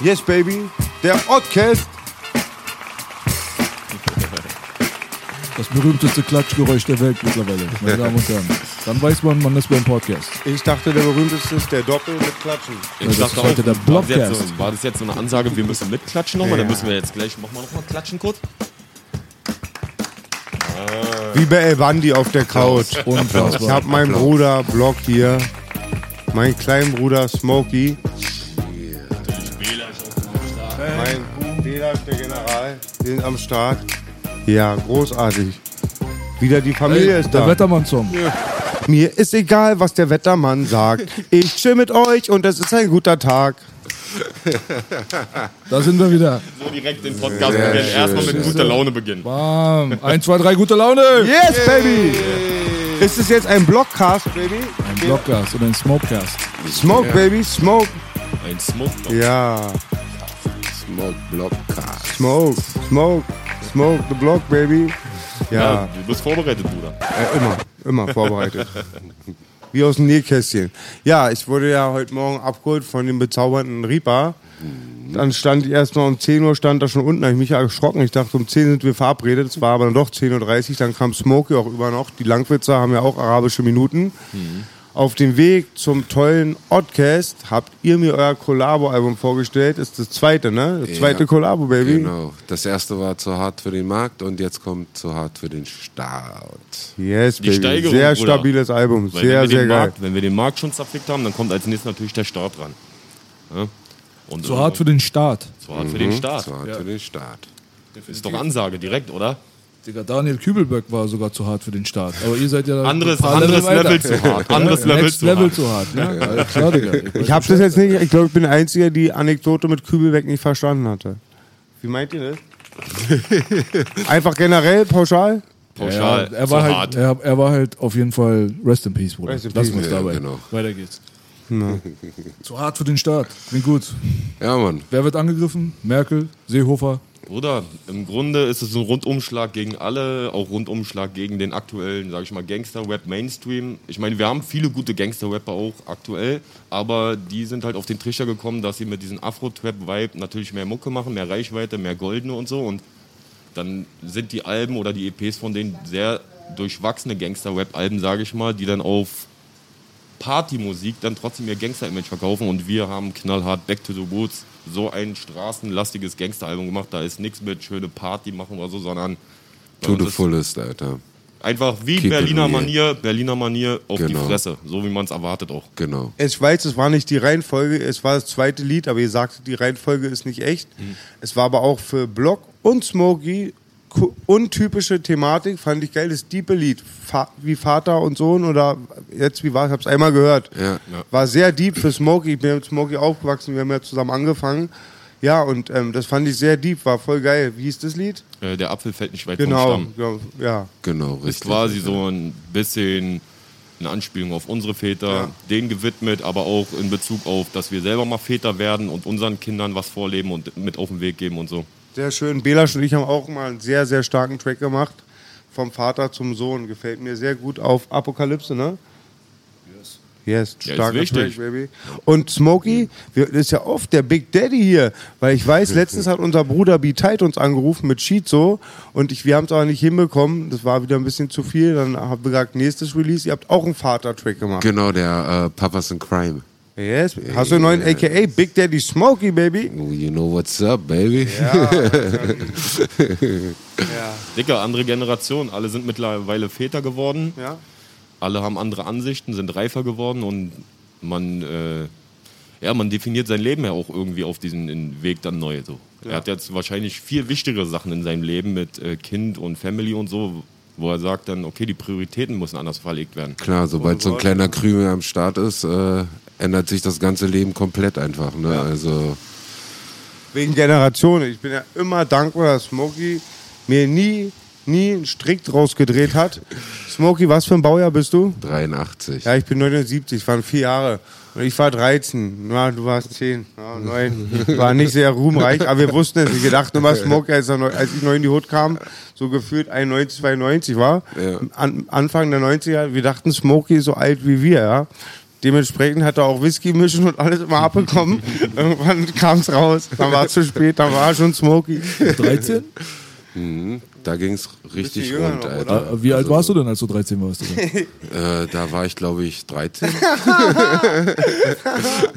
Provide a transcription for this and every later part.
Yes, baby. Der Oddcast. Das berühmteste Klatschgeräusch der Welt mittlerweile, meine Damen und Herren. Dann weiß man, man ist beim Podcast. Ich dachte, der berühmteste ist der Doppel mit Klatschen. Ja, das ist heute der war Blogcast. so, war das jetzt so eine Ansage, wir müssen mitklatschen nochmal? Ja. Dann müssen wir jetzt gleich, machen wir nochmal klatschen kurz. Wie bei El Bandi auf der Couch. Ich Unfassbar. habe meinen Bruder Block hier. Meinen kleinen Bruder Smokey. Mein Bela ist der General. Wir sind am Start. Ja, großartig. Wieder die Familie ist Der da. Wettermann-Song. Mir ist egal, was der Wettermann sagt. Ich chill mit euch und es ist ein guter Tag. Da sind wir wieder. So direkt den Podcast beginnen. Erstmal mit guter Laune beginnen. Bam. 1, 2, 3, gute Laune. Yes, baby! Ist es jetzt ein Blockcast, baby? Ein Blogcast oder ein Smokecast. Smoke, baby, smoke. Ein Smoke. Ja, Smoke Blockcast. smoke, smoke, smoke the block, baby. Ja, Ja, du bist vorbereitet, Bruder. äh, immer, immer vorbereitet. Wie aus dem Nähkästchen. Ja, ich wurde ja heute Morgen abgeholt von dem bezaubernden Reaper. Dann stand ich erst mal um 10 Uhr, stand da schon unten, habe ich mich erschrocken. Ich dachte, um 10 sind wir verabredet. Es war aber dann doch 10.30 Uhr. Dann kam Smokey auch über noch. Die Langwitzer haben ja auch arabische Minuten. Auf dem Weg zum tollen Oddcast habt ihr mir euer Collabo-Album vorgestellt. Ist das zweite, ne? Das zweite Ja, Collabo, Baby. Genau. Das erste war zu hart für den Markt und jetzt kommt zu hart für den Start. Yes, Die Baby. Steigerung, sehr Bruder. stabiles Album. Weil sehr, sehr geil. Markt, wenn wir den Markt schon zerfickt haben, dann kommt als nächstes natürlich der Start dran. Ja? Und, Zu hart für den Start. Zu hart für den Start. Zu hart für den Start. Ist doch Ansage direkt, oder? Digga, Daniel Kübelböck war sogar zu hart für den Start. Aber ihr seid ja Anderes, anderes weiter. Level zu hart. Anderes Level Next zu Level hart. zu hart. Ja, alles klar, Digga. Ich habe das jetzt nicht, ich glaube, ich bin der Einzige, der die Anekdote mit Kübelbeck nicht verstanden hatte. Wie meint ihr das? Einfach generell, pauschal? Pauschal. Ja, er, zu war halt, hart. er, er war halt auf jeden Fall Rest in Peace, Bruder. Rest in es Ja, dabei. genau. Weiter geht's. Zu hart für den Start. Klingt gut. Ja, Mann. Wer wird angegriffen? Merkel, Seehofer. Bruder, im Grunde ist es ein Rundumschlag gegen alle, auch Rundumschlag gegen den aktuellen, sag ich mal, Gangster-Rap-Mainstream. Ich meine, wir haben viele gute Gangster-Rapper auch aktuell, aber die sind halt auf den Trichter gekommen, dass sie mit diesem Afro-Trap-Vibe natürlich mehr Mucke machen, mehr Reichweite, mehr Goldene und so. Und dann sind die Alben oder die EPs von denen sehr durchwachsene Gangster-Rap-Alben, sage ich mal, die dann auf Partymusik dann trotzdem ihr Gangster-Image verkaufen und wir haben knallhart Back to the Woods so ein straßenlastiges Gangster-Album gemacht. Da ist nichts mit schöne Party machen oder so, sondern To the ist fullest, Alter. einfach wie Keep Berliner. Manier, Berliner Manier auf Genau. die Fresse, so wie man es erwartet auch. Genau. Ich weiß, es war nicht die Reihenfolge, es war das zweite Lied, aber ihr sagtet, die Reihenfolge ist nicht echt. Es war aber auch für Block und Smokey untypische Thematik, fand ich geil, das diepe Lied. Fa wie Vater und Sohn oder jetzt wie war es, ich hab's einmal gehört. Ja. War sehr deep für Smokey, ich bin mit Smokey aufgewachsen, wir haben ja zusammen angefangen. Ja, und ähm, das fand ich sehr deep, war voll geil. Wie hieß das Lied? Äh, der Apfel fällt nicht weit Genau, vom Stamm. ja, ja. Genau, richtig. Ist quasi so ein bisschen eine Anspielung auf unsere Väter, Ja. denen gewidmet, aber auch in Bezug auf, dass wir selber mal Väter werden und unseren Kindern was vorleben und mit auf den Weg geben und so. Sehr schön. Belasch und ich haben auch mal einen sehr, sehr starken Track gemacht. Vom Vater zum Sohn. Gefällt mir sehr gut auf Apokalypse, ne? Yes. Yes, starker. Track, Baby. Und Smokey, wir, ist ja oft der Big Daddy hier. Weil ich weiß, letztens hat unser Bruder B-Tide uns angerufen mit Shizo. Und ich, wir haben es aber nicht hinbekommen. Das war wieder ein bisschen zu viel. Dann haben wir gesagt, nächstes Release, ihr habt auch einen Vater-Track gemacht. Genau, der äh, Papas in Crime. Yes. Hast du einen neuen AKA Big Daddy Smokey, Baby? Oh, you know what's up, baby? Dicker, andere Generation, alle sind mittlerweile Väter geworden, Ja. alle haben andere Ansichten, sind reifer geworden und man, äh, ja, man definiert sein Leben ja auch irgendwie auf diesen Weg dann neu. So. Er hat jetzt wahrscheinlich viel wichtigere Sachen in seinem Leben mit äh, Kind und Family und so, wo er sagt dann, okay, die Prioritäten müssen anders verlegt werden. Klar, sobald so ein kleiner Krümel am Start ist, äh, ändert sich das ganze Leben komplett einfach. Ne? Also Wegen Generationen. Ich bin ja immer dankbar, dass Smokey mir nie, nie einen Strick draus gedreht hat. Smokey, was für ein Baujahr bist du? 83. Ja, ich bin 79, waren vier Jahre. Und ich war 13. Ja, du warst 10. Ja, 9. War nicht sehr ruhmreich, aber wir wussten es. Ich dachte immer, Smokey, als, als ich neu in die Hut kam, so gefühlt 91, 92 war. Ja. An, Anfang der 90er, wir dachten, Smokey ist so alt wie wir, ja. Dementsprechend hat er auch Whisky mischen und alles immer abbekommen. Irgendwann kam es raus, dann war es zu spät, dann war er schon Smokey. 13? Mhm. Da ging es richtig rund, noch, Alter. Äh, Wie alt warst du denn, als du 13 warst? Äh, da war ich, glaube ich, 13.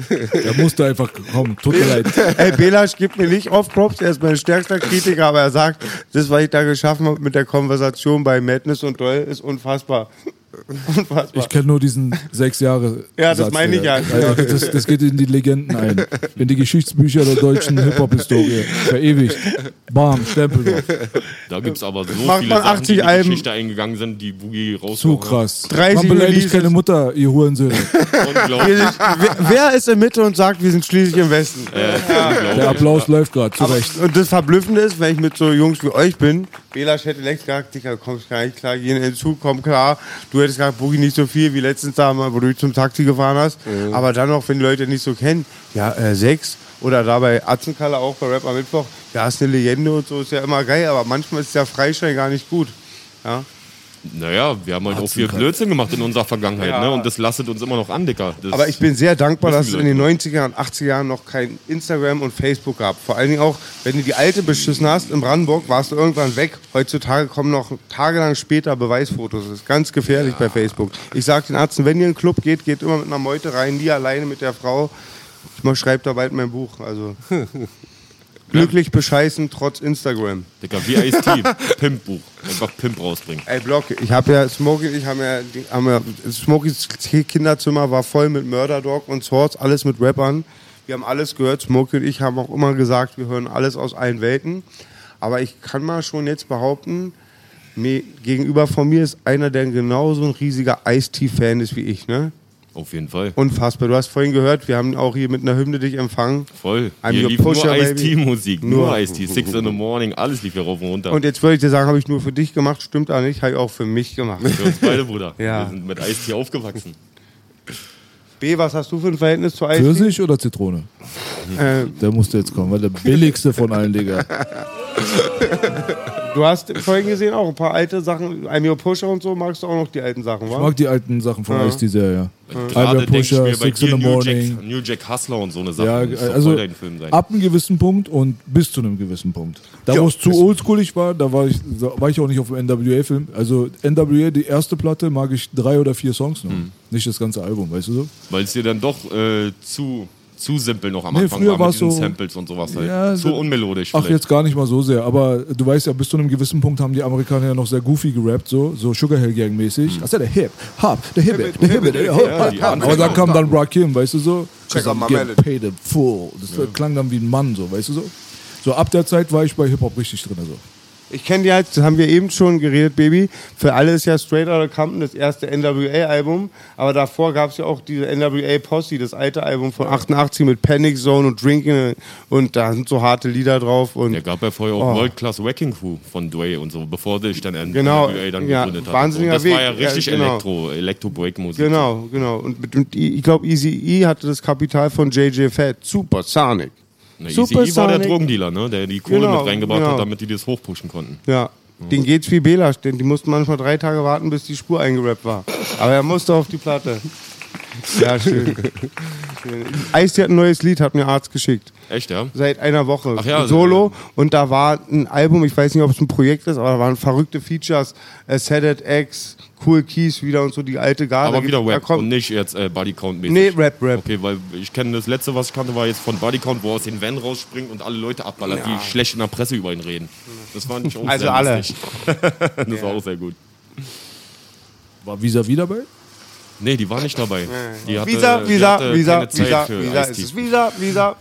Er musste einfach kommen, tut mir leid. Ey, Belasch gibt mir nicht oft Props, er ist mein stärkster Kritiker, aber er sagt, das, was ich da geschaffen habe mit der Konversation bei Madness und Doll, ist unfassbar. Unfassbar. Ich kenne nur diesen sechs Jahre. Ja, das meine ich ja. Alter, Das, das geht in die Legenden ein. In die Geschichtsbücher der deutschen Hip-Hop-Historie. Verewigt. Bam, Stempel drauf. Da gibt es aber so Macht viele man Sachen, 80 die in die Alben. Geschichte eingegangen sind, die Boogie Zu rausgehauen krass. 30 Man beleidigt keine Mutter, ihr Hurensöhne. Unglaublich. wer, wer ist in Mitte und sagt, wir sind schließlich im Westen? Der Applaus läuft gerade, zu Recht. Und das Verblüffende ist, wenn ich mit so Jungs wie euch bin, Belasch hätte längst gesagt, Digga, kommst gar nicht klar, gehen in den Zug, komm klar. Du hättest gesagt, Boogie nicht so viel wie letztens da mal, wo du zum Taxi gefahren hast. Aber dann noch, wenn die Leute nicht so kennen, ja, äh, sechs. Oder da bei Atzenkalle auch bei Rap am Mittwoch, ja, ist eine Legende und so, ist ja immer geil, aber manchmal ist der Freischein gar nicht gut. Ja. Naja, wir haben halt auch viel Blödsinn gemacht in unserer Vergangenheit, Ja. ne? Und das lastet uns immer noch an, Dicker. Das Aber ich bin sehr dankbar, dass es in den 90er und 80er Jahren noch kein Instagram und Facebook gab. Vor allen Dingen auch, wenn du die alte beschissen hast in Brandenburg, warst du irgendwann weg. Heutzutage kommen noch tagelang später Beweisfotos. Das ist ganz gefährlich bei Facebook. Ich sag den Ärzten, wenn ihr in einen Club geht, geht immer mit einer Meute rein, nie alleine mit der Frau. Ich schreibe da bald mein Buch. Also glücklich bescheißen trotz Instagram. Dicker, wie Ice-T, Pimp-Buch. Einfach Pimp rausbringen. Ey, Block, ich habe ja, Smokey, ich haben ja, haben ja, Smokies Kinderzimmer war voll mit Murder Dog und Swords, alles mit Rappern. Wir haben alles gehört. Smokey und ich haben auch immer gesagt, wir hören alles aus allen Welten. Aber ich kann mal schon jetzt behaupten, mir, gegenüber von mir ist einer, der genauso ein riesiger Ice-T-Fan ist wie ich, ne? Auf jeden Fall. Unfassbar. Du hast vorhin gehört, wir haben auch hier mit einer Hymne dich empfangen. Voll. I'm Hier lief nur pusher, baby. Ice-T-Musik. Nur. Nur Ice-T. Six in the morning. Alles lief hier rauf und runter. Und jetzt würde ich dir sagen, habe ich nur für dich gemacht, stimmt auch nicht, habe ich auch für mich gemacht. Für uns beide, Bruder. Ja. Wir sind mit Ice-T aufgewachsen. B, was hast du für ein Verhältnis zu Ice-T? Pfirsich oder Zitrone? Äh, Der musste jetzt kommen, weil der billigste von allen, Digga. Du hast vorhin gesehen auch ein paar alte Sachen, I'm Your Pusher und so, magst du auch noch die alten Sachen, Ich wa? mag die alten Sachen von ja. Gerade Albert denke ich Pusher, mir bei Six in the New Morning. Jack, New Jack Hustler und so eine Sache. Ja, also ab einem gewissen Punkt und bis zu einem gewissen Punkt. Da, wo es zu oldschoolig war, da war ich, da war ich auch nicht auf dem NWA-Film. Also NWA, die erste Platte, mag ich drei oder vier Songs noch. Hm. Nicht das ganze Album, weißt du so? Weil es dir dann doch äh, zu, zu simpel noch am Nee, Anfang früher war mit diesen so- Samples und sowas halt. Ja, zu so- unmelodisch Ach, vielleicht. jetzt gar nicht mal so sehr. Aber du weißt ja, bis zu einem gewissen Punkt haben die Amerikaner ja noch sehr goofy gerappt, so, so Sugar Hill Gang mäßig. Ach ja, der Hip, Hop, der Hip, der Hip, der. Anfänge Aber dann kam dann Rakim, weißt du so? Check out my Get paid in full. Das klang dann wie ein Mann, so, weißt du so? So ab der Zeit war ich bei Hip-Hop richtig drin. Also. Ich kenne die halt, das haben wir eben schon geredet, Baby. Für alle ist ja Straight Outta Compton das erste NWA-Album. Aber davor gab es ja auch diese NWA Posse, das alte Album von 88 mit Panic Zone und Drinking. Und da sind so harte Lieder drauf. Und Der gab ja vorher auch Oh. World Class Wrecking Crew von Dway und so, bevor sich dann Genau, NWA dann ja, gegründet hat. wahnsinniger das war Weg. ja Ja, richtig genau. Elektro, Elektro-Break-Musik. genau, genau. Und mit, und ich glaube, Easy E hatte das Kapital von JJ Fett. Super Sonic. Na, Easy E war der. Drogendealer, ne? der die Kohle Genau, mit reingebracht genau. hat, damit die das hochpushen konnten. Ja. Den geht's wie Belasch, denn die mussten manchmal drei Tage warten, bis die Spur eingerappt war. Aber er musste auf die Platte. Ja, schön. Ice hat ein neues Lied, hat mir Arzt geschickt. Echt, ja? Seit einer Woche. Ach ja, Solo. also- Und da war ein Album, ich weiß nicht, ob es ein Projekt ist, aber da waren verrückte Features. Äh, Set X, Cool Keys wieder und so, die alte Garde. Aber wieder Rap kommt- und nicht jetzt äh, Body Count mäßig. Nee, Rap, Rap. Okay, weil ich kenne das letzte, was ich kannte, war jetzt von Body Count, wo er aus den Van rausspringt und alle Leute abballert, die schlecht in der Presse über ihn reden. Das fand ich auch Also sehr alle. lustig. das war auch sehr gut. War Visa wieder dabei? Nee, die war nicht dabei. Die hatte, Visa, die Visa, hatte Visa, keine Zeit Visa, für Visa, Ice-T. es ist Visa, Visa,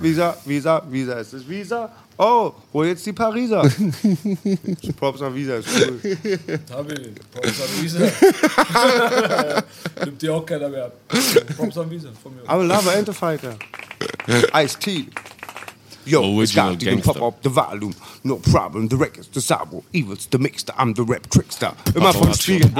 Visa, Visa, es ist Visa. Oh, hol jetzt die Pariser. Props an Visa, ist cool. Tabi, Props an Visa. Nimmt dir auch keiner mehr ab. Props an Visa von mir. I'm a lover and a fighter. Ice T. Yo, it's Original got to pop up the volume. No problem, the records, the Sabo, Evils, the Mixter, I'm the Rap Trickster. Immer vom Spiegel.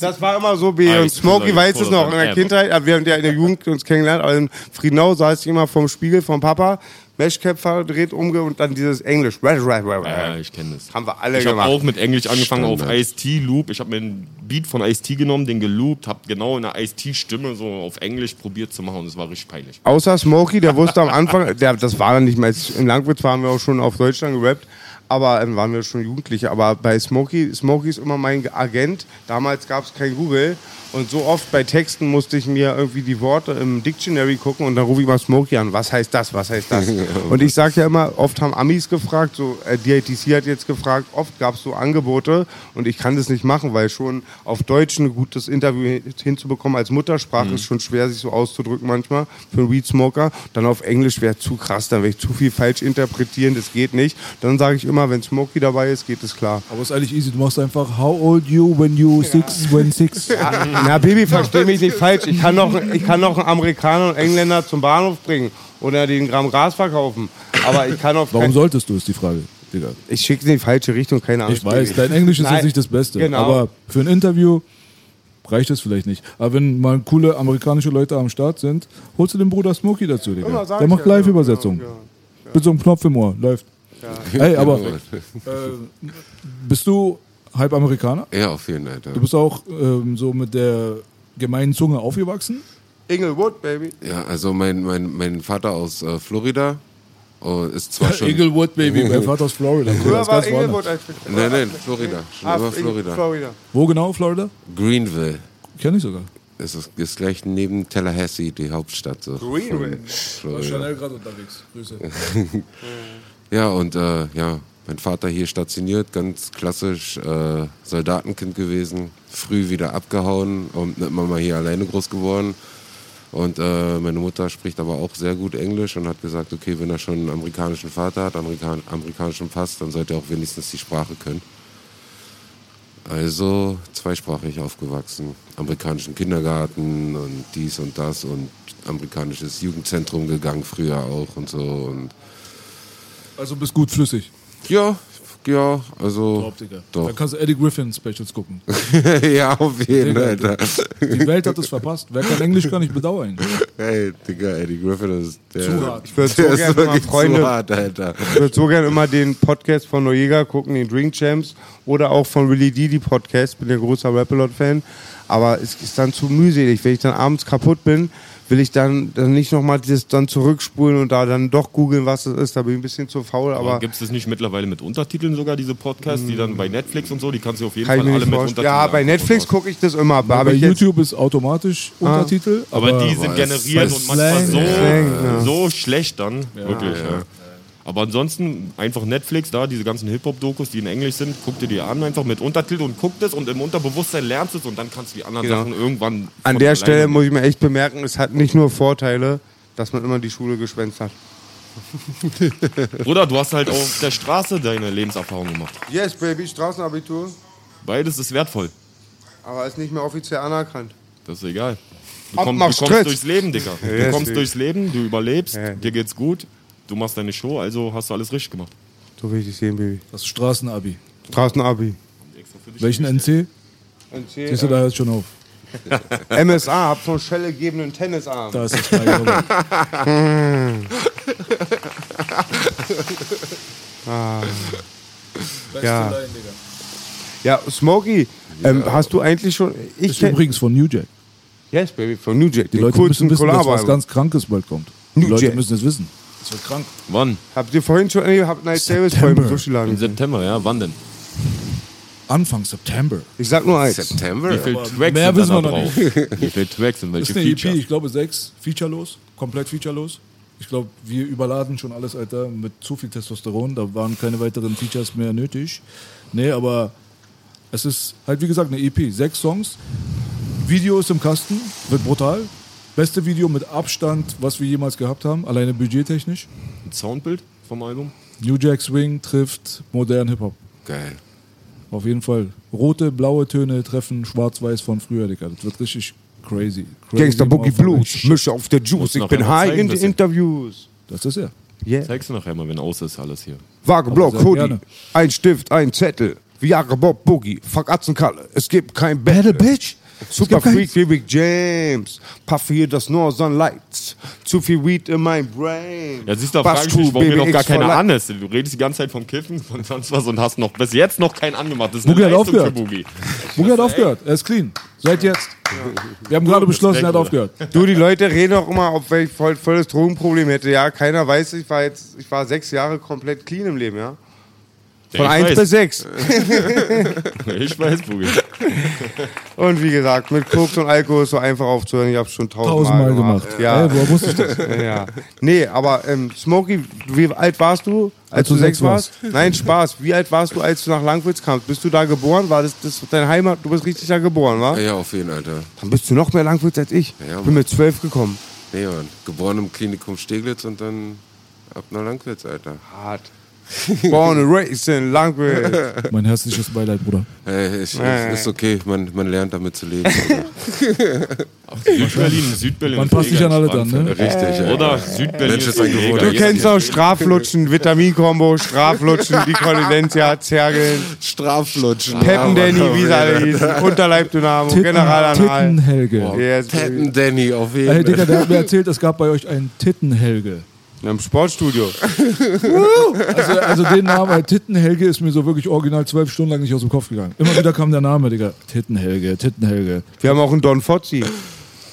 Das war immer so, B und Smokey weiß es noch in der. Kindheit, wir haben ja in der Jugend uns kennengelernt, aber in Friedenau saß ich immer vom Spiegel vom Papa, Meshcap verdreht, umge und dann dieses Englisch. Ja, ich kenne das. Haben wir alle Ich habe gemacht. auch mit Englisch angefangen Standard. auf Ice-T-Loop. Ich habe mir einen Beat von Ice-T genommen, den geloopt, habe genau in der Ice-T-Stimme so auf Englisch probiert zu machen und es war richtig peinlich. Außer Smokey, der wusste am Anfang, der, das war dann nicht mehr, im Langwitz waren wir auch schon auf Deutschland gerappt, aber ähm, waren wir schon Jugendliche. Aber bei Smokey, Smokey ist immer mein Agent. Damals gab es kein Google und so oft bei Texten musste ich mir irgendwie die Worte im Dictionary gucken und dann rufe ich mal Smokey an. Was heißt das? Was heißt das? und ich sage ja immer, oft haben Amis gefragt, so äh, DITC hat jetzt gefragt, oft gab es so Angebote und ich kann das nicht machen, weil schon auf Deutsch ein gutes Interview hin- hinzubekommen als Muttersprache ist schon schwer, sich so auszudrücken manchmal für einen Weed Smoker. Dann auf Englisch wäre zu krass, dann werde ich zu viel falsch interpretieren, das geht nicht. Dann sage ich immer, wenn Smokey dabei ist, geht es klar. Aber es ist eigentlich easy. Du machst einfach How old you when you six, when six. Na, Baby, versteh mich nicht falsch. Ich kann, noch, ich kann noch einen Amerikaner und Engländer zum Bahnhof bringen oder den Gramm Gras verkaufen. Aber ich kann auf Warum solltest du, ist die Frage. Digga. Ich schicke in die falsche Richtung, keine Ahnung. Ich weiß, dein Englisch ist Nein, jetzt nicht das Beste. Genau. Aber für ein Interview reicht es vielleicht nicht. Aber wenn mal coole amerikanische Leute am Start sind, holst du den Bruder Smokey dazu, Digga. Sag Der macht ja, Live-Übersetzung. ja, ja. Mit so einem Knopf im Ohr. Läuft. Ey, aber äh, bist du halb Amerikaner? Ja, auf jeden Fall. Du bist auch ähm, so mit der gemeinen Zunge aufgewachsen? Inglewood, Baby. Ja, also mein, mein, mein Vater aus äh, Florida oh, ist zwar schon. Inglewood, Baby. Mein Vater aus Florida. Früher war Inglewood als Nein, nein, Florida. Schon Ah, immer Inglewood, Florida. Florida. Wo genau, Florida? Greenville. Kenn ich sogar. Es ist, ist gleich neben Tallahassee, die Hauptstadt. So Greenville. von Florida. gerade unterwegs. Grüße. Ja, und äh, ja, mein Vater hier stationiert, ganz klassisch äh, Soldatenkind gewesen, früh wieder abgehauen und mit Mama hier alleine groß geworden. Und äh, meine Mutter spricht aber auch sehr gut Englisch und hat gesagt, okay, wenn er schon einen amerikanischen Vater hat, Amerikan amerikanischen Pass, dann sollte er auch wenigstens die Sprache können. Also zweisprachig aufgewachsen, amerikanischen Kindergarten und dies und das und amerikanisches Jugendzentrum gegangen früher auch und so und Also bist gut flüssig. Ja, ja, also Glaub, Digga. Doch. Dann kannst du Eddie Griffin Specials gucken. ja, auf jeden Fall. Alter. Die Welt hat es verpasst. Wer kann Englisch, kann ich bedauern. Hey, Digga, Eddie Griffin ist der, Zu hart. Ich würde so gerne mal wirklich Freunde, zu hart, Alter. ich würde so gerne immer den Podcast von Noriega gucken, den Drink Champs oder auch von Willy D, die Podcast. Bin ja großer Rap-A-Lot-Fan. Aber es ist dann zu mühselig. Wenn ich dann abends kaputt bin, will ich dann, dann nicht nochmal das dann zurückspulen und da dann doch googeln, was es ist. Da bin ich ein bisschen zu faul. Aber Aber gibt es das nicht mittlerweile mit Untertiteln sogar, diese Podcasts, die dann bei Netflix und so, die kannst du auf jeden Fall alle nicht mit. Untertiteln Ja, bei Netflix gucke ich das immer. Bei YouTube ist automatisch Untertitel. Aber die sind Aber generiert es und manchmal so, Slang, ja. so schlecht dann. Wirklich, ja. Aber ansonsten einfach Netflix, da diese ganzen Hip-Hop-Dokus, die in Englisch sind, guck dir die an, einfach mit Untertitel und guck das und im Unterbewusstsein lernst es und dann kannst du die anderen Genau. Sachen irgendwann. An der Stelle muss ich mir echt bemerken, es hat nicht nur Vorteile, dass man immer die Schule geschwänzt hat. Bruder, du hast halt auf der Straße deine Lebenserfahrung gemacht. Yes, Baby, Straßenabitur. Beides ist wertvoll. Aber ist nicht mehr offiziell anerkannt. Das ist egal. Du, komm, du kommst durchs Leben, Digga. Du Yes, kommst durchs Leben, du überlebst, Ja. dir geht's gut, du machst deine Show, also hast du alles richtig gemacht. So will ich dich sehen, Baby. Das Straßenabi. Straßenabi. Welchen NC? Siehst du, da hört schon auf. MSA, hab so einen schellgegebenen Tennisarm. Da ist das Frage. Ja. Ja, Smokey, ähm, hast du eigentlich schon. Ich Ist übrigens von New Jack. yes, Baby, von New Jack. Die den Leute müssen wissen, dass was ganz Krankes bald kommt. Die New Leute Jack. müssen es wissen. Es wird krank. Wann? Habt ihr vorhin schon. Nee, habt Night Service vorhin im Sushi Im. September, ja, wann denn? Anfang September. Ich sag nur eins. September? Wie viele Tracks mehr sind wissen da wir noch drauf? Wie viele Tracks sind Das welche ist eine EP, ich glaube sechs, featurelos, komplett featurelos. Ich glaube, wir überladen schon alles, Alter, mit zu viel Testosteron. Da waren keine weiteren Features mehr nötig. Nee, aber es ist halt, wie gesagt, eine EP. Sechs Songs. Video ist im Kasten, wird brutal. Beste Video mit Abstand, was wir jemals gehabt haben, alleine budgettechnisch. Ein Soundbild vom Album? New Jack Swing trifft modern Hip-Hop. Geil. Auf jeden Fall. Rote, blaue Töne treffen schwarz-weiß von früher, Digga. Das wird richtig crazy. crazy Gangster Boogie Blues. Mische auf der Juice, ich noch bin einmal high zeigen, in ich- Interviews. Das ist er. Yeah. Zeigst du nachher mal, wenn aus ist alles hier. Vage Block, sehr Hoodie, gerne. ein Stift, ein Zettel. Viagra Bob Boogie, fuck Atzenkalle. Es gibt kein Battle, bitch. Super Freak Big James. Puffe hier das Northern Lights. Zu viel Weed in mein Brain. Ja, siehst du, da frage ich mich, warum hier noch BBX gar keiner an ist. Du redest die ganze Zeit vom Kiffen und sonst was und hast noch bis jetzt noch keinen angemacht. Das ist eine Boogie hat Leistung für aufgehört. Boogie. Boogie hat aufgehört. Er ist clean. Seit jetzt. Wir haben gerade beschlossen, er hat aufgehört. Du, die Leute reden auch immer, ob ich voll, voll das Drogenproblem hätte. Ja, keiner weiß, ich war jetzt, ich war sechs Jahre komplett clean im Leben, ja. Von ich 1 weiß. bis 6. Ich weiß, Boogie. Und wie gesagt, mit Koks und Alkohol ist so einfach aufzuhören. Ich habe schon tausendmal Tausendmal gemacht. gemacht. Ja. Ey, woher wusste ich das? ja. Nee, aber ähm, Smokey, wie alt warst du, als, Als du du sechs sechs warst? Nein, Spaß. Wie alt warst du, als du nach Langwitz kamst? Bist du da geboren? War das, das deine Heimat? Du bist richtig da geboren, wa? Ja, ja, auf jeden Alter. Dann bist du noch mehr Langwitz als ich. Ja, Ich bin mit zwölf gekommen. Nee, Mann. Geboren im Klinikum Steglitz und dann ab nach Langwitz, Alter. Hart. Born and raised in Langwitz. Mein herzliches Beileid, Bruder. Hey, ich, Ja, ist okay, man, man lernt damit zu leben. Südberlin, Südberlin. Man passt sich an alle dann, ne? Richtig, Alter. Alter. Oder Südberlin ist ein. Du kennst auch Straflutschen, Vitaminkombo, Straflutschen, die Kondensentia, Zergeln, Straflutschen. Peppen Danny, wie sie alle hießen, Unterleibdynamo, Generalanal. Tittenhelge. Yes, Danny, auf jeden Fall. Digga, der hat mir erzählt, es gab bei euch einen Tittenhelge. Im Sportstudio. Also, also den Namen, äh, Tittenhelge, ist mir so wirklich original zwölf Stunden lang nicht aus dem Kopf gegangen. Immer wieder kam der Name, Digga. Tittenhelge, Tittenhelge. Wir haben auch einen Don Fozzi.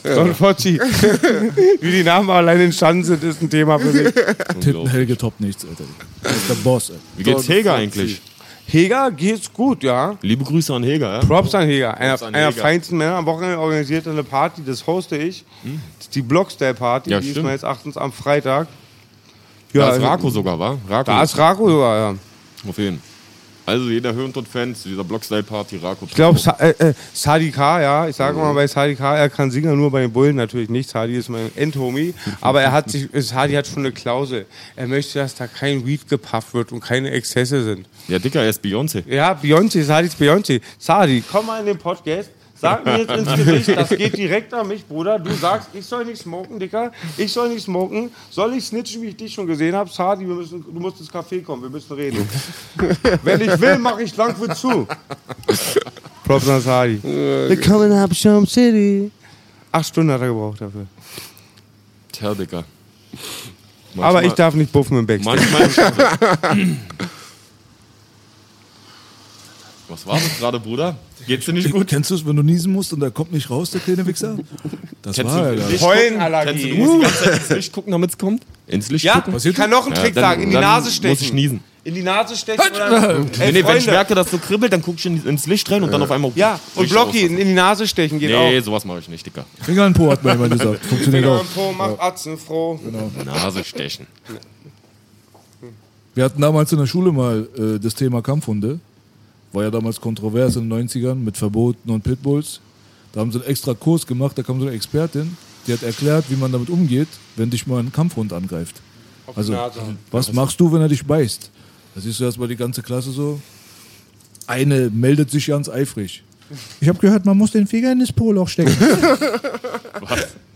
Don Fozzi. Wie die Namen allein entstanden sind, ist ein Thema für sich. Tittenhelge top nichts, Alter. Das ist der Boss, ey. Wie geht's Heger eigentlich? Heger geht's gut, ja. Liebe Grüße an Heger, ja? Props an Heger. Einer, an einer Heger. feinsten Männer. Am Wochenende organisiert er eine Party, das hoste ich. Das ist die Blockstyle-Party, Ja, die ist stimmt. meines Erachtens am Freitag. Da ist Rako sogar, wa? Rako. Da ist Rako sogar, ja. Auf jeden Also jeder Hören und Fans zu dieser Blockstyle-Party, Rako. Ich glaube, Sa äh, äh, Sadi K, ja, ich sage mal bei Sadi K, er kann singen, nur bei den Bullen natürlich nicht. Sadi ist mein Endhomie. Aber er hat sich, Sadi hat schon eine Klausel. Er möchte, dass da kein Weed gepufft wird und keine Exzesse sind. Ja, Dicker, er ist Beyoncé. Ja, Beyoncé, Sadi ist Beyoncé. Sadi, komm mal in den Podcast. Sag mir jetzt ins Gesicht, das geht direkt an mich, Bruder. Du sagst, ich soll nicht smoken, Dicker. Ich soll nicht smoken. Soll ich snitchen, wie ich dich schon gesehen habe? Sadi, wir müssen, du musst ins Café kommen, wir müssen reden. Wenn ich will, mache ich Langwood zu. Props an Sadi. Willkommen in Absham City. Acht Stunden hat er gebraucht dafür. Tja, Dicker. Aber ich darf nicht buffen im Backstage. Manchmal. Was war das gerade, Bruder? Geht's dir nicht gut? Kennst du es, wenn du niesen musst und da kommt nicht raus, der kleine Wichser? Das Kennst war du. Licht Pollenallergie. gucken? Kennst du, du musst die ganze Zeit ins Licht gucken, damit es kommt? Ins Licht Ja, gucken? ich kann noch einen Ja, Trick dann- sagen. In die Nase stechen. Muss ich niesen. In die Nase stechen oder... Nee, Ey, nee, wenn ich merke, dass so kribbelt, dann guck ich in- ins Licht rein und dann auf einmal. Ja, und Blocky aus. in die Nase stechen geht Nee, auch. sowas mache ich nicht, Dicker. Finger in Po hat man immer gesagt. Funktioniert Finger auch. am Po, macht Atzen froh. Nase stechen. Wir hatten damals in der Schule mal äh, das Thema Kampfhunde. War ja damals kontrovers in den 90ern mit Verboten und Pitbulls. Da haben sie einen extra Kurs gemacht, da kam so eine Expertin, die hat erklärt, wie man damit umgeht, wenn dich mal ein Kampfhund angreift. Also, was machst du, wenn er dich beißt? Da siehst du erstmal die ganze Klasse so. Eine meldet sich ganz eifrig. Ich habe gehört, man muss den Finger in das Poloch stecken.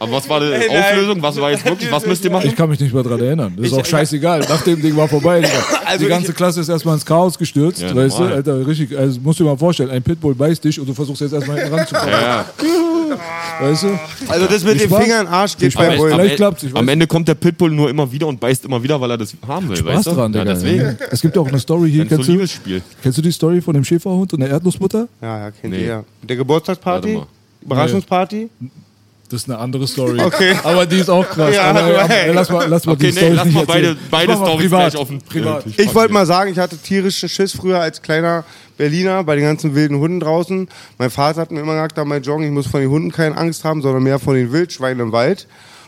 Aber was war die Auflösung? Was war jetzt wirklich? Was müsst ihr machen? Ich kann mich nicht mehr dran erinnern. Das ist auch scheißegal. Nach dem Ding war vorbei. Also die ganze ich- Klasse ist erstmal ins Chaos gestürzt. Ja, weißt normal. du, Alter, richtig. Also musst du dir mal vorstellen, ein Pitbull beißt dich und du versuchst jetzt erstmal hinten ranzukommen. Ja, Weißt du? Also das mit dem Spaß. Finger in den Arsch geht bei. Bullen. Vielleicht klappt's, ich weiß am Ende kommt der Pitbull nur immer wieder und beißt immer wieder, weil er das haben will. Spaß weißt du? dran, ja, Digga. deswegen. Es gibt auch eine Story hier. Ein so Kennst du, kennst du die Story von dem Schäferhund und der Erdnussbutter? Ja, ja, kennt Nee. ihr. Mit der Geburtstagsparty? Überraschungsparty? Das ist eine andere Story. Okay. Aber die ist auch krass. Ja, Aber, du- ja, ey, lass mal, lass mal Okay, die nee, lass mal beide, beide Storys gleich auf den privat. Ich wollte mal sagen, ich hatte tierischen Schiss früher als kleiner Berliner bei den ganzen wilden Hunden draußen. Mein Vater hat mir immer gesagt, da mein Joggen, ich muss von den Hunden keine Angst haben, sondern mehr von den Wildschweinen im Wald.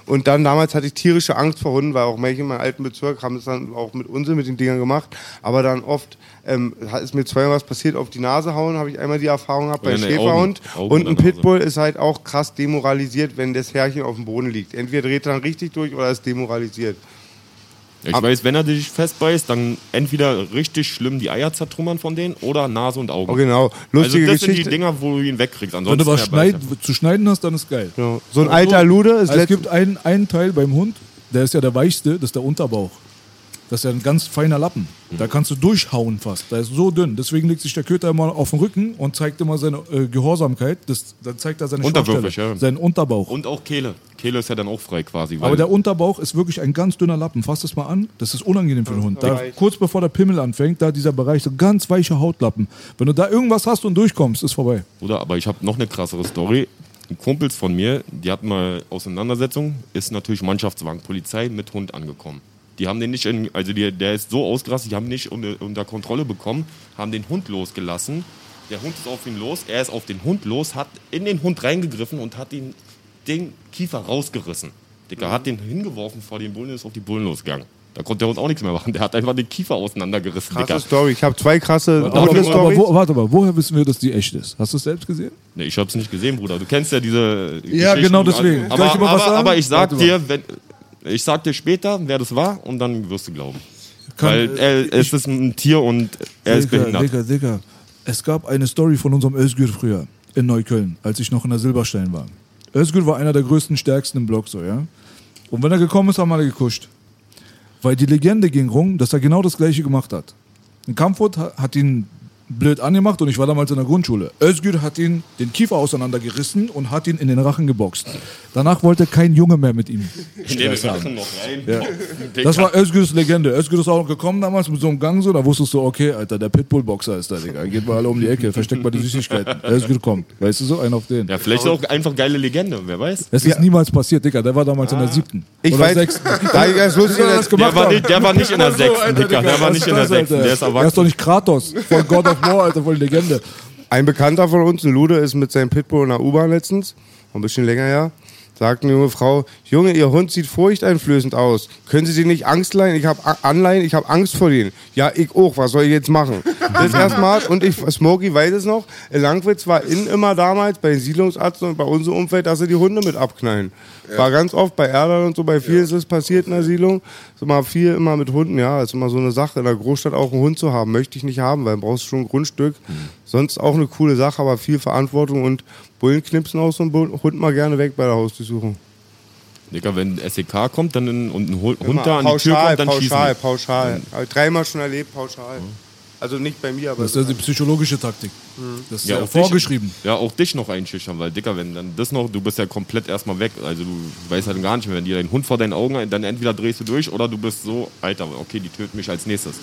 Und dann damals hatte ich tierische Angst vor Hunden, weil auch manche in meinem alten Bezirk haben das dann auch mit Unsinn mit den Dingern gemacht. Aber dann oft ähm, hat- ist mir zweimal was passiert, auf die Nase hauen, habe ich einmal die Erfahrung gehabt bei Ja, nee, Schäferhund. Augen. Augen und ein. Pitbull ist halt auch krass demoralisiert, wenn das Herrchen auf dem Boden liegt. Entweder dreht er dann richtig durch oder ist demoralisiert. Ich weiß, wenn er dich festbeißt, dann entweder richtig schlimm die Eier zertrümmern von denen oder Nase und Augen. Oh, genau. Also Lustige das sind die Geschichte. Dinger, wo du ihn wegkriegst. Wenn Ansonsten du was schneid, zu schneiden hast, dann ist geil. Ja. So ein alter Lude ist Also, es gibt einen, einen Teil beim Hund, der ist ja der weichste, das ist der Unterbauch. Das ist ja ein ganz feiner Lappen. Da kannst du durchhauen fast. Der ist so dünn. Deswegen legt sich der Köter immer auf den Rücken und zeigt immer seine äh, Gehorsamkeit. Das, dann zeigt er seine Unterwürfig, ja. seinen Unterbauch. Und auch Kehle. Kehle ist ja dann auch frei quasi. Weil Aber der Unterbauch ist wirklich ein ganz dünner Lappen. Fass das mal an. Das ist unangenehm für den Hund. Da, kurz bevor der Pimmel anfängt, da dieser Bereich, so ganz weiche Hautlappen. Wenn du da irgendwas hast und durchkommst, ist vorbei. Oder, aber ich habe noch eine krassere Story. Ein Kumpels von mir, die hatten mal Auseinandersetzung, ist natürlich Mannschaftswagen Polizei mit Hund angekommen. Die haben den nicht, in, also die, der ist so ausgerastet, die haben ihn nicht unter, unter Kontrolle bekommen, haben den Hund losgelassen. Der Hund ist auf ihn los, er ist auf den Hund los, hat in den Hund reingegriffen und hat ihn den Kiefer rausgerissen. Dicker hat den hingeworfen vor den Bullen und ist auf die Bullen losgegangen. Da konnte der Hund auch nichts mehr machen. Der hat einfach den Kiefer auseinandergerissen, Dicker. Krasse Story. Ich habe zwei krasse Aber, aber, Stories. wo, warte mal, woher wissen wir, dass die echt ist? Hast du es selbst gesehen? Nee, ich hab's nicht gesehen, Bruder. Du kennst ja diese. Ja, genau deswegen. Aber, aber, aber ich sag dir, wenn, ich sag dir später, wer das war, und dann wirst du glauben. Kann- Weil er, es ist ein Tier und er ist Digga, behindert. Digga, Digga. Es gab eine Story von unserem Özgür früher in Neukölln, als ich noch in der Silberstein war. Özgür war einer der größten, stärksten im Block, so, ja. Und wenn er gekommen ist, haben alle gekuscht. Weil die Legende ging rum, dass er genau das Gleiche gemacht hat. Ein Kampfhund ha- hat ihn blöd angemacht und ich war damals in der Grundschule. Özgür hat ihn den Kiefer auseinandergerissen und hat ihn in den Rachen geboxt. Danach wollte kein Junge mehr mit ihm Ich nehme Stress haben. Noch rein. Dicker. Das war Özgür's Legende. Özgür ist auch noch gekommen damals mit so einem Gang so, da wusstest du, okay, Alter, der Pitbull-Boxer ist da, Digga. Geht mal alle um die Ecke, versteckt mal die Süßigkeiten. Özgür kommt. Weißt du so, einen auf den. ja, vielleicht ist auch einfach geile Legende, wer weiß. Es ist niemals passiert, Digga. Der war damals in der siebten. Ich oder weiß, sechsten. da ich das lustig er Der war nicht- der war nicht in der sechsten, Digga. Der war nicht in der sechsten, der ist erwachsen. Der ist doch nicht Kratos von God of War, Alter, voll Legende. Ein Bekannter von uns, ein Lude, ist mit seinem Pitbull in der U-Bahn letztens, ein bisschen länger her, sagt eine junge Frau, Junge, Ihr Hund sieht furchteinflößend aus. Können Sie den nicht Angst leihen? Ich habe anleihen, ich habe Angst vor denen. Ja, ich auch, was soll ich jetzt machen? Das erstmal, und ich, Smokey weiß es noch, Langwitz war in immer damals bei den Siedlungsärzten und bei unserem Umfeld, dass sie die Hunde mit abknallen. War ganz oft bei Erdern und so, bei vielen ist es passiert in der Siedlung. Ist immer viel immer mit Hunden, ja, ist immer so eine Sache. In der Großstadt auch einen Hund zu haben, möchte ich nicht haben, weil du brauchst schon ein Grundstück. Sonst auch eine coole Sache, aber viel Verantwortung und Bullen knipsen auch so einen Bu- Hund mal gerne weg bei der Hausdurchsuchung. Dicker, wenn SEK kommt dann in, und ein Hund Immer da an die Tür pauschal, kommt, dann pauschal, schießen pauschal. Hab ich dreimal schon erlebt, pauschal. Also nicht bei mir, aber Das ist ja die psychologische Taktik. Das ist ja, auch vorgeschrieben. Dich, ja, auch dich noch einschüchtern, weil, Dicker, wenn dann das noch, du bist ja komplett erstmal weg. Also du weißt halt gar nicht mehr, wenn dir dein Hund vor deinen Augen, dann entweder drehst du durch oder du bist so, Alter, okay, die töten mich als nächstes.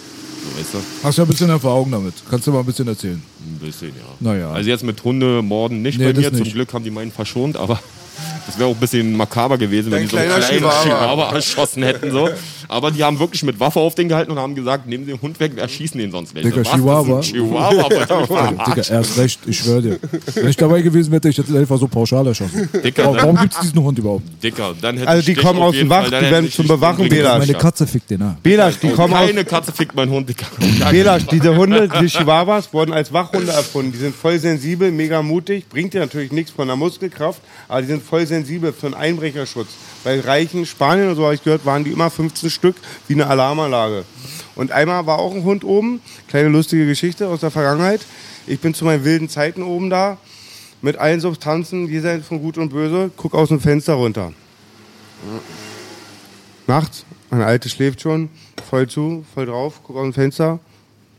Weißt du? Hast ja ein bisschen Erfahrung damit. Kannst du mal ein bisschen erzählen. Ein bisschen, ja. Naja. Also jetzt mit Hundemorden nicht Nee, bei mir. Zum nicht. Glück haben die meinen verschont, aber das wäre auch ein bisschen makaber gewesen, wenn Dein die so einen kleinen. Chihuahua erschossen hätten. So. Aber die haben wirklich mit Waffe auf den gehalten und haben gesagt, nehmen Sie den Hund weg, wir erschießen den sonst welche. Digga, Was? Chihuahua? Chihuahua, Digga, erst recht, ich schwöre dir. Wenn ich dabei gewesen wäre, hätte ich das einfach so pauschal erschossen. Dicker, Warum, warum gibt es diesen Hund überhaupt? Dicker, dann hätte Also ich die kommen auf aus jeden dem Wach, Fall- dann die hätte werden ich zum dich Bewachen, umbringen Bela. Meine. Katze fickt den, ah. Belasch, die kommen aus, Keine Katze fickt meinen Hund, Dicker. Belasch, diese Hunde, die Chihuahuas, wurden als Wachhunde erfunden. Die sind voll sensibel, mega mutig, bringt dir natürlich nichts von der Muskelkraft, aber die sind voll sensibel für einen Einbrecherschutz. Bei reichen Spanien und so habe ich gehört, waren die immer 15 Stück wie eine Alarmanlage. Und einmal war auch ein Hund oben, kleine lustige Geschichte aus der Vergangenheit. Ich bin zu meinen wilden Zeiten oben da, mit allen Substanzen, jenseits von Gut und Böse, guck aus dem Fenster runter. Nachts, meine Alte schläft schon, voll zu, voll drauf, guck aus dem Fenster.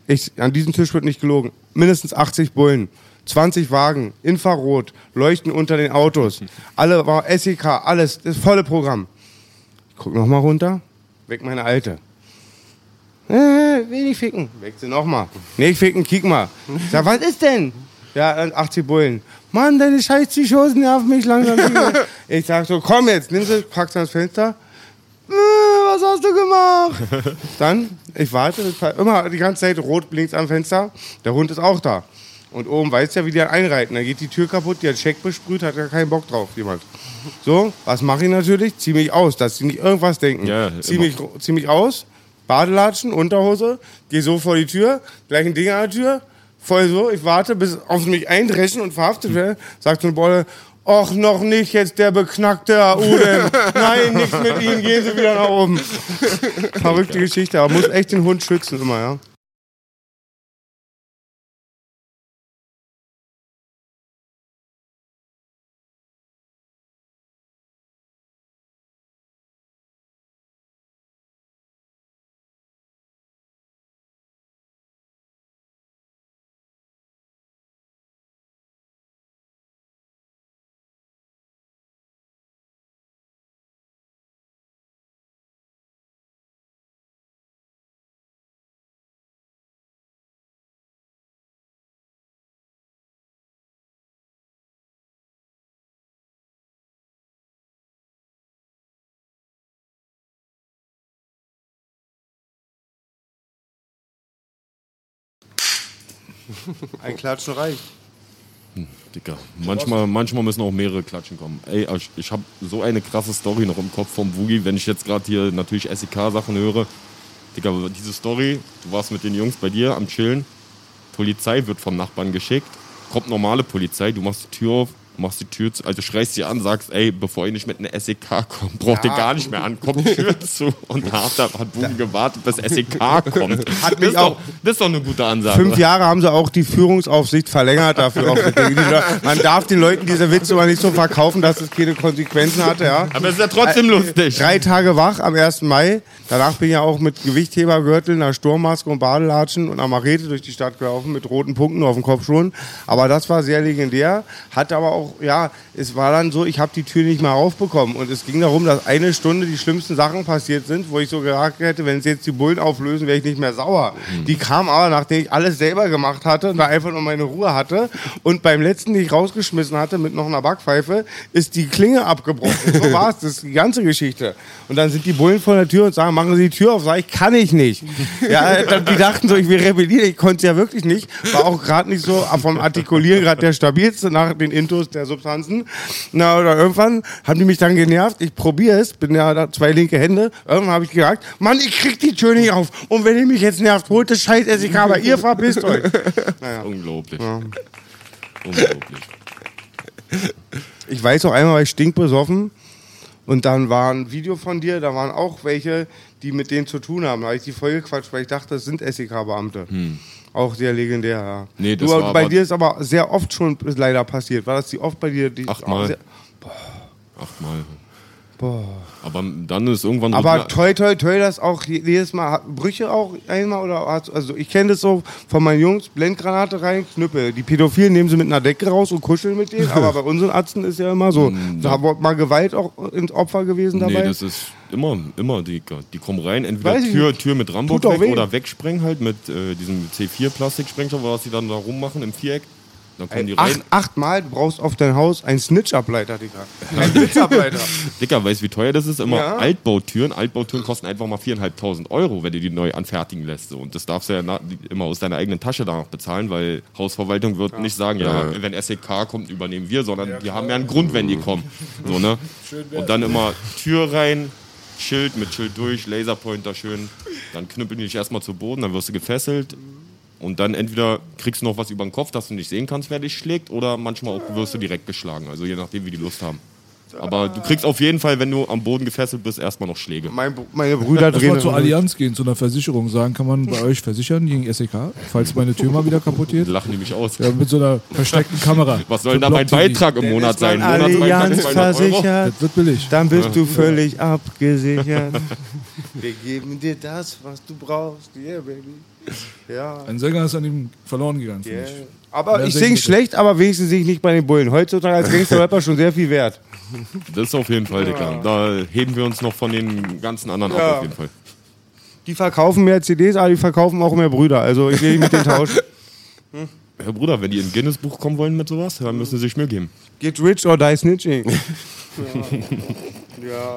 Ich, an diesem Tisch wird nicht gelogen. Mindestens 80 Bullen, 20 Wagen, Infrarot, Leuchten unter den Autos. Alle war SEK, alles, das volle Programm. Ich guck nochmal runter, weg meine Alte. Äh, will ich ficken. Weg sie nochmal. Nee, ich ficken, kick mal. Ich sag, was ist denn? Ja, dann 80 Bullen. Mann, deine scheiß Psychosen nerven mich langsam. ich sag so, komm jetzt, nimm sie, pack sie ans Fenster. Äh, was hast du gemacht? Dann, ich warte, das war immer die ganze Zeit rot blinkt am Fenster. Der Hund ist auch da. Und oben weiß ja, wie die einreiten. Da geht die Tür kaputt, die hat Scheck besprüht, hat ja keinen Bock drauf, jemand. So, was mache ich natürlich? Zieh mich aus, dass sie nicht irgendwas denken. Ja, zieh, mich, zieh mich aus, Badelatschen, Unterhose, geh so vor die Tür, gleich ein Ding an der Tür, voll so, ich warte, bis auf mich eindreschen und verhaftet werde. Sagt so eine Bolle, Och, noch nicht, jetzt der beknackte Udem. Nein, nichts mit ihm, gehen Sie wieder nach oben. Verrückte Geschichte, aber muss echt den Hund schützen immer, ja. Ein Klatschen reicht. Dicker. Manchmal, manchmal müssen auch mehrere Klatschen kommen. Ey, ich, ich habe so eine krasse Story noch im Kopf vom Woogie, wenn ich jetzt gerade hier natürlich SEK-Sachen höre. Dicker, diese Story, du warst mit den Jungs bei dir am Chillen, Polizei wird vom Nachbarn geschickt, kommt normale Polizei, du machst die Tür auf, machst die Tür zu, also schreist sie an, sagst, ey, bevor ihr nicht mit einer SEK kommt, braucht ihr gar nicht mehr an, kommt die Tür zu. Und da hat, Boogie gewartet, bis SEK kommt. Hat das, mich ist doch, auch- das ist doch eine gute Ansage. Fünf Jahre haben sie auch die Führungsaufsicht verlängert dafür. Man darf den Leuten diese Witze mal nicht so verkaufen, dass es keine Konsequenzen hatte, ja. Aber es ist ja trotzdem lustig. Drei Tage wach am 1. Mai. Danach bin ich ja auch mit Gewichthebergürtel, einer Sturmmaske und Badelatschen und einer Marete durch die Stadt gelaufen mit roten Punkten auf dem Kopf schon. Aber das war sehr legendär. Hat aber auch, ja, es war dann so, ich habe die Tür nicht mehr aufbekommen. Und es ging darum, dass eine Stunde die schlimmsten Sachen passiert sind, wo ich so gesagt hätte, wenn es jetzt die Bullen auflösen, wäre ich nicht mehr sauer. Die kam aber, nachdem ich alles selber gemacht hatte und da einfach nur meine Ruhe hatte. Und beim letzten, den ich rausgeschmissen hatte mit noch einer Backpfeife, ist die Klinge abgebrochen. So war es, das ist die ganze Geschichte. Und dann sind die Bullen vor der Tür und sagen, machen Sie die Tür auf. Sag ich, kann ich nicht. Ja, dann, die dachten so, ich will rebellieren. Ich konnte es ja wirklich nicht. War auch gerade nicht so vom Artikulieren gerade der stabilste nach den Intos der Substanzen. Na, oder irgendwann haben die mich dann genervt. Ich probiere es, bin ja da zwei linke Hände. Irgendwann habe ich gesagt, Mann, ich krieg die Tür nicht auf. Und wenn ihr mich jetzt nervt, holt das scheiß SEK, aber ihr verpisst euch. Unglaublich. Unglaublich. Ich weiß auch einmal, war ich stinkbesoffen und dann war ein Video von dir, da waren auch welche, die mit denen zu tun haben. Da habe ich die voll gequatscht, weil ich dachte, das sind SEK-Beamte. Auch sehr legendär, ja. Nee, das du, war bei dir ist aber sehr oft schon leider passiert. War das die oft bei dir? Die Achtmal. Achtmal. Boah. Aber dann ist irgendwann Aber Rückla- toi, toi, toi, das auch je- jedes Mal. Brüche auch einmal oder also ich kenne das so von meinen Jungs, Blendgranate rein, Knüppel. Die Pädophilen nehmen sie mit einer Decke raus und kuscheln mit denen, aber bei unseren Ärzten ist ja immer so. Da war mal Gewalt auch ins Opfer gewesen dabei. Mm, Nee, das ist immer, immer die, die kommen rein, entweder Tür. Tür mit Rambo weg weh. oder wegsprengen halt mit äh, diesem C4-Plastiksprengstoff, was sie dann da rummachen im Viereck. Dann kommen Ey, die rein. acht, achtmal, du brauchst auf dein Haus einen Snitch-Ableiter, Digga. Ein Blitzableiter. Dicker, weißt du, wie teuer das ist? Immer Ja. Altbautüren. Altbautüren kosten einfach mal 4.500 Euro, wenn du die neu anfertigen lässt. Und das darfst du ja immer aus deiner eigenen Tasche danach bezahlen, weil Hausverwaltung wird nicht sagen, ja, wenn SEK kommt, übernehmen wir, sondern die haben ja einen Grund, wenn die kommen. So, ne? Und dann immer Tür rein, Schild mit Schild durch, Laserpointer schön. Dann knüppeln die dich erstmal zu Boden, dann wirst du gefesselt. Und dann entweder kriegst du noch was über den Kopf, dass du nicht sehen kannst, wer dich schlägt, oder manchmal auch wirst du direkt geschlagen. Also je nachdem, wie die Lust haben. Aber du kriegst auf jeden Fall, wenn du am Boden gefesselt bist, erstmal noch Schläge. Mein, meine Brüder drehen. mal zur Allianz gehen, zu einer Versicherung. Sagen, kann man bei euch versichern gegen SEK, falls meine Tür mal wieder kaputt geht? Lachen die mich aus. Ja, mit so einer versteckten Kamera. Was soll So denn da mein. Beitrag im Monat sein? Allianz 200 Euro? versichert, Das wird billig. dann bist du völlig abgesichert. Wir geben dir das, was du brauchst. Yeah, baby. Ja. Ein Sänger ist an ihm verloren gegangen, finde Yeah. ich. Aber Mehr ich singen sing bitte. schlecht, aber wenigstens sing ich nicht bei den Bullen. Heutzutage als Gangster-Rapper schon sehr viel wert. Das ist auf jeden Fall, Dicker. Da heben wir uns noch von den ganzen anderen Ja. ab, auf jeden Fall. Die verkaufen mehr CDs, aber die verkaufen auch mehr Brüder. Also ich will nicht mit denen tauschen. Herr Bruder, wenn die in Guinness Buch kommen wollen mit sowas, dann müssen sie sich Mühe geben. Get rich or die snitching.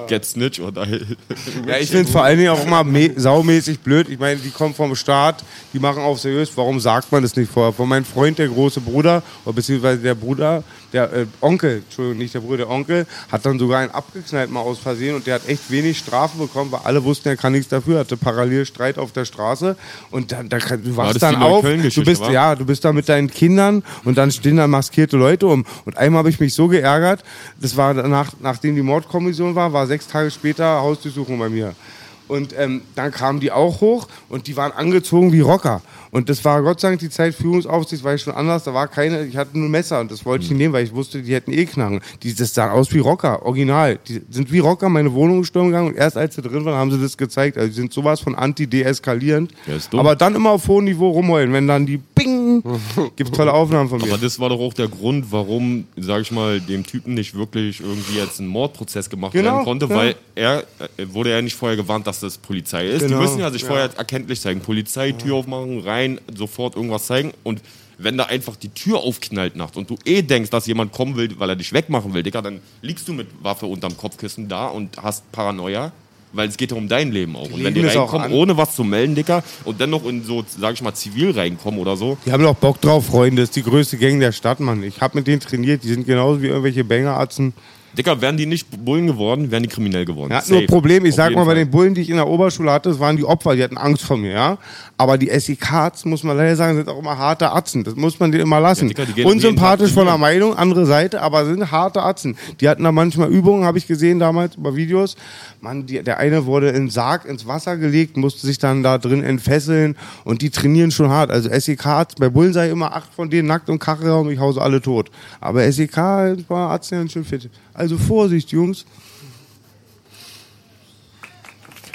Get Snitch oder. Ja, ich finde es vor allen Dingen auch immer me- saumäßig blöd. Ich meine, die kommen vom Staat, die machen auf seriös. Warum sagt man das nicht vorher? Von meinem Freund, der große Bruder, oder beziehungsweise der Bruder, der äh, Onkel, Entschuldigung, nicht der Bruder, der Onkel, hat dann sogar einen abgeknallt mal aus Versehen und der hat echt wenig Strafe bekommen, weil alle wussten, er kann nichts dafür, hatte parallel Streit auf der Straße und dann, da, du wachst dann auf, du bist, ja, du bist da mit deinen Kindern und dann stehen da maskierte Leute um. Und einmal habe ich mich so geärgert, das war danach, nachdem die Mordkommission war, war sechs Tage später Hausdurchsuchung bei mir. Und ähm, dann kamen die auch hoch und die waren angezogen wie Rocker. Und das war Gott sei Dank die Zeit Führungsaufsicht, war ich schon anders. Da war keine, ich hatte nur ein Messer und das wollte ich nicht nehmen, weil ich wusste, die hätten eh Knarren. Die, das sahen aus wie Rocker, original. Die sind wie Rocker in meine Wohnung gestürmt gegangen und erst als sie drin waren, haben sie das gezeigt. Also die sind sowas von anti-deeskalierend. Ja. Aber dann immer auf hohem Niveau rumheulen, wenn dann die Bing, gibt tolle Aufnahmen von mir. Aber das war doch auch der Grund, warum, sag ich mal, dem Typen nicht wirklich irgendwie jetzt ein Mordprozess gemacht Genau, werden konnte, ja. weil er äh, wurde ja nicht vorher gewarnt, dass das Polizei ist. Genau, Die müssen ja sich ja. vorher erkenntlich zeigen. Polizei, Tür aufmachen, rein, sofort irgendwas zeigen und wenn da einfach die Tür aufknallt nachts und du eh denkst, dass jemand kommen will, weil er dich wegmachen will, Digga, dann liegst du mit Waffe unterm Kopfkissen da und hast Paranoia. Weil es geht ja um dein Leben auch. Und wenn die reinkommen, ohne was zu melden, Dicker, und dann noch in so, sag ich mal, zivil reinkommen oder so, Die haben doch Bock drauf, Freunde. Das ist die größte Gang der Stadt, Mann. Ich habe mit denen trainiert. Die sind genauso wie irgendwelche Bangeratzen. Dicker, wären die nicht Bullen geworden, wären die kriminell geworden. Ja, Safe. nur Problem, ich Auf sag mal, bei Fall. den Bullen, die ich in der Oberschule hatte, das waren die Opfer, die hatten Angst vor mir, ja. Aber die SEKs, muss man leider sagen, sind auch immer harte Atzen. Das muss man denen immer lassen. Ja, Dicker, Unsympathisch von der. Meinung, andere Seite, aber sind harte Atzen. Die hatten da manchmal Übungen, habe ich gesehen damals über Videos. Mann, die, der eine wurde in Sarg ins Wasser gelegt, musste sich dann da drin entfesseln und die trainieren schon hart. Also SEKs, bei Bullen sei immer acht von denen nackt und Kachelraum, ich hause alle tot. Aber SEK war Arzt ja schön fit. Also Vorsicht, Jungs.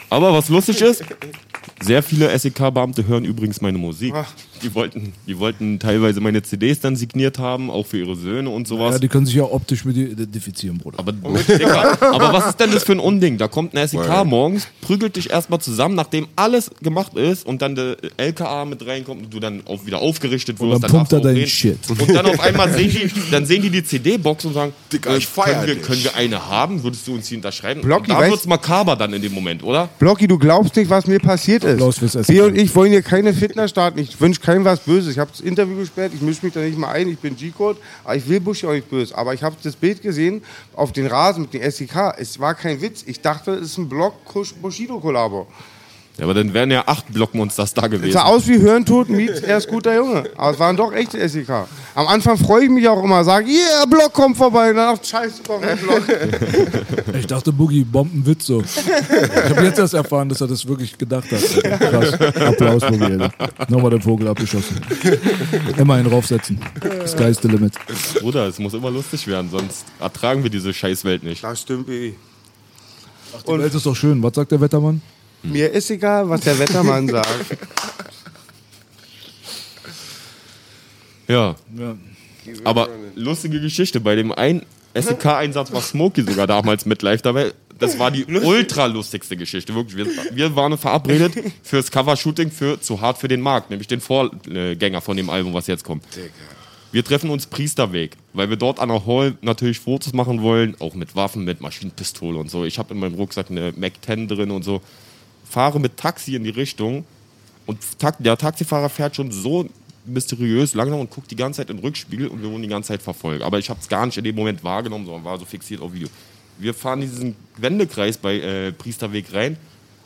Aber was lustig ist, sehr viele SEK-Beamte hören übrigens meine Musik. Die wollten, die wollten teilweise meine CDs dann signiert haben, auch für ihre Söhne und sowas. Ja, die können sich ja optisch mit dir identifizieren, Bruder. aber, Digga, aber was ist denn das für ein Unding? Da kommt ein SEK morgens, prügelt dich erstmal zusammen, nachdem alles gemacht ist und dann der LKA mit reinkommt und du dann auch wieder aufgerichtet wirst. dann pumpt er deinen reden. Shit. Und dann auf einmal sehen die, dann sehen die die CD-Box und sagen, Digga, äh, ich feier können, wir, dich. können wir eine haben? Würdest du uns die unterschreiben? Blocki, und da wird's makaber dann in dem Moment, oder? Blocky, du glaubst nicht, was mir passiert ist. B und ich wollen hier keine Fitner starten. Ich wünsche keinem was Böses. Ich habe das Interview gesperrt. Ich mische mich da nicht mal ein. Ich bin G-Code. Aber ich will Buschi auch nicht böse. Aber ich habe das Bild gesehen auf den Rasen mit dem SDK. Es war kein Witz. Ich dachte, es ist ein Block-Bushido-Kollabo. Ja, aber dann wären ja acht Blockmonsters da Es gewesen. sah aus wie Hirntod meets er ist guter Junge. Aber es waren doch echte SDK. Am Anfang freue ich mich auch immer. Sage, yeah, Block kommt vorbei. Und dann, ach, scheiße, kommt ein Block. Ich dachte, Boogie, Bombenwitz so. Ich habe jetzt erst erfahren, dass er das wirklich gedacht hat. Krass. Applaus, Boogie, Alter. Nochmal den Vogel abgeschossen. Immer einen raufsetzen. Sky's the limit. Bruder, es muss immer lustig werden, sonst ertragen wir diese Scheißwelt nicht. Das stimmt, Baby. Die Welt ist doch schön. Was sagt der Wettermann? Mir ist egal, was der Wettermann sagt. Ja, Ja. aber lustige Geschichte. Bei dem einen SEK-Einsatz war Smokey sogar damals mit live dabei. Das war die ultra lustigste Geschichte, wirklich. Wir, wir waren verabredet fürs Covershooting für Zu hart für den Markt, nämlich den Vorgänger von dem Album, was jetzt kommt. Wir treffen uns Priesterweg, weil wir dort an der Hall natürlich Fotos machen wollen, auch mit Waffen, mit Maschinenpistole und so. Ich habe in meinem Rucksack eine Mac 10 drin und so. Fahre mit Taxi in die Richtung und der Taxifahrer fährt schon so mysteriös langsam und guckt die ganze Zeit in den Rückspiegel und wir wurden die ganze Zeit verfolgt. Aber ich habe es gar nicht in dem Moment wahrgenommen, sondern war so fixiert auf Video. Wir fahren diesen Wendekreis bei äh, Priesterweg rein.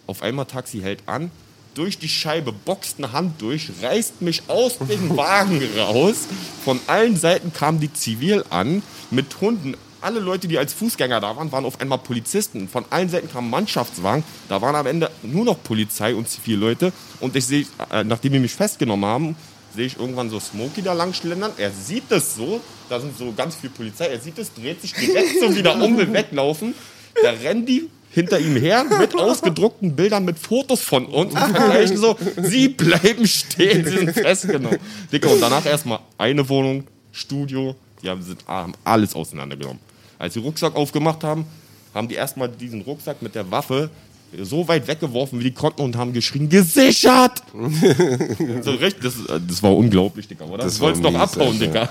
Auf einmal Taxi hält an. Durch die Scheibe boxt eine Hand durch, reißt mich aus dem Wagen raus. Von allen Seiten kamen die zivil an mit Hunden. Alle Leute, die als Fußgänger da waren, waren auf einmal Polizisten. Von allen Seiten kamen Mannschaftswagen. Da waren am Ende nur noch Polizei und Zivilleute. Und ich sehe, äh, nachdem die mich festgenommen haben, sehe ich irgendwann so Smokey da lang schlendern. Er sieht es so, da sind so ganz viel Polizei. Er sieht es, dreht sich direkt so wieder um, will weglaufen. Da rennen die hinter ihm her mit ausgedruckten Bildern mit Fotos von uns und vergleichen so, sie bleiben stehen, sie sind festgenommen. Dicker, und danach erstmal eine Wohnung, Studio, die haben, sind, haben alles auseinandergenommen. Als sie Rucksack aufgemacht haben, haben die erstmal diesen Rucksack mit der Waffe so weit weggeworfen, wie die konnten und haben geschrien, gesichert! so recht, das, das war unglaublich, Dicker, oder? Das du wolltest doch abhauen. Dicker.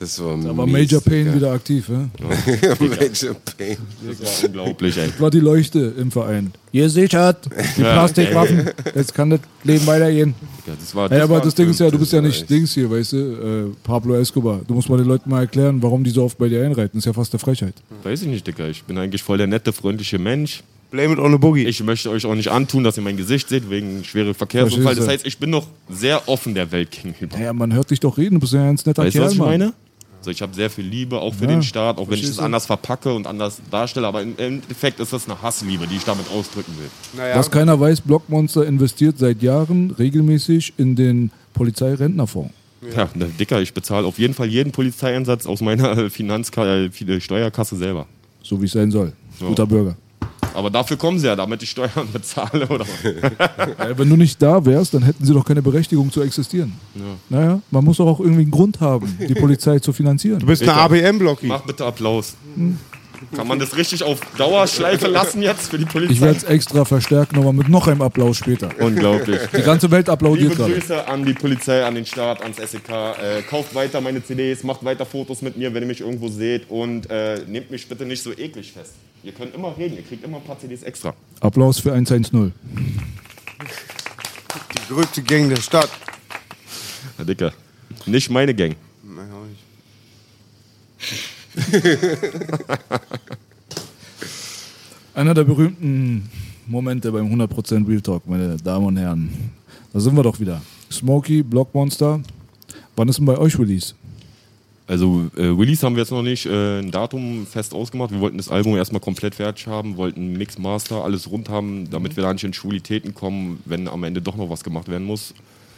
Das war Da war mies, Major Payne Digga. wieder aktiv, ja? Major Payne. Das war unglaublich, ey. war die Leuchte im Verein. Ihr sichert die Plastikwaffen. Jetzt kann das Leben weitergehen. Ja, das war, Ey, das aber war das Ding ist ja, du bist ja nicht Dings hier, weißt du, äh, Pablo Escobar. Du musst mal den Leuten mal erklären, warum die so oft bei dir einreiten. Das ist ja fast eine Frechheit. Weiß ich nicht, Dicker. Ich bin eigentlich voll der nette, freundliche Mensch. Blame it on a boogie. Ich möchte euch auch nicht antun, dass ihr mein Gesicht seht, wegen schwere Verkehrsunfall. Das du? heißt, ich bin noch sehr offen der Welt gegenüber. Naja, man hört dich doch reden, du bist ja ein ganz netter Weißt du, Kerl, was ich Mann. meine? Also ich habe sehr viel Liebe, auch für Ja, den Staat, auch wenn ich es anders verpacke und anders darstelle. Aber im Endeffekt ist das eine Hassliebe, die ich damit ausdrücken will. naja, Was keiner weiß, Blockmonster investiert seit Jahren regelmäßig in den Polizeirentenfonds. Ja, na, Dicker, ich bezahle auf jeden Fall jeden Polizeieinsatz aus meiner Finanzka äh, Steuerkasse selber. So wie es sein soll. Ja. Guter Bürger. Aber dafür kommen sie ja, damit ich Steuern bezahle, oder? Wenn du nicht da wärst, dann hätten sie doch keine Berechtigung zu existieren. Naja, man muss doch auch irgendwie einen Grund haben, die Polizei zu finanzieren. du bist eine Egal. ABM-Blocki. Mach bitte Applaus. Kann man das richtig auf Dauerschleife lassen jetzt für die Polizei? Ich werde es extra verstärken, aber mit noch einem Applaus später. Unglaublich. Die ganze Welt applaudiert Liebe gerade. Grüße an die Polizei, an den Staat, ans SEK. Äh, kauft weiter meine CDs, macht weiter Fotos mit mir, wenn ihr mich irgendwo seht und äh, nehmt mich bitte nicht so eklig fest. Ihr könnt immer reden, ihr kriegt immer ein paar CDs extra. Applaus für 110. Die größte Gang der Stadt. Herr Dicker, nicht meine Gang. Naja, auch nicht. Einer der berühmten Momente beim 100% Real Talk, meine Damen und Herren. Da sind wir doch wieder. Smokey, Blockmonster. Wann ist denn bei euch Release? Also äh, Release haben wir jetzt noch nicht äh, ein Datum fest ausgemacht. Wir wollten das Album erstmal komplett fertig haben, wollten Mix, Master, alles rund haben, damit wir da nicht in Schwulitäten kommen, wenn am Ende doch noch was gemacht werden muss.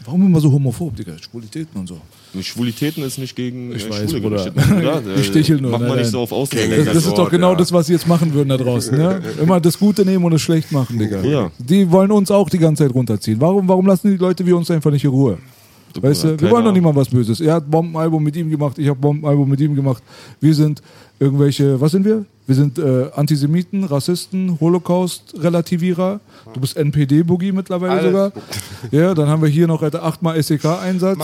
Warum immer so homophob, Digga? Schwulitäten und so. Schwulitäten ist nicht gegen Ich äh, weiß, Schwule gerichtet, oder? Ich stichel nur, Mach nein, mal nicht nein. so auf Ausländer. Das, das ist doch genau ja. das, was sie jetzt machen würden da draußen. Ne? Immer das Gute nehmen und das schlecht machen, Digga. Ja. Die wollen uns auch die ganze Zeit runterziehen. Warum, warum lassen die Leute wie uns einfach nicht in Ruhe? Weißt du, wir wollen doch niemand was Böses. Er hat Bombenalbum mit ihm gemacht, ich habe Bombenalbum mit ihm gemacht. Wir sind irgendwelche, was sind wir? Wir sind äh, Antisemiten, Rassisten, Holocaust-Relativierer. Du bist NPD-Boogie mittlerweile Alles. sogar. Ja, dann haben wir hier noch Alter, achtmal SEK-Einsatz.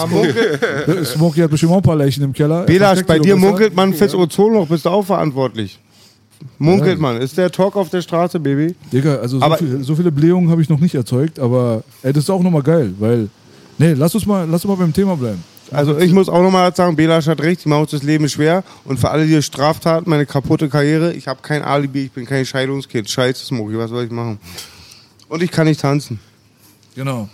Smokey hat bestimmt auch ein paar Leichen im Keller. Er Belasch, bei dir munkelt man fürs Ozonloch, bist du auch verantwortlich. Munkelt man. Ist der Talk auf der Straße, Baby? Digga, also so, viel, so viele Blähungen habe ich noch nicht erzeugt, aber ey, das ist auch nochmal geil, weil. Nee, lass uns mal, lass uns mal beim Thema bleiben. Also ich muss auch nochmal sagen, Belasch hat recht, die macht uns das Leben schwer. Und für alle die Straftaten, meine kaputte Karriere, ich habe kein Alibi, ich bin kein Scheidungskind. Scheiße, Smokey, was soll ich machen? Und ich kann nicht tanzen. Genau.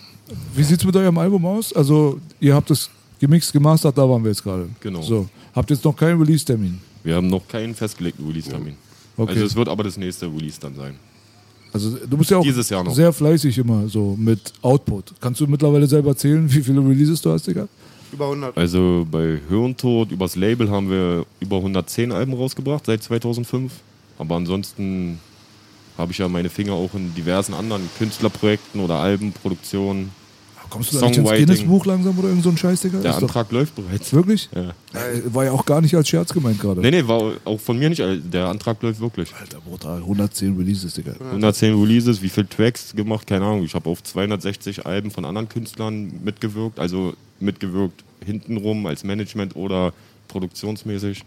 Wie sieht's mit eurem Album aus? Also, ihr habt es gemixt, gemastert, da waren wir jetzt gerade. Genau. So. Habt jetzt noch keinen Release-Termin. Wir haben noch keinen festgelegten Release-Termin. Okay. Also es wird aber das nächste Release dann sein. Also, du bist ja auch Dieses Jahr noch. sehr fleißig immer so mit Output. Kannst du mittlerweile selber zählen, wie viele Releases du hast, Digga? Über 100. Also bei Hirntod übers Label haben wir über 110 Alben rausgebracht seit 2005. Aber ansonsten habe ich ja meine Finger auch in diversen anderen Künstlerprojekten oder Albenproduktionen. Kommst du da nicht ins. Guinness-Buch langsam oder irgend so ein Scheiß, Digga? Der Ist doch- Antrag läuft bereits. Wirklich? Ja. War ja auch gar nicht als Scherz gemeint gerade. Nee, nee, war auch von mir nicht. äh, Der Antrag läuft wirklich. Alter, brutal. 110 Releases, Digga. 110 Releases, wie viele Tracks gemacht, keine Ahnung. Ich habe auf 260 Alben von anderen Künstlern mitgewirkt, also mitgewirkt hintenrum als Management oder produktionsmäßig.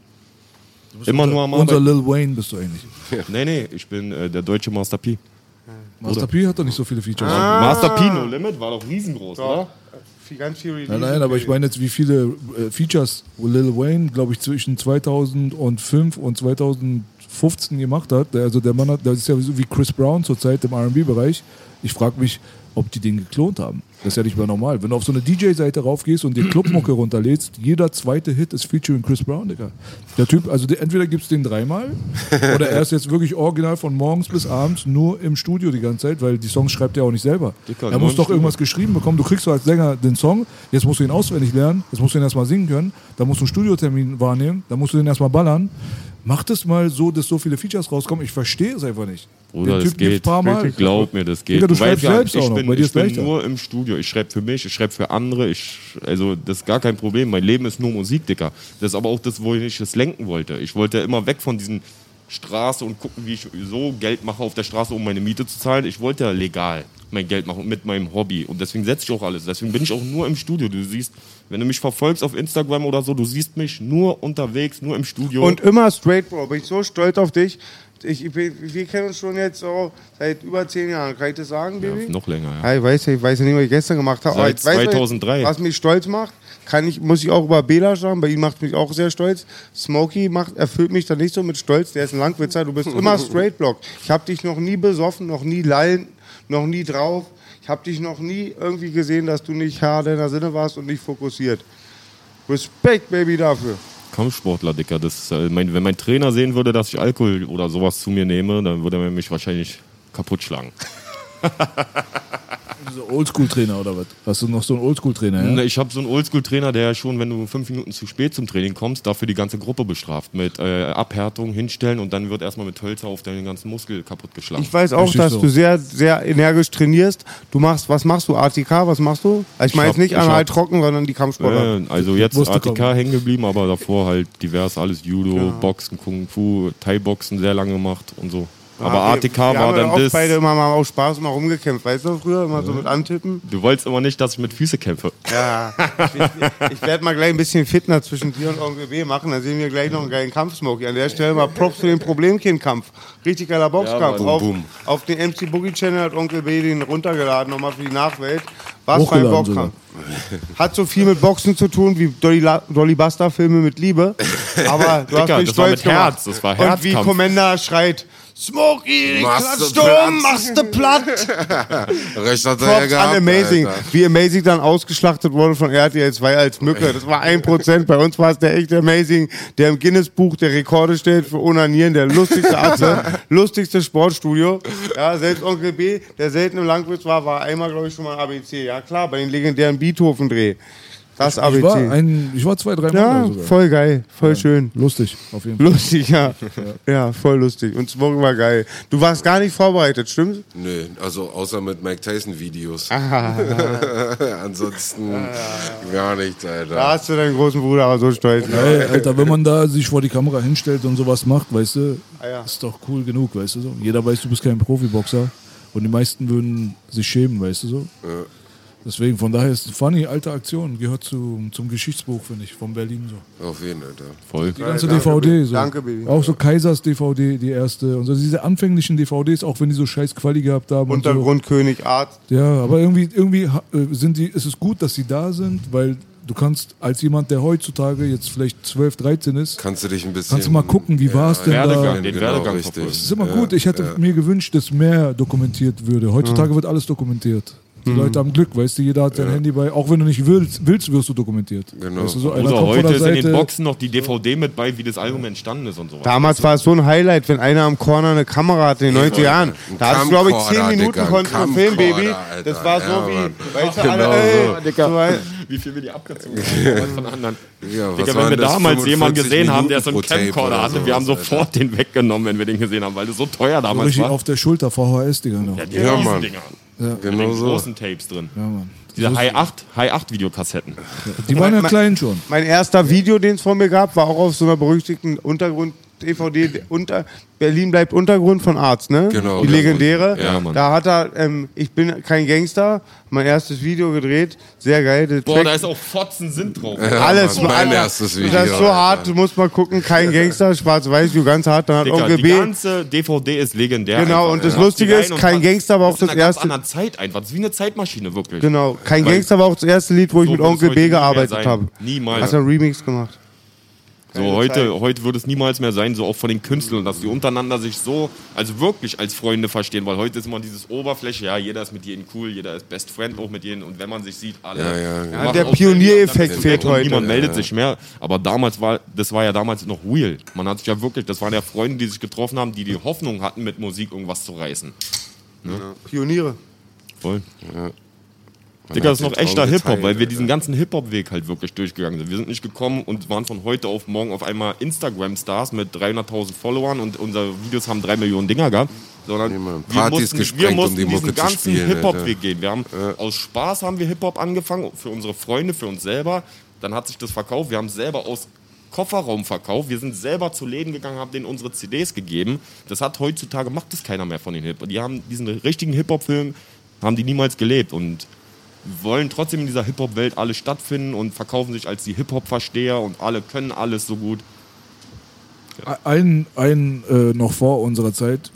Immer nur am Unser Arbeiten. Lil Wayne bist du eigentlich. Nee, nee, ich bin äh, der deutsche Master P. Master P hat doch nicht so viele Features. Master P No Limit war doch riesengroß, oder? Viel, ganz viel Release. Nein, nein, aber ich meine jetzt, wie viele äh, Features Lil Wayne, glaube ich, zwischen 2005 und 2015 gemacht hat. Der, also der Mann hat, das ist ja so wie Chris Brown zurzeit im R&B-Bereich. Ich frage mich, ob die den geklont haben. Das ist ja nicht mehr normal. Wenn du auf so eine DJ-Seite raufgehst und dir Clubmucke runterlädst, jeder zweite Hit ist featuring Chris Brown, Digga. Der Typ, also der, entweder gibt's den dreimal oder er ist jetzt wirklich original von morgens bis abends nur im Studio die ganze Zeit, weil die Songs schreibt er auch nicht selber. Dicker, er muss doch irgendwas geschrieben bekommen. Du kriegst so als Sänger den Song, jetzt musst du ihn auswendig lernen, jetzt musst du ihn erstmal singen können, dann musst du einen Studiotermin wahrnehmen, dann musst du den erstmal ballern. Mach das mal so, dass so viele Features rauskommen. Ich verstehe es einfach nicht. Bruder, das geht. paar Mal. Glaub mir, das geht. Digga, du weißt schreibst selbst ich auch noch. bin, Bei dir ich bin nur im Studio. Ich schreibe für mich, ich schreibe für andere. Ich, also das ist gar kein Problem. Mein Leben ist nur Musik, Dicker. Das ist aber auch das, wo ich das lenken wollte. Ich wollte immer weg von diesen Straße und gucken, wie ich so Geld mache auf der Straße, um meine Miete zu zahlen. Ich wollte ja legal. mein Geld mache und mit meinem Hobby. Und deswegen setze ich auch alles. Deswegen bin ich auch nur im Studio. Du siehst, wenn du mich verfolgst auf Instagram oder so, du siehst mich nur unterwegs, nur im Studio. Und immer straight, Bro. Bin ich so stolz auf dich. Ich, ich, wir kennen uns schon jetzt so seit über zehn Jahren. Kann ich das sagen, ja, Baby? noch länger, ja. Ja, ich weiß, ich weiß ja nicht, was ich gestern gemacht habe. Seit aber ich weiß, 2003. Was mich stolz macht, kann ich, muss ich auch über Bela sagen. Bei ihm macht mich auch sehr stolz. Smokey macht, erfüllt mich da nicht so mit Stolz. Der ist ein Langwitzer. Du bist immer straight block. Ich habe dich noch nie besoffen, noch nie lallen, noch nie drauf. Ich habe dich noch nie irgendwie gesehen, dass du nicht Herr deiner Sinne warst und nicht fokussiert. Respekt, Baby, dafür. Kampfsportler, Dicker. Das, äh, mein, wenn mein Trainer sehen würde, dass ich Alkohol oder sowas zu mir nehme, dann würde er mich wahrscheinlich kaputt schlagen. So Oldschool-Trainer oder was? Hast du noch so einen Oldschool-Trainer? Ja? Ich habe so einen Oldschool-Trainer, der schon, wenn du fünf Minuten zu spät zum Training kommst, dafür die ganze Gruppe bestraft. Mit äh, Abhärtung, hinstellen und dann wird erstmal mit Hölzer auf deinen ganzen Muskel kaputtgeschlagen. Ich weiß auch, Richtig dass so. du sehr, sehr energisch trainierst. Du machst, was machst du? ATK, was machst du? Also ich meine jetzt nicht hab- halt trocken, sondern die Kampfsportler. Äh, also jetzt Wusste ATK hängen geblieben, aber davor halt divers alles Judo, Boxen, Kung Fu, Thai-Boxen sehr lange gemacht und so. Aber Ja, wir- ATK wir war haben ja dann auch das. beide immer mal aus Spaß mal rumgekämpft, weißt du, früher immer so mit Antippen. Du wolltest immer nicht, dass ich mit Füße kämpfe. Ja, ich, ich werde mal gleich ein bisschen Fitner zwischen dir und Onkel B machen, dann sehen wir gleich noch einen geilen Kampf, Smokey. An der Stelle mal Props für den Problemkind-Kampf. Richtig geiler Boxkampf. Ja, auf, Boom. auf den MC Boogie Channel hat Onkel B den runtergeladen, nochmal für die Nachwelt. Was für ein Boxkampf. Hat so viel mit Boxen zu tun wie Dolly, La Dolly Buster Filme mit Liebe. Aber du hast mich das war stolz mit gemacht. Herz, das war Und wie. Commander schreit, Smokey, klatsch du du platt." um, machst du platt. Recht hat er ja gehabt, an Amazing. Alter. Wie Amazing dann ausgeschlachtet wurde von RTL 2 als Mücke. Das war 1%. Bei uns war es der echte Amazing, der im Guinness-Buch der Rekorde steht für Onanieren, der lustigste Atze, lustigste Sportstudio. Ja, selbst Onkel B, der selten im Langwitz war, war einmal, glaube ich, schon mal ABC. Ja, klar, bei den legendären Beethoven-Dreh. Das Ich war, ABC. ein, ich war zwei, drei Mal Ja, da sogar. voll geil, voll schön. Lustig, auf jeden Fall. Lustig, ja. Ja, voll lustig. Und Smoking war geil. Du warst gar nicht vorbereitet, stimmt's? Nö, also außer mit Mike Tyson Videos. Ah. Ansonsten gar nichts, Da Alter. hast du deinen großen Bruder aber so stolz. Ey, Alter, wenn man da sich vor die Kamera hinstellt und sowas macht, weißt du, Ah, ja. ist doch cool genug, weißt du so. Jeder weiß, du bist kein Profiboxer und die meisten würden sich schämen, weißt du so. Deswegen, von daher ist es funny, alte Aktion, gehört zu, zum Geschichtsbuch, finde ich, von Berlin so. Auf jeden, Alter. Voll. Die ganze danke, DVD, so. Danke, Baby. Auch so Kaisers DVD, die erste und so diese anfänglichen DVDs, auch wenn die so scheiß Quali gehabt haben. und so. Untergrundkönig, Arzt. Ja, aber irgendwie, irgendwie äh, sind die, ist es gut, dass sie da sind, weil du kannst als jemand, der heutzutage jetzt vielleicht 12, 13 ist, Kannst du dich ein bisschen. kannst du mal gucken, wie war es denn da? Werdegang, den Genau, Werdegang richtig. Das ist immer gut. Ich hätte mir gewünscht, dass mehr dokumentiert würde. Heutzutage wird alles dokumentiert. Die Leute haben Glück, weißt du, jeder hat sein Handy bei. Auch wenn du nicht willst, willst wirst du dokumentiert. Genau. Weißt du, so Oder heute ist in den. Boxen noch die DVD mit bei, wie das Album entstanden ist und sowas. Damals war es so ein Highlight, wenn einer am Corner eine Kamera hatte in den 90er Jahren. Da hast du, glaube ich, 10 Camcorder, Minuten konntest du filmen, Baby. Alter. Das war so Ja, wie, weißt du, Genau alle, ey, so. so, ey, Wie viel wir die abgezogen haben von anderen. Ja, was Digga, wenn wir damals jemanden 45 gesehen haben, der so einen Minuten Camcorder hatte, wir haben sofort den weggenommen, wenn wir den gesehen haben, weil das so teuer So damals richtig war. auf der Schulter VHS, Digga. Noch. ja, die Ja, Mann. Mit Genau so. großen Tapes drin. Ja, Mann. Diese High 8, High 8 Videokassetten. Die waren ja Mein- klein schon. Mein erster Video, den es von mir gab, war auch auf so einer berüchtigten Untergrund-DVD. Unter, Berlin bleibt Untergrund von Arzt, ne? Genau. Die legendäre. Ja, Mann. Da hat er, ähm, ich bin kein Gangster, mein erstes Video gedreht. Sehr geil. Der Boah, Track- da ist auch Fotzen sind drauf. Ja, Alles, Mann, mein erstes Video. Das ist so hart, du musst mal gucken, kein Gangster, schwarz-weiß, View, ganz hart. Dann hat Digga, Onkel die ganze DVD ist legendär. Genau, einfach. und das Du machst Lustige ist, kein Gangster, aber auch ist das erste- anderen Zeit einfach. Das ist wie eine Zeitmaschine, wirklich. Genau, kein Weil- Gangster war auch das erste Lied, wo ich So mit wird es Onkel B gearbeitet habe. Niemals. Hast du einen Remix gemacht? So, heute, Zeit. heute würde es niemals mehr sein, so auch von den Künstlern, dass die untereinander sich so, also wirklich als Freunde verstehen, weil heute ist immer dieses Oberfläche, ja, jeder ist mit jedem cool, jeder ist Best Friend auch mit jedem und wenn man sich sieht, alle. Ja, ja, ja. der Pioniereffekt fehlt heute. Niemand Ja, meldet sich mehr, aber damals war, das war ja damals noch real. Man hat sich ja wirklich, das waren ja Freunde, die sich getroffen haben, die die Hoffnung hatten, mit Musik irgendwas zu reißen. Pioniere. Voll. Man Digga, das ist noch echter Hip-Hop, weil wir diesen ganzen Hip-Hop-Weg halt wirklich durchgegangen sind. Wir sind nicht gekommen und waren von heute auf morgen auf einmal Instagram-Stars mit 300.000 Followern und unsere Videos haben drei Millionen Dinger gehabt, sondern Ja, Mann. wir mussten, wir um mussten Mucke diesen ganzen Hip-Hop-Weg gehen. Wir haben aus Spaß haben wir Hip-Hop angefangen, für unsere Freunde, für uns selber. Dann hat sich das verkauft. Wir haben selber aus Kofferraum verkauft. Wir sind selber zu Läden gegangen, haben denen unsere CDs gegeben. Das hat heutzutage, macht das keiner mehr von den Hip-Hop. Die haben diesen richtigen Hip-Hop-Film haben die niemals gelebt und wollen trotzdem in dieser Hip-Hop-Welt alle stattfinden und verkaufen sich als die Hip-Hop-Versteher und alle können alles so gut. Ein, ein äh, noch vor unserer Zeit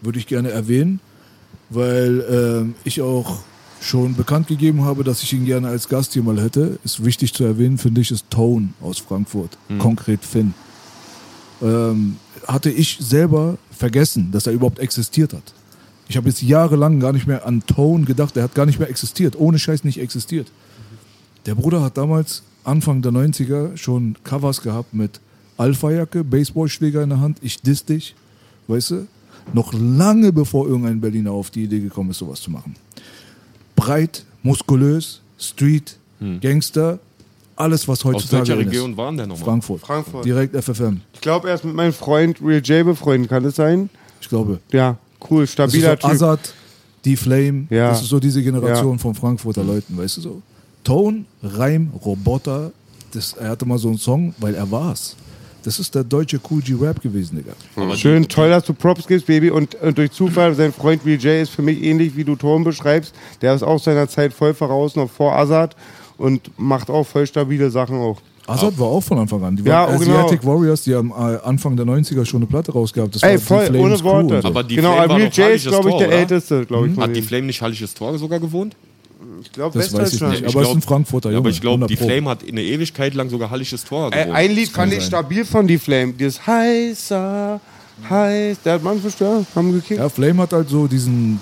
würde ich gerne erwähnen, weil ähm, ich auch schon bekannt gegeben habe, dass ich ihn gerne als Gast hier mal hätte. Ist wichtig zu erwähnen, finde ich, ist Tone aus Frankfurt, konkret Finn. Ähm, hatte ich selber vergessen, dass er überhaupt existiert hat. Ich habe jetzt jahrelang gar nicht mehr an Tone gedacht, er hat gar nicht mehr existiert, ohne Scheiß nicht existiert. Der Bruder hat damals Anfang der 90er schon Covers gehabt mit Alpha-Jacke, Baseballschläger in der Hand, ich diss dich, weißt du? Noch lange bevor irgendein Berliner auf die Idee gekommen ist, sowas zu machen. Breit, muskulös, Street, Gangster, alles, was Aus heutzutage welcher in Region ist. waren der nochmal? Frankfurt. Frankfurt. Direkt FFM. Ich glaube, er ist mit meinem Freund Real J befreundet, kann das sein? Ich glaube. Ja, cool, Das ist stabiler so Typ. Azad, die Flame, Ja. das ist so diese Generation von Frankfurter Leuten, weißt du so. Tone, Reim, Roboter, das, er hatte mal so einen Song, weil er war's. Das ist der deutsche Cool G-Rap gewesen, Digga. Schön, toll, dass du Props gibst, Baby. Und, und durch Zufall, sein Freund Real J ist für mich ähnlich, wie du Tom beschreibst. Der ist auch seiner Zeit voll voraus, noch vor Azad. Und macht auch voll stabile Sachen auch. Azad war auch von Anfang an. Die Ja, waren oh, genau. Asiatic Warriors, die haben äh, Anfang der 90er schon eine Platte rausgehabt. Das Ey, war die voll, Flames ohne Worte. so. Aber die genau, Flame war Real J ist, glaube ich, der oder? älteste, glaube ich. von Hat die. Flame nicht Halliges Tor sogar gewohnt? Ich glaube, Das weiß ich nicht. Ich Aber es ist ein Frankfurter Ja, Junge. aber ich glaube, die 100 Pro. Flame hat eine Ewigkeit lang sogar Halliges Tor gewohnt. ein Lied fand ich stabil von die Flame. Dieses heißer, heiß. Der hat manchmal ja, haben gekickt. Ja, Flame hat halt so diesen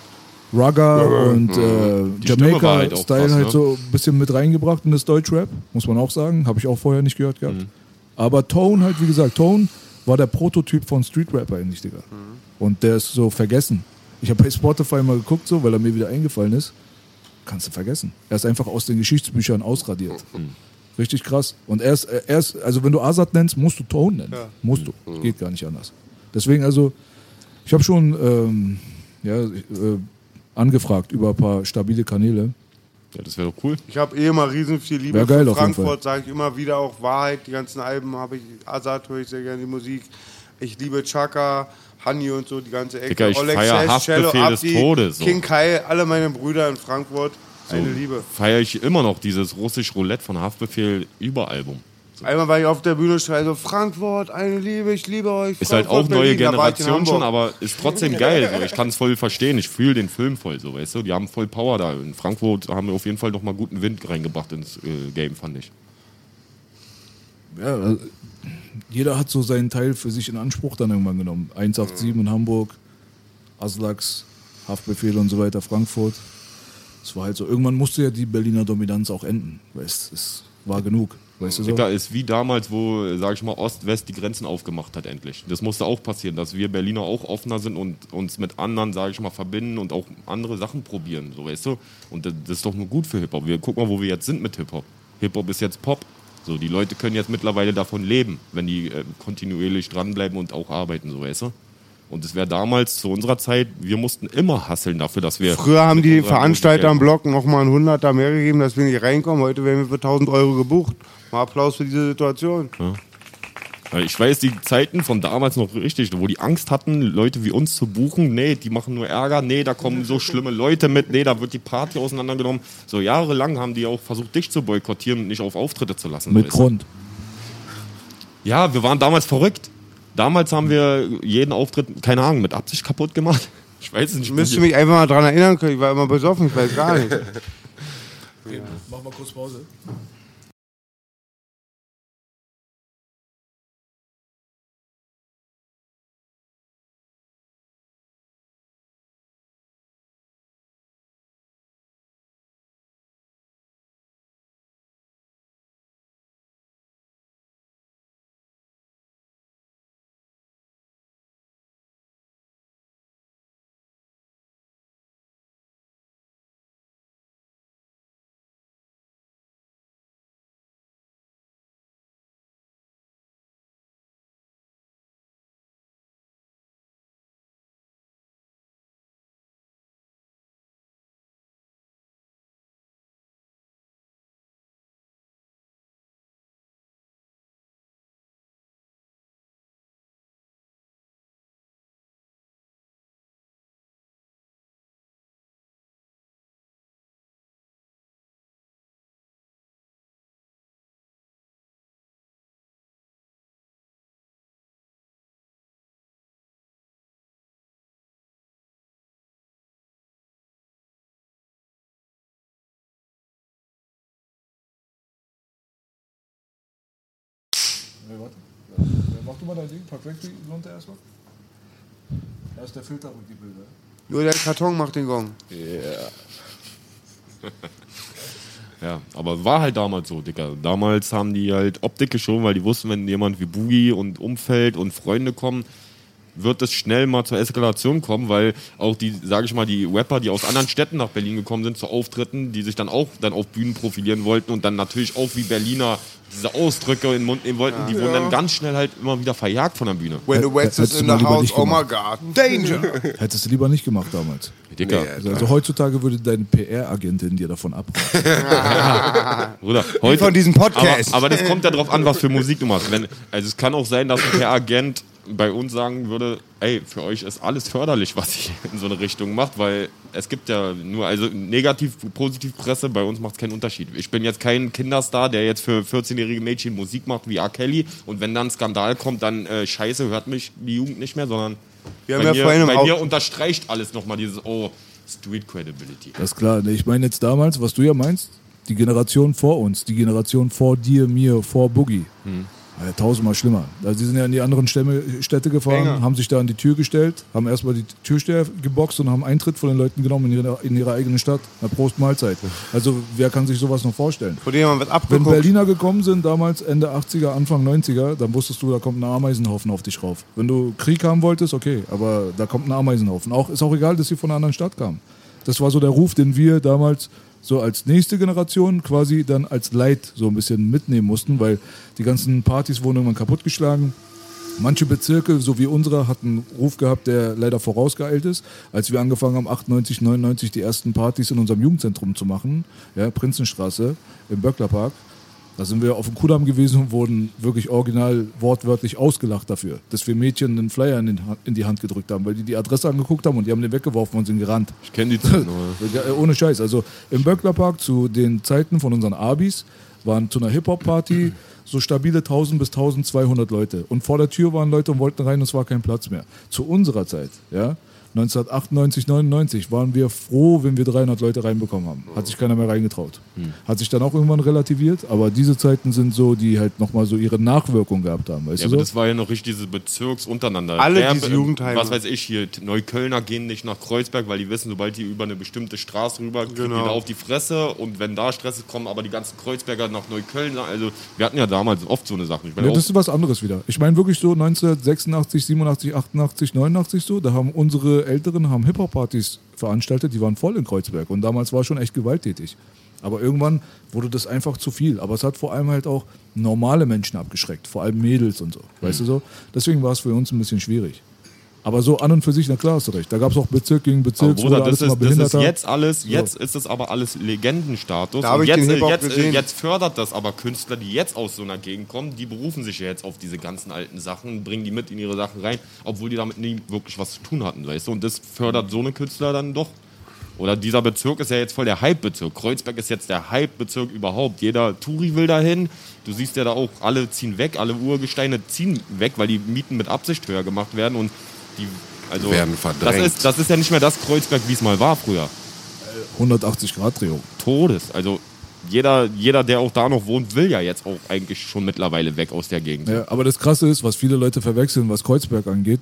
Rugger und äh, halt Jamaica-Style krass, halt ne? so ein bisschen mit reingebracht in das Deutschrap, muss man auch sagen. Habe ich auch vorher nicht gehört gehabt. Mhm. Aber Tone halt, wie gesagt, Tone war der Prototyp von Street Rapper eigentlich, Digga. Und der ist so vergessen. Ich habe bei Spotify mal geguckt, so, weil er mir wieder eingefallen ist. Kannst du vergessen. Er ist einfach aus den Geschichtsbüchern ausradiert. Richtig krass. Und er ist, er ist, also wenn du Azad nennst, musst du Tone nennen. Musst du. Geht gar nicht anders. Deswegen also, ich habe schon ähm, ja, äh, angefragt über ein paar stabile Kanäle. Ja, das wäre doch cool. Ich habe eh immer riesen viel Liebe Wär geil für Frankfurt, sage ich immer wieder auch Wahrheit. Die ganzen Alben habe ich, Azad höre ich sehr gerne die Musik. Ich liebe Chaka, Hani und so, die ganze Ecke. Digga, ich Oleg feier Sesh, Haftbefehl Cello, des Abdi, Todes, so. King Kai, alle meine Brüder in Frankfurt. Eine Liebe. Feiere ich immer noch dieses russisch Roulette von Haftbefehl über Album. Einmal war ich auf der Bühne schreie so, Frankfurt, eine Liebe, ich liebe euch. Ist halt Frankfurt, auch neue Berlin. Generation schon, aber ist trotzdem geil. So. Ich kann es voll verstehen. Ich fühle den Film voll so, weißt du? Die haben voll Power da. In Frankfurt haben wir auf jeden Fall noch mal guten Wind reingebracht ins äh, Game, fand ich. Ja, also, jeder hat so seinen Teil für sich in Anspruch dann irgendwann genommen. 187 in Hamburg, Aslax, Haftbefehl und so weiter, Frankfurt. Es war halt so, irgendwann musste ja die Berliner Dominanz auch enden. Weißt, es war genug. Weißt du so? Digga, ist wie damals, wo, sag ich mal, Ost-West die Grenzen aufgemacht hat endlich. Das musste auch passieren, dass wir Berliner auch offener sind und uns mit anderen, sag ich mal, verbinden und auch andere Sachen probieren, so weißt du. Und das, das ist doch nur gut für Hip-Hop. Wir gucken mal, wo wir jetzt sind mit Hip-Hop. Hip-Hop ist jetzt Pop. So, die Leute können jetzt mittlerweile davon leben, wenn die äh, kontinuierlich dranbleiben und auch arbeiten, so weißt du. Und es wäre damals zu unserer Zeit, wir mussten immer hasseln dafür, dass wir. Früher haben die Veranstalter am Musik Block nochmal einen Hunderter mehr gegeben, dass wir nicht reinkommen. Heute werden wir für 1000 Euro gebucht. Mal Applaus für diese Situation. Ja, Ich weiß die Zeiten von damals noch richtig, wo die Angst hatten, Leute wie uns zu buchen. Nee, die machen nur Ärger. Nee, da kommen so schlimme Leute mit. Nee, da wird die Party auseinandergenommen. So jahrelang haben die auch versucht, dich zu boykottieren und nicht auf Auftritte zu lassen. Mit weißt du? Grund. Ja, wir waren damals verrückt. Damals haben wir jeden Auftritt, keine Ahnung, mit Absicht kaputt gemacht. Ich weiß es nicht. Ich müsste mich einfach mal dran erinnern können. Ich war immer besoffen, ich weiß gar nicht. Mach mal kurz Pause. Nee, warte. Ja, mach du mal dein Ding, pack weg die runter erstmal. Da ist der Filter und die Bilder. Nur der Karton macht den Gong. Ja, aber war halt damals so, Dicker. Damals haben die halt Optik geschoben, weil die wussten, wenn jemand wie Boogie und Umfeld und Freunde kommen, wird es schnell mal zur Eskalation kommen, weil auch die, sage ich mal, die Rapper, die aus anderen Städten nach Berlin gekommen sind, zu Auftritten, die sich dann auch dann auf Bühnen profilieren wollten und dann natürlich auch wie Berliner diese Ausdrücke in den Mund nehmen wollten, die wurden dann ganz schnell halt immer wieder verjagt von der Bühne. When the Wets is Hättest in du the house, nicht oh my gemacht. god, danger! Hättest du lieber nicht gemacht damals. Dicker, Also, also heutzutage würde deine PR-Agentin dir davon abraten. Bruder, heute, von diesem Podcast. Aber, aber das kommt ja drauf an, was für Musik du machst. Wenn, also es kann auch sein, dass ein PR-Agent bei uns sagen würde, ey, für euch ist alles förderlich, was ihr in so eine Richtung macht, weil es gibt ja nur, also negativ, positiv Presse, bei uns macht es keinen Unterschied. Ich bin jetzt kein Kinderstar, der jetzt für 14-jährige Mädchen Musik macht wie R. Kelly und wenn dann ein Skandal kommt, dann äh, scheiße, hört mich die Jugend nicht mehr, sondern Wir haben bei, ja mir, im bei mir unterstreicht alles nochmal dieses, oh, Street Credibility. Das ist klar. Ich meine jetzt damals, was du ja meinst, die Generation vor uns, die Generation vor dir, mir, vor Boogie. Ja, tausendmal schlimmer. Also die sind ja in die anderen Stämme, Städte gefahren, Enger. haben sich da an die Tür gestellt, haben erstmal die Türsteher geboxt und haben Eintritt von den Leuten genommen in ihre, in ihre eigene Stadt. Na, Prost Mahlzeit. Also wer kann sich sowas noch vorstellen? Von dem haben wir Wenn. Berliner gekommen sind, damals Ende 80er, Anfang 90er, dann wusstest du, da kommt ein Ameisenhaufen auf dich rauf. Wenn du Krieg haben wolltest, okay, aber da kommt ein Ameisenhaufen. Auch, ist auch egal, dass sie von einer anderen Stadt kamen. Das war so der Ruf, den wir damals so als nächste Generation quasi dann als Leid so ein bisschen mitnehmen mussten, weil die ganzen Partys wurden irgendwann kaputtgeschlagen. Manche Bezirke, so wie unsere, hatten einen Ruf gehabt, der leider vorausgeeilt ist. Als wir angefangen haben, 98, 99 die ersten Partys in unserem Jugendzentrum zu machen, ja, Prinzenstraße im Böcklerpark, da sind wir auf dem Kudamm gewesen und wurden wirklich original wortwörtlich ausgelacht dafür, dass wir Mädchen einen Flyer in, in die Hand gedrückt haben, weil die die Adresse angeguckt haben und die haben den weggeworfen und sind gerannt. Ich kenne die Zeit noch. Ja, äh, ohne Scheiß. Also im Böcklerpark zu den Zeiten von unseren Abis waren zu einer Hip-Hop-Party so stabile 1000 bis 1200 Leute. Und vor der Tür waren Leute und wollten rein und es war kein Platz mehr. Zu unserer Zeit, ja, 1998, 99 waren wir froh, wenn wir 300 Leute reinbekommen haben. Hat sich keiner mehr reingetraut. Hat sich dann auch irgendwann relativiert, aber diese Zeiten sind so, die halt nochmal so ihre Nachwirkung gehabt haben. Weißt Ja, du aber so? das war ja noch richtig diese Bezirks untereinander. Alle Der- diese Jugendheime. Was weiß ich hier, Neuköllner gehen nicht nach Kreuzberg, weil die wissen, sobald die über eine bestimmte Straße rüber, kriegen Genau. die da auf die Fresse und wenn da Stress ist, kommen aber die ganzen Kreuzberger nach Neukölln. Also wir hatten ja damals oft so eine Sache. Ich meine, Ja, das ist was anderes wieder. Ich meine wirklich so 1986, 87, 88, 89 so, da haben unsere Älteren haben Hip-Hop-Partys veranstaltet, die waren voll in Kreuzberg und damals war schon echt gewalttätig. Aber irgendwann wurde das einfach zu viel. Aber es hat vor allem halt auch normale Menschen abgeschreckt, vor allem Mädels und so. Weißt du so? Deswegen war es für uns ein bisschen schwierig. Aber so an und für sich, na klar hast du recht. Da gab es auch Bezirk gegen aber Bezirk, Bruder, wurde alles das immer ist, das ist jetzt alles, jetzt ist es aber alles Legendenstatus. Da Und jetzt, jetzt, jetzt fördert das aber Künstler, die jetzt aus so einer Gegend kommen, die berufen sich ja jetzt auf diese ganzen alten Sachen, bringen die mit in ihre Sachen rein, obwohl die damit nie wirklich was zu tun hatten, weißt du? Und das fördert so eine Künstler dann doch. Oder dieser Bezirk ist ja jetzt voll der Hype-Bezirk. Kreuzberg ist jetzt der Hype-Bezirk überhaupt. Jeder Touri will dahin. Du siehst ja da auch, alle ziehen weg, alle Urgesteine ziehen weg, weil die Mieten mit Absicht höher gemacht werden und die also Werden das verdrängt. ist, das ist ja nicht mehr das Kreuzberg, wie es mal war früher. 180 Grad Drehung. Todes. Also jeder, jeder, der auch da noch wohnt, will ja jetzt auch eigentlich schon mittlerweile weg aus der Gegend. Ja, aber das Krasse ist, was viele Leute verwechseln, was Kreuzberg angeht.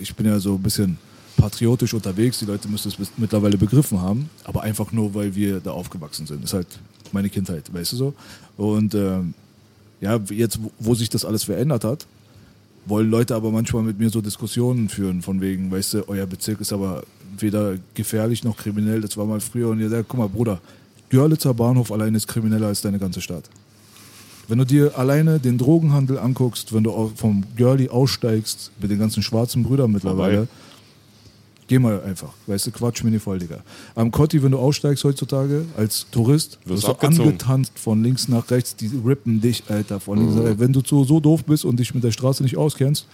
Ich bin ja so ein bisschen patriotisch unterwegs. Die Leute müssen es mittlerweile begriffen haben. Aber einfach nur, weil wir da aufgewachsen sind. Das ist halt meine Kindheit, weißt du so? Und ähm, ja, jetzt, wo sich das alles verändert hat, wollen Leute aber manchmal mit mir so Diskussionen führen, von wegen, weißt du, euer Bezirk ist aber weder gefährlich noch kriminell, das war mal früher. Und ihr sagt, guck mal, Bruder, Görlitzer Bahnhof allein ist krimineller als deine ganze Stadt. Wenn du dir alleine den Drogenhandel anguckst, wenn du vom Girlie aussteigst, mit den ganzen schwarzen Brüdern mittlerweile, Vorbei. Geh mal einfach, weißt du, Quatsch mir nicht voll, Digga. Am Kotti, wenn du aussteigst heutzutage als Tourist, Wirst wirst du abgezogen. angetanzt von links nach rechts, die rippen dich, Alter, von links nach rechts. Wenn du so, so doof bist und dich mit der Straße nicht auskennst,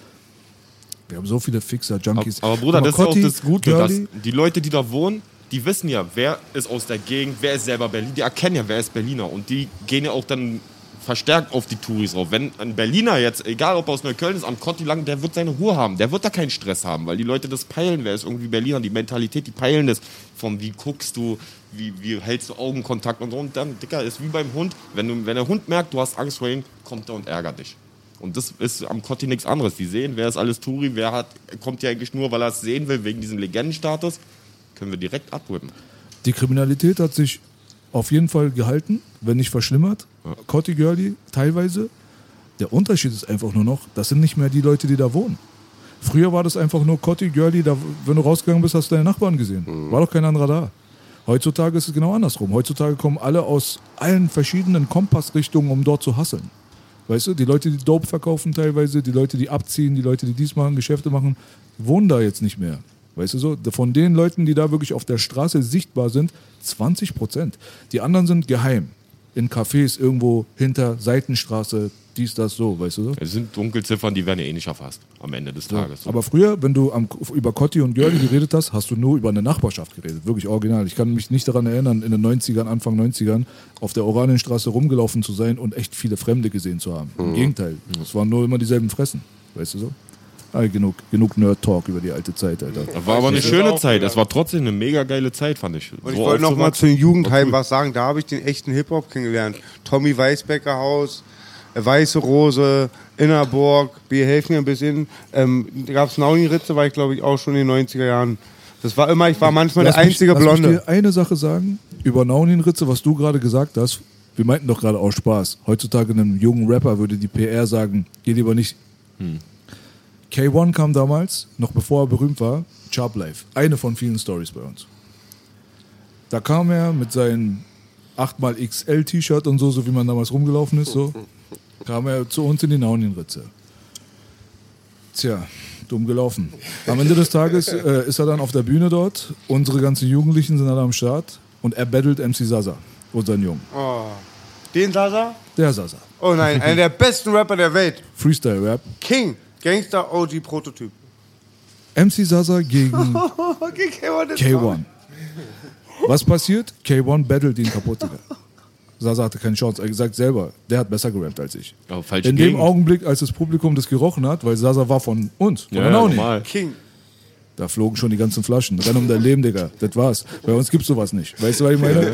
wir haben so viele Fixer, Aber, Junkies. aber Bruder, Guck das mal, ist ja auch Kotti, das Gute, dass die Leute, die da wohnen, die wissen ja, wer ist aus der Gegend, wer ist selber Berlin, die erkennen ja, wer ist Berliner und die gehen ja auch dann verstärkt auf die Touris drauf. Wenn ein Berliner jetzt, egal ob aus Neukölln ist, am Kotti lang, der wird seine Ruhe haben, der wird da keinen Stress haben, weil die Leute das peilen, wer ist irgendwie Berliner, die Mentalität, die peilen das, von wie guckst du, wie, wie hältst du Augenkontakt und so und dann, Dicker, ist wie beim Hund, wenn, du, wenn der Hund merkt, du hast Angst vor ihm, kommt er und ärgert dich. Und das ist am Kotti nichts anderes. Die sehen, wer ist alles Turi, wer hat, kommt ja eigentlich nur, weil er es sehen will, wegen diesem Legendenstatus. Können wir direkt abwippen. Die Kriminalität hat sich auf jeden Fall gehalten, wenn nicht verschlimmert. Cotti Girlie teilweise. Der Unterschied ist einfach nur noch, das sind nicht mehr die Leute, die da wohnen. Früher war das einfach nur Cotti Girlie, da, wenn du rausgegangen bist, hast du deine Nachbarn gesehen. War doch kein anderer da. Heutzutage ist es genau andersrum. Heutzutage kommen alle aus allen verschiedenen Kompassrichtungen, um dort zu hasseln. Weißt du, die Leute, die Dope verkaufen teilweise, die Leute, die abziehen, die Leute, die dies machen, Geschäfte machen, wohnen da jetzt nicht mehr. Weißt du so? Von den Leuten, die da wirklich auf der Straße sichtbar sind, 20 Prozent. Die anderen sind geheim. In Cafés irgendwo hinter Seitenstraße, dies, das, so, weißt du so? Es sind Dunkelziffern, die werden ja eh nicht erfasst am Ende des Tages. Aber früher, wenn du am, über Cotti und Görli geredet hast, hast du nur über eine Nachbarschaft geredet. Wirklich original. Ich kann mich nicht daran erinnern, in den 90ern, Anfang 90ern, auf der Oranienstraße rumgelaufen zu sein und echt viele Fremde gesehen zu haben. Im Gegenteil. Es waren nur immer dieselben Fressen. Weißt du so? Ah, genug genug Nerd-Talk über die alte Zeit, Alter. Das war aber eine schöne Zeit. Es war trotzdem eine mega geile Zeit, fand ich. Und ich So wollte noch mal zu den Jugendheimen was sagen. Da habe ich den echten Hip-Hop kennengelernt. Tommy Weißbecker Haus, äh, Weiße Rose, Innerburg. Wir helfen mir ein bisschen. Ähm, da gab es Nauni-Ritze, war ich glaube ich auch schon in den 90er Jahren. Das war immer, ich war manchmal Lass der mich- einzige lass mich Blonde. dir eine Sache sagen über Naunin-Ritze, was du gerade gesagt hast. Wir meinten doch gerade aus Spaß. Heutzutage einem jungen Rapper würde die PR sagen, geh lieber nicht. K1 kam damals, noch bevor er berühmt war, Sharp Life. Eine von vielen Stories bei uns. Da kam er mit seinem 8xL-T-Shirt und so, so wie man damals rumgelaufen ist, so, kam er zu uns in die Naunin-Ritze. Tja, dumm gelaufen. Am Ende des Tages äh, ist er dann auf der Bühne dort. Unsere ganzen Jugendlichen sind alle am Start. Und er battelt MC Sasa, unseren Jungen. Oh. Den Sasa? Der Sasa. Oh nein, einer der besten Rapper der Welt. Freestyle-Rap. King, Gangster OG Prototyp. MC Sasa gegen Okay, K1 ist K1. Was passiert? K1 battelt ihn kaputt, Digga. Sasa hatte keine Chance. Er sagt selber, der hat besser gerappt als ich. Falsche In dem Gegend. Augenblick, als das Publikum das gerochen hat, weil Sasa war von uns, von Ja, der. King. Da flogen schon die ganzen Flaschen. Renn um dein Leben, Digga. Das war's. Bei uns gibt's sowas nicht. Weißt du, was ich meine?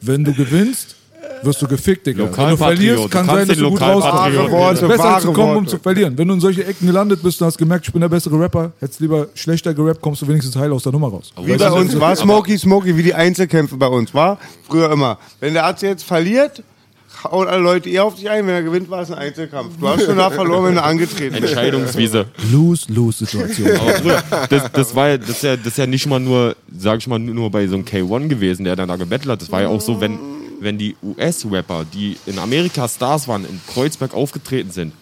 Wenn du gewinnst, wirst du gefickt, Digga. Wenn du verlierst, kann Du sein, kannst dass du gut rauskommst. Worte, Besser als zu kommen, um Worte. zu verlieren. Wenn du in solche Ecken gelandet bist und hast gemerkt, ich bin der bessere Rapper, hättest lieber schlechter gerappt, kommst du wenigstens heil aus der Nummer raus. Wie bei uns war Smokey Smokey, wie die Einzelkämpfe bei uns war. Früher immer. Wenn der Arzt jetzt verliert, hauen alle Leute eher auf dich ein. Wenn er gewinnt, war es ein Einzelkampf. Du hast schon da verloren, wenn du angetreten bist. Entscheidungswiese. Lose-Lose-Situation. Das, das, war ja, das, ist ja, das ist ja nicht mal nur, sag ich mal, nur bei so einem K1 gewesen, der dann da gebettelt hat. Das war ja auch so, wenn, wenn die US-Rapper, die in Amerika Stars waren, in Kreuzberg aufgetreten sind,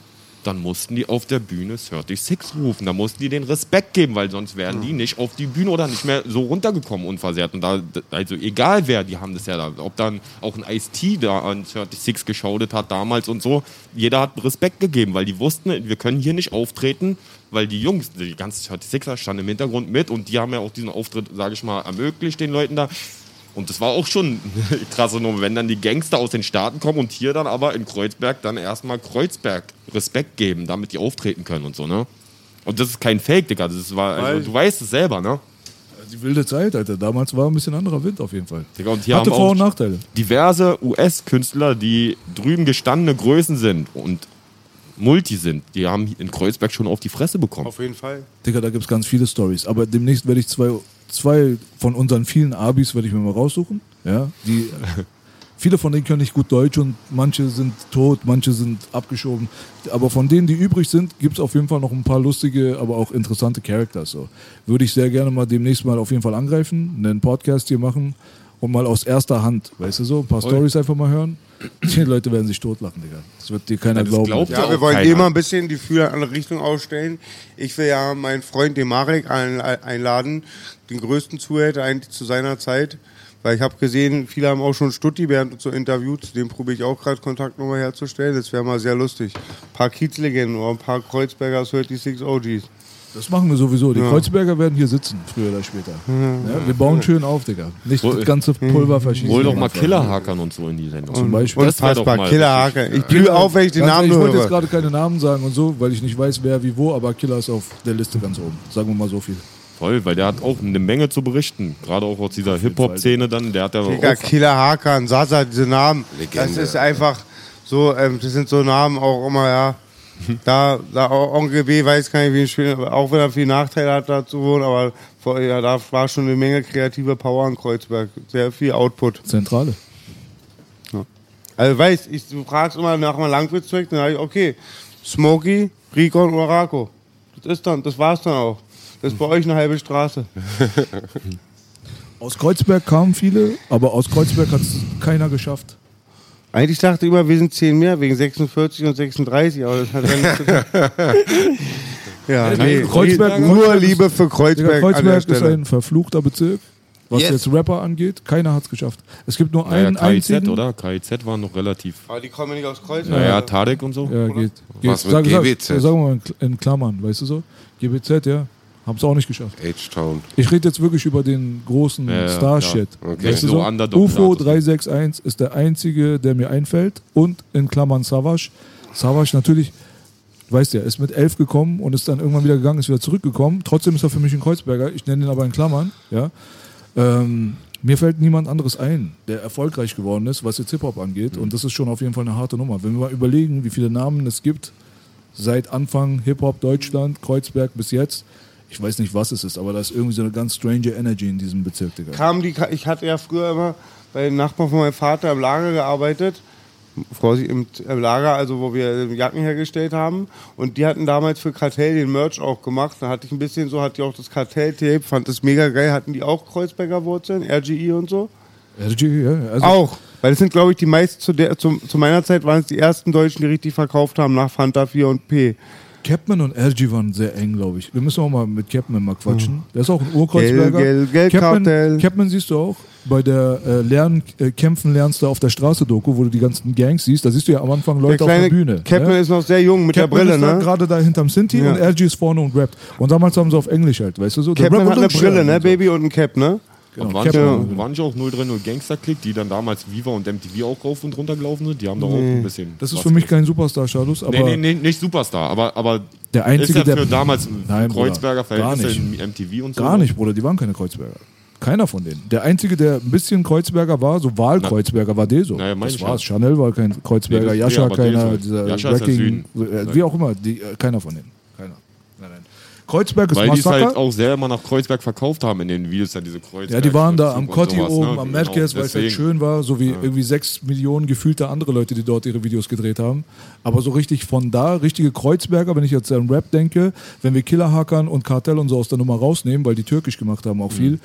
dann mussten die auf der Bühne 36 rufen. Da mussten die den Respekt geben, weil sonst wären die nicht auf die Bühne oder nicht mehr so runtergekommen unversehrt. Und da, also egal wer, die haben das ja da. Ob dann auch ein Ice-T da an 36 geschaudet hat damals und so. Jeder hat Respekt gegeben, weil die wussten, wir können hier nicht auftreten, weil die Jungs, die ganzen 36er standen im Hintergrund mit und die haben ja auch diesen Auftritt, sage ich mal, ermöglicht den Leuten da. Und das war auch schon eine krasse Nummer, wenn dann die Gangster aus den Staaten kommen und hier dann aber in Kreuzberg dann erstmal Kreuzberg Respekt geben, damit die auftreten können und so, ne? Und das ist kein Fake, Digga. Das war, also, du weißt es selber, ne? Die wilde Zeit, Alter. Damals war ein bisschen anderer Wind auf jeden Fall. Digga, und hier Hatte haben Vor- auch und Nachteile. diverse US-Künstler, die drüben gestandene Größen sind und Multi sind, die haben in Kreuzberg schon auf die Fresse bekommen. Auf jeden Fall. Digga, da gibt's ganz viele Stories. Aber demnächst werde ich zwei, zwei von unseren vielen Abis werde ich mir mal raussuchen. Ja, die, viele von denen können nicht gut Deutsch und manche sind tot, manche sind abgeschoben. Aber von denen, die übrig sind, gibt's auf jeden Fall noch ein paar lustige, aber auch interessante Characters. So. Würde ich sehr gerne mal demnächst mal auf jeden Fall angreifen, einen Podcast hier machen und mal aus erster Hand, weißt du so, ein paar Stories einfach mal hören. Die Leute werden sich totlachen, Digga. Das wird dir keiner das glauben. glaubt Ja, auch wir wollen immer ein bisschen die Fühler in eine andere Richtung ausstellen. Ich will ja meinen Freund, den Marek, ein, einladen, den größten Zuhälter eigentlich zu seiner Zeit. Weil ich habe gesehen, viele haben auch schon Stutti während uns so interviewt. Zu dem probiere ich auch gerade Kontakt nochmal herzustellen. Das wäre mal sehr lustig. Ein paar Kiezlegenden oder ein paar Kreuzberger 36 OGs. Das machen wir sowieso. Die Kreuzberger werden hier sitzen, früher oder später. Ja, wir bauen schön auf, Digga. Nicht Hol- das ganze Pulver verschießen. Hol doch mal. Killerhakern und so in die Sendung. Zum Beispiel. Das wär doch mal Killerhake. Ich blühe auf, wenn ich den Namen ehrlich, ich wollte jetzt höre. gerade keine Namen sagen und so, weil ich nicht weiß, wer wie wo, aber Killer ist auf der Liste ganz oben. Sagen wir mal so viel. Voll, weil der hat auch eine Menge zu berichten. Gerade auch aus dieser Hip-Hop-Szene dann. Der hat ja Digga, auch Killer Hakan, Sasa, diese Namen. Legende. Das ist einfach so, ähm, das sind so Namen auch immer, ja. Da, da Onkel B weiß gar nicht, wie schön, auch wenn er viel Nachteile hat, da zu wohnen, aber vor, ja, da war schon eine Menge kreative Power in Kreuzberg. Sehr viel Output. Zentrale. Also weißt, ich, du fragst immer nach einem Langwitzzweck, dann sag ich, okay, Smokey, Rikon oder Rako. Das ist dann, das war's dann auch. Das ist bei euch eine halbe Straße. Aus Kreuzberg kamen viele, aber aus Kreuzberg hat es keiner geschafft. Eigentlich dachte ich immer, wir sind 10 mehr, wegen 46 und 36, aber das hat ja nichts zu tun. Ja, nee, Kreuzberg- nur Kreuzberg ist- Liebe für Kreuzberg, Kreuzberg ist ein verfluchter Bezirk. Was Yes. jetzt Rapper angeht, keiner hat es geschafft. Es gibt nur Naja, einen KIZ, einzigen. oder? KIZ waren noch relativ. Aber die kommen nicht aus Kreuzberg. Naja, Tadek und so. Ja, geht. geht. Was mit sag, sag, GBZ? Sagen wir mal in Kl- in Klammern, weißt du so? GBZ, ja. Haben es auch nicht geschafft. H-Town. Ich rede jetzt wirklich über den großen Ja, ja, Star-Shit. klar. Okay. Weißt du So UFO Status. 361 ist der einzige, der mir einfällt. Und in Klammern Savage. Savage natürlich, weißt ja, ist mit 11 gekommen und ist dann irgendwann wieder gegangen, ist wieder zurückgekommen. Trotzdem ist er für mich ein Kreuzberger. Ich nenne ihn aber in Klammern. Ja. Ähm, mir fällt niemand anderes ein, der erfolgreich geworden ist, was jetzt Hip-Hop angeht. Und das ist schon auf jeden Fall eine harte Nummer. Wenn wir mal überlegen, wie viele Namen es gibt, seit Anfang Hip-Hop Deutschland, Kreuzberg bis jetzt. Ich weiß nicht, was es ist, aber da ist irgendwie so eine ganz strange Energy in diesem Bezirk, Digga. Kamen die, ich hatte ja früher immer bei den Nachbarn von meinem Vater im Lager gearbeitet. Vorsicht, im, im Lager, also wo wir Jacken hergestellt haben. Und die hatten damals für Kartell den Merch auch gemacht. Da hatte ich ein bisschen so, hatte ich auch das Kartell-Tape, fand das mega geil. Hatten die auch Kreuzberger Wurzeln, RGI und so? RG, ja. Also, Auch. Weil das sind, glaube ich, die meisten, zu, der, zu, zu meiner Zeit waren es die ersten Deutschen, die richtig verkauft haben nach Fanta 4 und P. Capman und RG waren sehr eng, glaube ich. Wir müssen auch mal mit Capman mal quatschen. Der ist auch ein Urkreuzberger. Gel- Gel- Capman. Capman siehst du auch bei der äh, Lernen, äh, Kämpfen lernst du auf der Straße Doku, wo du die ganzen Gangs siehst. Da siehst du ja am Anfang Der Leute auf kleine der Bühne. Capman ja? ist noch sehr jung mit Capman der Brille, ist ne? gerade da hinterm Sinti Ja. und RG ist vorne und rappt. Und damals haben sie auf Englisch halt, weißt du so? Capman hat eine Brille, ne. Baby, und ein Cap, ne? Genau, waren, schon, waren nicht auch 030 Gangster Click, die dann damals Viva und MTV auch rauf und runter gelaufen sind? Die haben da auch ein bisschen. Das ist für mich kein Superstar-Status, aber Nee, nee, nee, nicht Superstar, aber, aber der Einzige, ist ja der. für damals Nein, Bruder, Kreuzberger gar Verhältnisse nicht. in MTV und so. Gar nicht, Bruder, die waren keine Kreuzberger. Keiner von denen. Der Einzige, der ein bisschen Kreuzberger war, so Wahlkreuzberger, war Deso. Naja, mein das ich war's. ja. Chanel war kein Kreuzberger, Nee, Jascha keiner, dieser Jascha ist ja Wrecking, Süden. äh, wie auch immer, die, äh, keiner von denen. Keiner. Nein, nein. Kreuzberg ist Weil die es Massaker. halt auch selber nach Kreuzberg verkauft haben in den Videos, ja diese Kreuzberg. ja, die waren da am Kotti sowas, oben, ne? am Genau, Madcast, weil es halt schön war, so wie irgendwie sechs Millionen gefühlte andere Leute, die dort ihre Videos gedreht haben. Aber so richtig von da, richtige Kreuzberger, wenn ich jetzt an Rap denke, wenn wir Killerhackern und Kartell und so aus der Nummer rausnehmen, weil die türkisch gemacht haben auch Mhm. viel.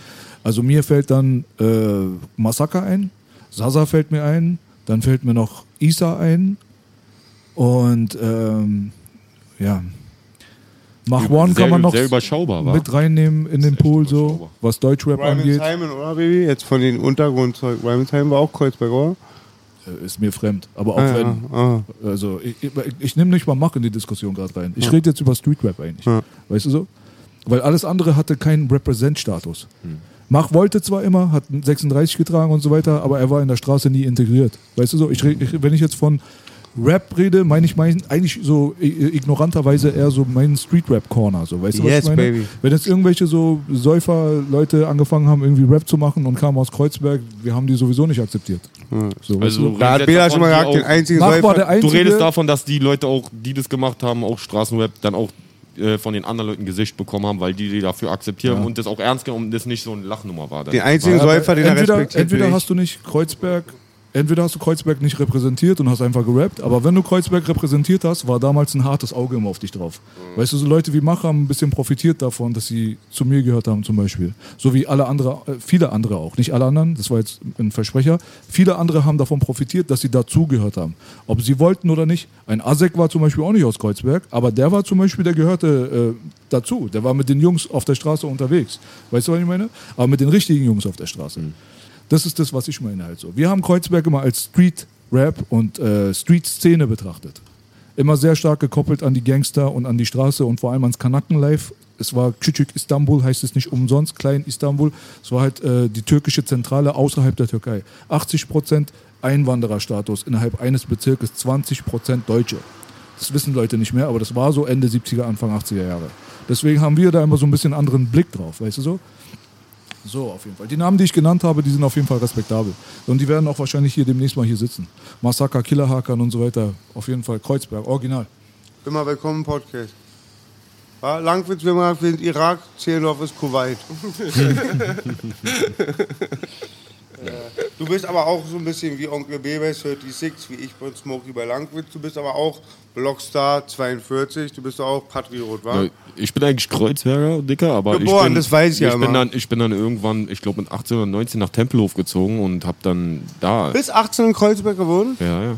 Also mir fällt dann äh, Massaker ein, Sasa fällt mir ein, dann fällt mir noch Isa ein und ähm, ja. Mach One sehr, kann man noch sehr überschaubar war. mit reinnehmen in den Pool, so, was Deutschrap Ryman angeht. Simon, oder, Baby? Jetzt von den Untergrundzeug. Ryman Simon war auch Kreuzberg, oder? Äh, Ist mir fremd. Aber auch Ah, wenn. ja, ah. Also, ich, ich, ich nehme nicht mal Mach in die Diskussion gerade rein. Ich rede jetzt über Streetrap eigentlich. Ja. Weißt du so? Weil alles andere hatte keinen Represent-Status. Mach wollte zwar immer, hat einen 36 getragen und so weiter, aber er war in der Straße nie integriert. Weißt du so? Ich, ich, wenn ich jetzt von Rap rede, meine ich mein, eigentlich so ignoranterweise eher so meinen Street-Rap-Corner. So. Weißt du, was Yes, ich meine? baby. Wenn jetzt irgendwelche so Säufer-Leute angefangen haben, irgendwie Rap zu machen und kamen aus Kreuzberg, wir haben die sowieso nicht akzeptiert. So, weißt Also, du? Da hat redest Bela davon, schon mal gesagt, den einzigen war der Säufer. Du einzige, redest davon, dass die Leute auch, die das gemacht haben, auch Straßenrap, dann auch äh, von den anderen Leuten Gesicht bekommen haben, weil die die dafür akzeptieren Ja. und das auch ernst genommen und das nicht so eine Lachnummer war. Den einzigen Säufer, den er entweder, respektiert. entweder hast du nicht Kreuzberg, entweder hast du Kreuzberg nicht repräsentiert und hast einfach gerappt, aber wenn du Kreuzberg repräsentiert hast, war damals ein hartes Auge immer auf dich drauf. Weißt du, so Leute wie Mach haben ein bisschen profitiert davon, dass sie zu mir gehört haben zum Beispiel. So wie alle andere, äh, viele andere auch, nicht alle anderen, das war jetzt ein Versprecher. Viele andere haben davon profitiert, dass sie dazugehört haben. Ob sie wollten oder nicht. Ein Asek war zum Beispiel auch nicht aus Kreuzberg, aber der war zum Beispiel, der gehörte äh, dazu. Der war mit den Jungs auf der Straße unterwegs. Weißt du, was ich meine? Aber mit den richtigen Jungs auf der Straße. Das ist das, was ich meine halt. Wir haben Kreuzberg immer als Street-Rap und äh, Street-Szene betrachtet. Immer sehr stark gekoppelt an die Gangster und an die Straße und vor allem ans Kanaken-Life. Es war Küçük Istanbul, heißt es nicht umsonst, Klein Istanbul. Es war halt äh, die türkische Zentrale außerhalb der Türkei. 80 Prozent Einwandererstatus innerhalb eines Bezirkes, 20 Prozent Deutsche. Das wissen Leute nicht mehr, aber das war so Ende 70er, Anfang 80er Jahre. Deswegen haben wir da immer so ein bisschen anderen Blick drauf, weißt du so? So, auf jeden Fall. Die Namen, die ich genannt habe, die sind auf jeden Fall respektabel. Und die werden auch wahrscheinlich hier demnächst mal hier sitzen. Massaker, Killerhakan und so weiter. Auf jeden Fall Kreuzberg, original. Mal willkommen im Podcast. Ja, Langwitz, wir mal sind Irak, Zehlendorf ist Kuwait. Äh, Du bist aber auch so ein bisschen wie Onkel B bei 36, wie ich bei Smokey bei Langwitz. Du bist aber auch Blockstar 42, du bist auch Patriot, wa? Ja, Ich bin eigentlich Kreuzberger, Dicker, aber Geboren, ich bin, das weiß ich ja bin immer. dann, ich bin dann irgendwann, ich glaube mit 18 oder 19 nach Tempelhof gezogen und hab dann da. Bis 18 in Kreuzberg gewohnt? Ja, ja.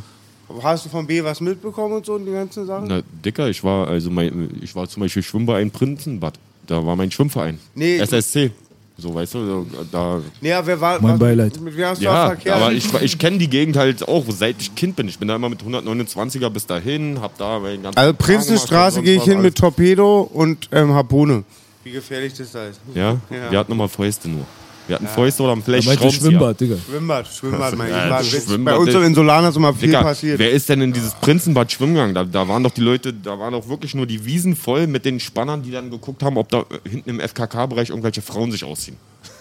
Hast du von B was mitbekommen und so und die ganzen Sachen? Na, Dicker, ich war, also mein, ich war zum Beispiel Schwimmbad Prinzenbad. Da war mein Schwimmverein. Nee. SSC. So, weißt du, da. Ja, wer war. Mein Beileid. Mit wem hast du Ja, aber ich, ich kenne die Gegend halt auch, seit ich Kind bin. Ich bin da immer mit 129er bis dahin, hab da meinen ganzen Also Prinzenstraße gehe ich hin was mit Torpedo und ähm, Harpune. Wie gefährlich das da ist. Ja? Ja. wir hatten nochmal Fäuste nur. Wir hatten Fäuste oder vielleicht Er meinte Schraubenzieher. Schwimmbad, Digga. Schwimmbad, Schwimmbad, mein Ja, ich. War das Witz. Schwimmbad, Bei uns in Solana ist immer viel Digga, passiert. wer ist denn in dieses Prinzenbad schwimmen gegangen? Da, da waren doch die Leute, da waren doch wirklich nur die Wiesen voll mit den Spannern, die dann geguckt haben, ob da hinten im FKK-Bereich irgendwelche Frauen sich ausziehen.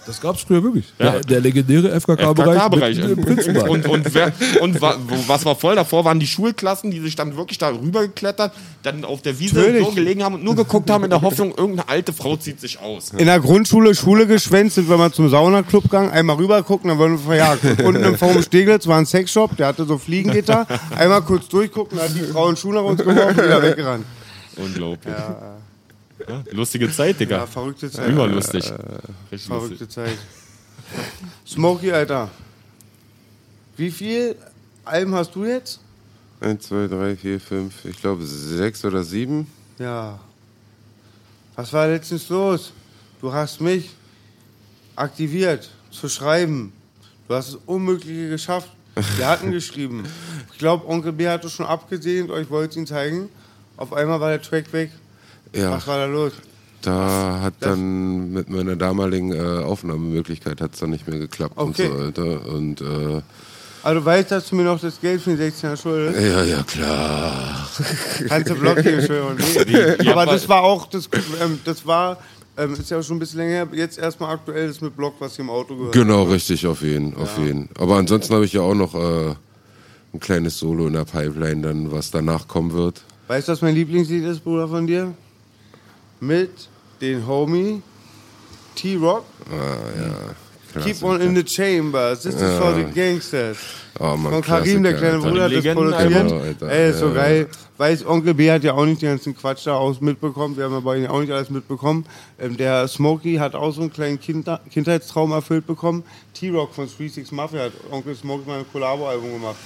Das gab's früher wirklich. Ja. Der, der legendäre FKK-Bereich. Prinzenbad. Und, und, wer, und wa, was war voll davor, waren die Schulklassen, die sich dann wirklich da rübergeklettert, dann auf der Wiese Natürlich. so gelegen haben und nur geguckt haben in der Hoffnung, irgendeine alte Frau zieht sich aus. in der Grundschule Schule geschwänzt, sind wir mal zum Saunaclub gegangen, einmal rüber gucken, dann wurden wir verjagt. Und unten im Forum Steglitz war ein Sexshop, der hatte so Fliegengitter, einmal kurz durchgucken, dann hat die Frau einen Schuh nach uns geworfen und wieder weggerannt. Unglaublich. Ja, lustige Zeit, Digga. Ja, verrückte Zeit. Immer lustig. Richtig Verrückte lustig. Zeit. Smokey, Alter. Wie viel Alben hast du jetzt? 1, 2, 3, 4, 5, ich glaube sechs oder sieben. Ja. Was war letztens los? Du hast mich aktiviert zu schreiben. Du hast das Unmögliche geschafft. Wir hatten geschrieben. Ich glaube, Onkel B hatte schon abgesehen, euch wollte ihn zeigen. Auf einmal war der Track weg. Ja, Was war da los? da hat Das- dann mit meiner damaligen äh, Aufnahmemöglichkeit hat's dann nicht mehr geklappt Okay. und so weiter. Und äh, Also du weißt, dass du mir noch das Geld für die 16er schuldest? ja, ja, klar. Kannst du blockieren, Entschuldigung. Nee. Aber das war auch, das, ähm, das war, ähm, ist ja schon ein bisschen länger her, jetzt erstmal aktuell das mit Block, was hier im Auto gehört. Genau, richtig, auf jeden, auf jeden. Aber ansonsten habe ich ja auch noch äh, ein kleines Solo in der Pipeline, dann was danach kommen wird. Weißt du, was mein Lieblingslied ist, Bruder, von dir? Mit den Homie T-Rock. Klasse. Keep on in the chambers. This is for the gangsters. Oh, Mann, Von Karim, der kleine. Bruder, hat das produziert. Ja, Alter. Ey, ist so Ja. geil. Weiß, Onkel B hat ja auch nicht den ganzen Quatsch da aus mitbekommen. Wir haben aber ihn auch nicht alles mitbekommen. Ähm, der Smokey hat auch so einen kleinen Kinder Kindheitstraum erfüllt bekommen. T-Rock von 36 Mafia hat Onkel Smokey mal ein Collabo-Album gemacht.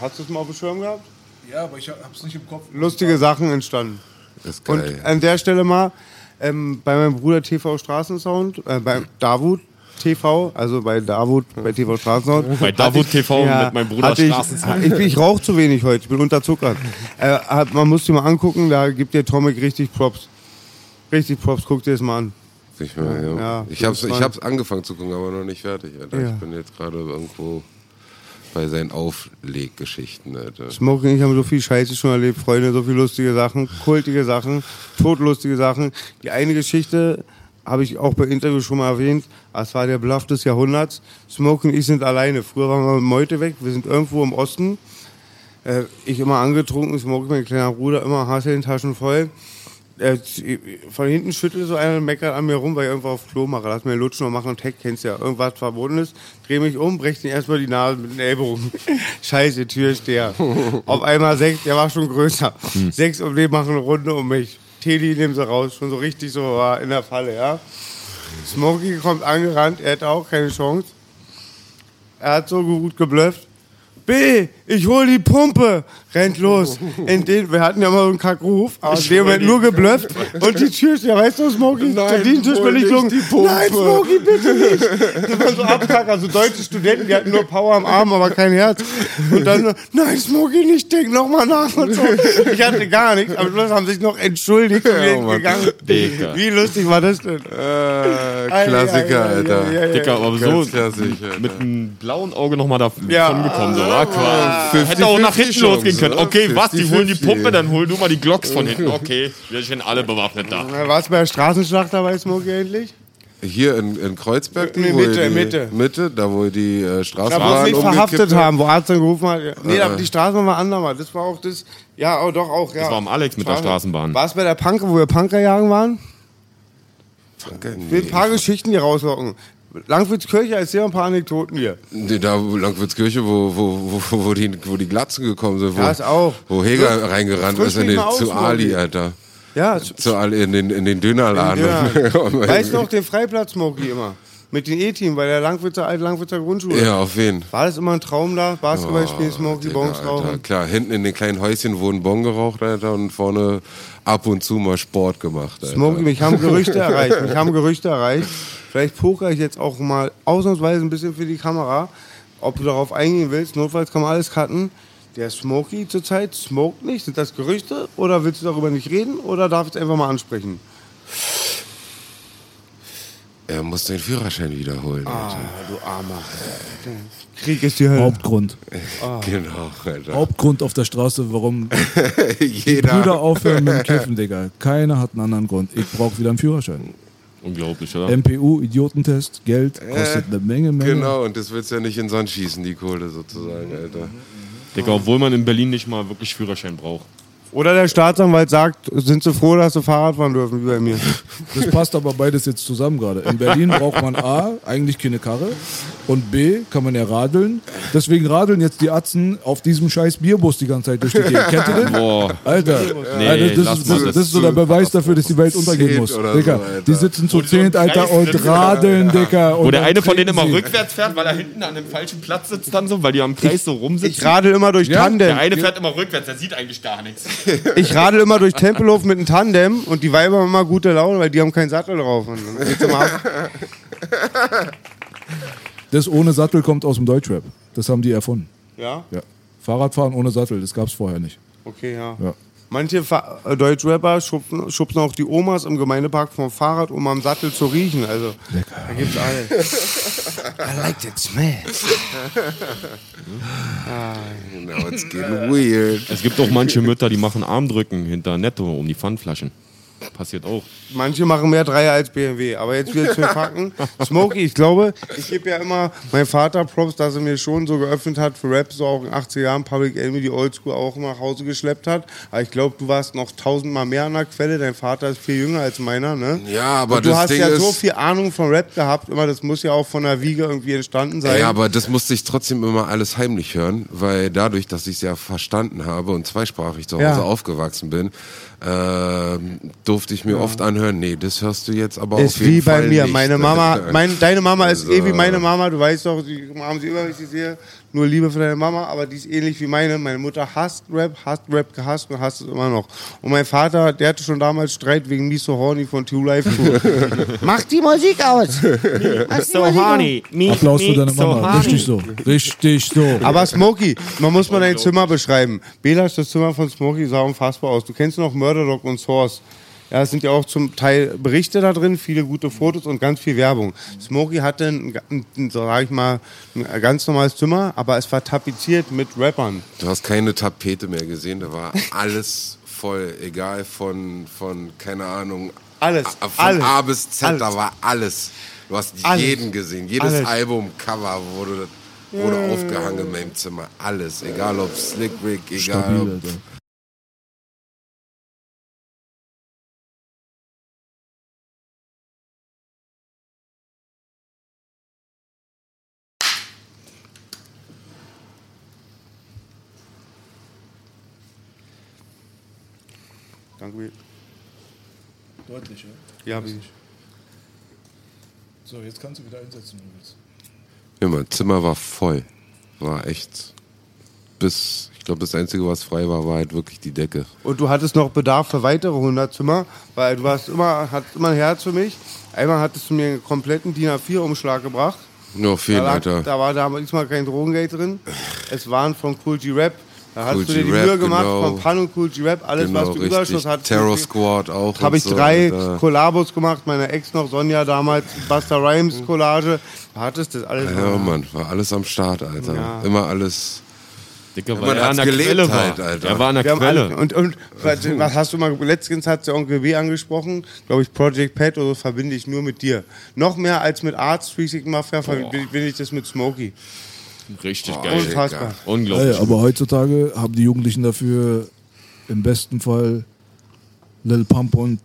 Hast du es mal auf dem Schirm gehabt? Ja, aber ich hab's nicht im Kopf. Lustige Sachen entstanden. Ist Und geil. an der Stelle mal ähm, bei meinem Bruder TV Straßensound, äh, bei Davut TV, also bei Davut bei TV Straßensound. Bei Davut TV mit meinem Bruder ich, Straßensound. ich, ich rauche zu wenig heute, ich bin unterzuckert. Äh, hat, man muss sich mal angucken, da gibt dir Tomic richtig Props. Richtig Props, guck dir das mal an. Ich, mal, ja. Ja, ich hab's, ich hab's angefangen zu gucken, aber noch nicht fertig. Alter. Ja. Ich bin jetzt gerade irgendwo bei seinen Aufleggeschichten. Smoking, ich habe so viel Scheiße schon erlebt, Freunde, so viel lustige Sachen, kultige Sachen, todlustige Sachen. Die eine Geschichte habe ich auch bei Interviews schon mal erwähnt. Es war der Bluff des Jahrhunderts. Smoking ich sind alleine. Früher waren wir mit Meute weg. Wir sind irgendwo im Osten. Äh, ich immer angetrunken, Smoking, mein kleiner Bruder, immer Haseltaschen voll. Äh, von hinten schüttelt so einer und meckert an mir rum, weil ich irgendwo auf Klo mache. Lass mir lutschen und machen und Tech, kennst ja. Irgendwas verboten ist. Dreh mich um, brech den erstmal die Nase mit den Ellbogen. Scheiße, Türsteher. auf einmal sechs, der war schon größer. Sechs um den machen eine Runde um mich. Teddy nimmt sie raus, schon so richtig so war in der Falle, ja. Smokey kommt angerannt, er hat auch keine Chance. Er hat so gut geblufft. B, ich hol die Pumpe, rennt los. In den, wir hatten ja mal so einen Kackruf, aber in dem Moment nur geblufft. Und die Tür, ja, weißt du, Smokey, Nein, diesem Tisch bin ich die. Nein, Smokey, bitte nicht. Das war so abkack, also deutsche Studenten, die hatten nur Power am Arm, aber kein Herz. Und dann, so, nein, Smokey, nicht, denk noch mal nach und so. Ich hatte gar nichts, aber Schluss haben sich noch entschuldigt und Ja, Mann. gegangen. Digga. Wie lustig war das denn? Äh, Klassiker, Alter. ei, ei. Dicker, aber so klassisch, mit einem blauen Auge nochmal davon Ja. gekommen. So, war klar. 50-50 Hätte auch nach hinten losgehen können. Ne? Okay, was? Die holen die 50-50. Pumpe, dann hol du mal die Glocks von hinten. Okay, wir sind alle bewaffnet da. Du bei der Straßenschlacht dabei, Smokey, endlich? Hier in, in Kreuzberg, die, Nee, wo Mitte, die, Mitte. Mitte, da wo die äh, Da, wo Straßenbahn sie mich verhaftet haben, wo Arzt dann gerufen hat. Nee, da, Äh. die Straßenbahn war andermal. Das war auch das. Ja, oh, doch auch. Ja. Das war am Alex mit der Straßenbahn. War es bei der Punker, wo wir Punker jagen waren? Danke, Ich will ein paar Geschichten hier rauslocken. Langwitzkirche, erzähl ein paar Anekdoten hier. Da Langwitzkirche, wo, wo, wo, wo, die, wo die Glatzen gekommen sind, wo, ist auch. wo Heger reingerannt frisch ist in den, zu Ali. Alter. Ja, Zu Ali, in den, in den Dönerladen. Ja. Weißt du noch den Freiplatz, Smokey, immer? Mit dem E-Team bei der Langwitzer, alte Langwitzer Grundschule. Ja, auf jeden War das immer ein Traum da? Basketball spielen, Smokey, Alter. rauchen? Klar, hinten in den kleinen Häuschen wurden Bon geraucht, Alter, und vorne ab und zu mal Sport gemacht, Alter. Smokey, mich haben Gerüchte erreicht. Mich haben Gerüchte erreicht. Vielleicht poker ich jetzt auch mal ausnahmsweise ein bisschen für die Kamera. Ob du darauf eingehen willst, notfalls kann man alles cutten. Der Smokey zurzeit smoked nicht. Sind das Gerüchte? Oder willst du darüber nicht reden? Oder darf ich es einfach mal ansprechen? Er muss den Führerschein wiederholen, Ah, Alter. du Armer. Krieg ist die Hölle. Hauptgrund. Genau, Alter. Hauptgrund auf der Straße, warum Jeder. Brüder aufhören mit dem Kiffen, Digga. Keiner hat einen anderen Grund. Ich brauche wieder einen Führerschein. Unglaublich, oder? MPU, Idiotentest, Geld, kostet eine Menge, Menge. Genau, und das willst du ja nicht in den Sand schießen, die Kohle sozusagen, Alter. Digga, obwohl man in Berlin nicht mal wirklich Führerschein braucht. Oder der Staatsanwalt sagt, sind sie froh, dass sie Fahrrad fahren dürfen, wie bei mir. Das passt aber beides jetzt zusammen gerade. In Berlin braucht man A, eigentlich keine Karre und B, kann man ja radeln. Deswegen radeln jetzt die Atzen auf diesem scheiß Bierbus die ganze Zeit durch die Gegend. Kennt ihr den? Boah. Alter, Nee, Alter das, ist, das, das ist so der Beweis dafür, dass die Welt untergehen muss. Digga, so, die sitzen zu zehnt, Alter, und radeln, Dicker. Wo der eine von denen immer rückwärts fährt, weil er hinten an dem falschen Platz sitzt dann so, weil die am Kreis so Ich rumsitzen. radel immer durch Ja, Tandem. Der eine fährt immer rückwärts, der sieht eigentlich gar nichts. Ich radel immer durch Tempelhof mit einem Tandem und die Weiber haben immer gute Laune, weil die haben keinen Sattel drauf. Und. Das ohne Sattel kommt aus dem Deutschrap. Das haben die erfunden. Ja? Ja. Fahrradfahren ohne Sattel, das gab es vorher nicht. Okay, ja. Ja. Manche Fa äh, Deutschrapper schubsen, schubsen auch die Omas im Gemeindepark vom Fahrrad, um am Sattel zu riechen. Also, da gibt's alles. I like that smell. Now it's getting weird. Es gibt auch manche Mütter, die machen Armdrücken hinter Netto um die Pfandflaschen. Passiert auch. Manche machen mehr Dreier als BMW. Aber jetzt wieder zu Fakten. Smokey, ich glaube, ich gebe ja immer meinem Vater Props, dass er mir schon so geöffnet hat für Rap, so auch in den 80er Jahren Public Enemy, die Oldschool auch immer nach Hause geschleppt hat. Aber ich glaube, du warst noch tausendmal mehr an der Quelle. Dein Vater ist viel jünger als meiner, ne? Ja, aber Und du das hast Ding ja ist, so viel Ahnung von Rap gehabt, immer das muss ja auch von der Wiege irgendwie entstanden sein. Ja, aber das musste ich trotzdem immer alles heimlich hören, weil dadurch, dass ich es ja verstanden habe und zweisprachig zu Hause Ja. aufgewachsen bin, ähm, durfte ich mir oft anhören, nee, das hörst du jetzt aber ist auf jeden wie bei mir. nicht. Meine Mama, mein, deine Mama ist So. eh wie meine Mama. Du weißt doch, die haben sie immer, wenn ich sie sehe, nur Liebe für deine Mama, aber die ist ähnlich wie meine. Meine Mutter hasst Rap, hasst Rap gehasst und hasst es immer noch. Und mein Vater, der hatte schon damals Streit wegen Me So Horny von Two Life Crew. Mach die Musik aus! Mach die Musik aus. Applaus für deine Mama. Richtig so. Richtig so. Aber Smokey, man muss mal dein Zimmer beschreiben. Bela, das Zimmer von Smokey sah unfassbar aus. Du kennst noch Murder Dog und Source. Ja, es sind ja auch zum Teil Berichte da drin, viele gute Fotos und ganz viel Werbung. Smokey hatte ein, ein, sag ich mal, ein ganz normales Zimmer, aber es war tapeziert mit Rappern. Du hast keine Tapete mehr gesehen, da war alles voll, egal von, von keine Ahnung, Alles, a- von alles, A bis Z, alles. da war alles. Du hast Alles. jeden gesehen, jedes Alles. Albumcover wurde, wurde aufgehangen in meinem Zimmer, alles, egal ob Slick Rick, egal Stabil, ob Alter. Danke. Deutlich, ja? Ja, wie So, jetzt kannst du wieder einsetzen, wenn du willst. Ja, mein Zimmer war voll. War echt. Bis, ich glaube, das Einzige, was frei war, war halt wirklich die Decke. Und du hattest noch Bedarf für weitere 100 Zimmer, weil du warst immer, hattest immer ein Herz für mich. Einmal hattest du mir einen kompletten DIN A4-Umschlag gebracht. Nur auf jeden, Da, lag, Alter. da war damals diesmal kein Drogengeld drin. Es waren von Cool G Rap. Da Cool hast du dir die Mühe gemacht genau. von Pan und Cool G Rap. Alles, Genau, was du Überschuss hattest. Terror Squad auch. Habe ich so, drei Alter. Kollabos gemacht, meiner Ex noch, Sonja damals, Buster Rhymes Collage. Du hattest das alles. Ja, Mann, war alles am Start, Alter. Ja. Immer alles Dicker, Ja, weil man er an hat's der gelebt Quelle halt, war. Alter. Er war an der Wir haben Quelle. alle, und, und was, hast du mal, letztens hat der Onkel W angesprochen, glaube ich, Project Pat oder so verbinde ich nur mit dir. Noch mehr als mit Arzt, Freezing Mafia verbinde ich das mit Smokey. Richtig geil. Unfassbar. Unglaublich. Ey, aber heutzutage haben die Jugendlichen dafür im besten Fall Lil Pump und